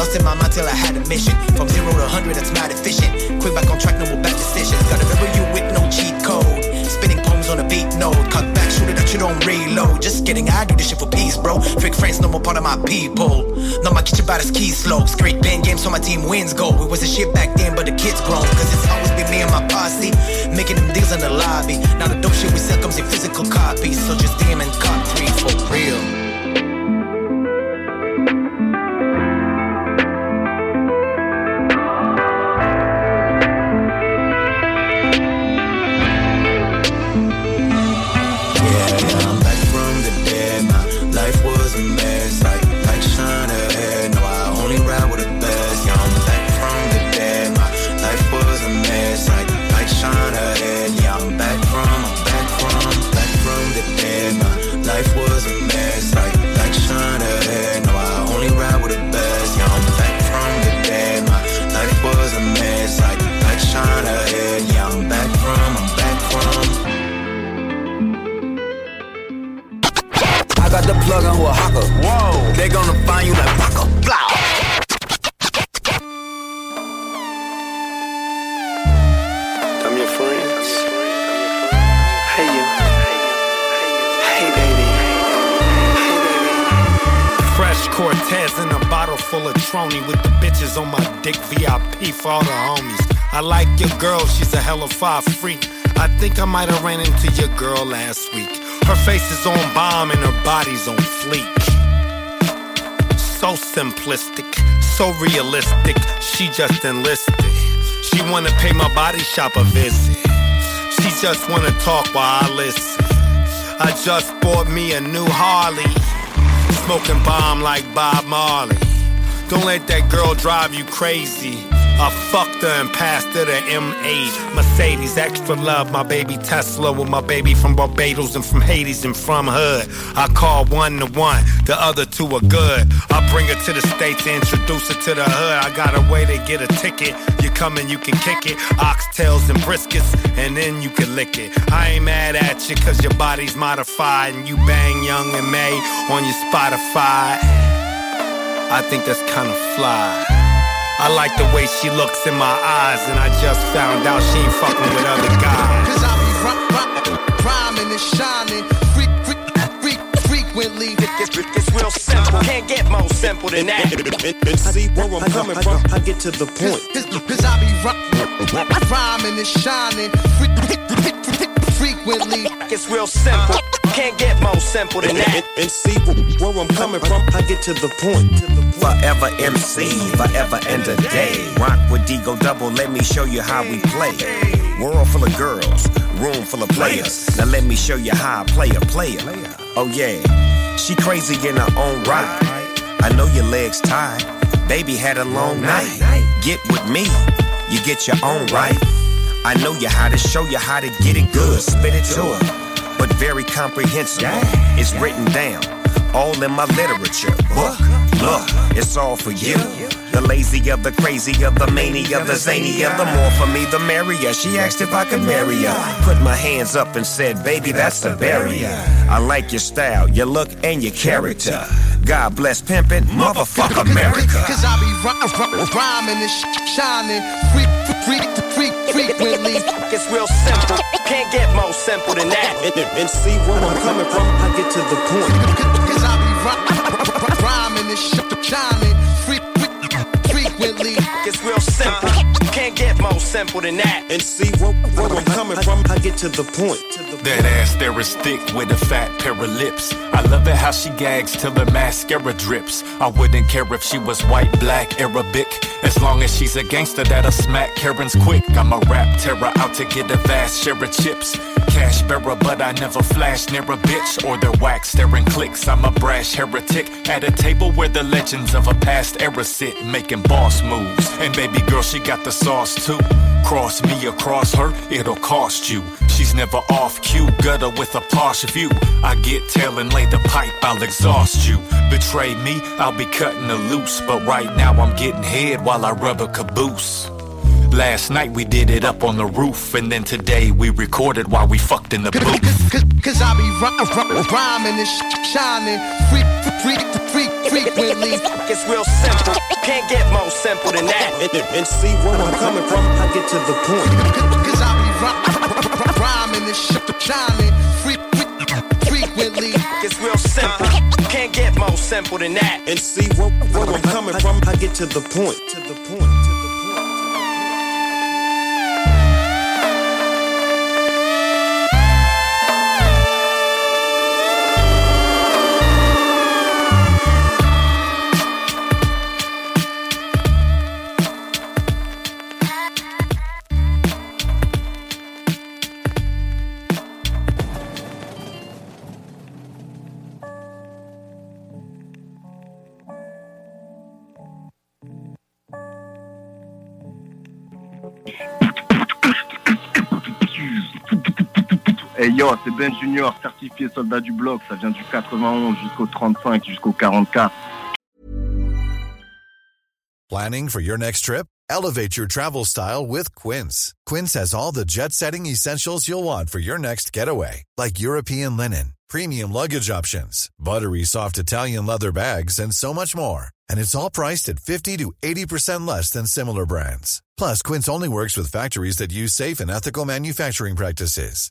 lost in my mind till I had a mission. From zero to hundred, that's mad efficient. Quick back on track, no more bad decisions. Gotta remember you with no cheat code. Spinning poems on a beat note. Cut back, shoot it that you don't reload. Just kidding, I do this shit for peace, bro. Fake friends, no more part of my people. No, my kitchen the ski slopes. Great band game, so my team wins go. It was a shit back then, but the kids grown. Cause it's always been me and my posse. Making them deals in the lobby. Now the dope shit we sell comes in physical copies. So just DM and cop three for real. All the homies. I like your girl, she's a hella five freak. I think I might have ran into your girl last week. Her face is on bomb and her body's on fleek. So simplistic, so realistic, she just enlisted. She wanna pay my body shop a visit. She just wanna talk while I listen. I just bought me a new Harley. Smoking bomb like Bob Marley. Don't let that girl drive you crazy. I fucked her and passed her the M8. Mercedes, extra love, my baby Tesla with my baby from Barbados and from Hades and from Hood. I call one to one, the other two are good. I bring her to the States introduce her to the hood. I got a way to get a ticket. You come and you can kick it. Oxtails and briskets, and then you can lick it. I ain't mad at you cause your body's modified and you bang Young and May on your Spotify. I think that's kinda fly. I like the way she looks in my eyes, and I just found out she ain't fucking with other guys. Cause I be rhy- rhy- rhyming and shining freak, freak, freak, frequently. It's, it's real simple, can't get more simple than that. And see where I'm coming from, I get to the point. Cause, cause I be rhy- rhyming and shining freak, freak, freak, freak, frequently. It's real simple, can't get more simple than that. And, and see where I'm coming from, I get to the point. Forever MC, forever and a day. Rock with Digo Double, let me show you how we play. World full of girls, room full of players. Now let me show you how I play a player. Oh yeah, she crazy in her own right. I know your legs tied. Baby had a long night. Get with me, you get your own right. I know you how to show you how to get it good. Spit it to her, but very comprehensible. It's written down, all in my literature book. Look, it's all for you. The lazy of the crazy of the mania, the zany of the more for me, the merrier. She asked if I could marry her. Put my hands up and said, baby, that's the barrier. I like your style, your look, and your character. God bless pimpin', motherfuck America. Cause I be rhy- rhy- rhyming and sh- shining freak, freak, freak, frequently. It's real simple, can't get more simple than that. And, and, and see where I'm coming from, I get to the point. Cause I be rhy- rhyming and sh- shining freak, freak, frequently. It's real simple, can't get more simple than that. And see where, where I'm coming from, I get to the point. That ass there is thick with a fat pair of lips. I love it how she gags till her mascara drips. I wouldn't care if she was white, black, Arabic. As long as she's a gangster that'll smack Karen's quick. I'm a rap terror out to get a vast share of chips. Cash bearer, but I never flash near a bitch or their wax staring clicks. I'm a brash heretic at a table where the legends of a past era sit, making boss moves. And baby girl, she got the sauce too. Cross me across her, it'll cost you. She's never off cue, gutter with a posh view. I get tail and lay the pipe, I'll exhaust you. Betray me, I'll be cutting the loose. But right now I'm getting head while I rub a caboose. Last night we did it up on the roof, and then today we recorded while we fucked in the booth. Cause, cause cause I be rhy- rhy- rhyming and sh- shining freak, freak, frequently. It's real simple, can't get more simple than that. And, and, and see where I'm coming from, I get to the point. Cause I be rhy- rhyming and sh- shining freak, freak, frequently. It's real simple, can't get more simple than that. And see where, where I'm coming from, I get to the point. To the point. Hey yo, c'est Ben Junior, certifié soldat du bloc. Ça vient du 91 jusqu'au 35, jusqu'au 44. Planning for your next trip? Elevate your travel style with Quince. Quince has all the jet setting essentials you'll want for your next getaway, like European linen, premium luggage options, buttery soft Italian leather bags, and so much more. And it's all priced at 50 to 80% less than similar brands. Plus, Quince only works with factories that use safe and ethical manufacturing practices.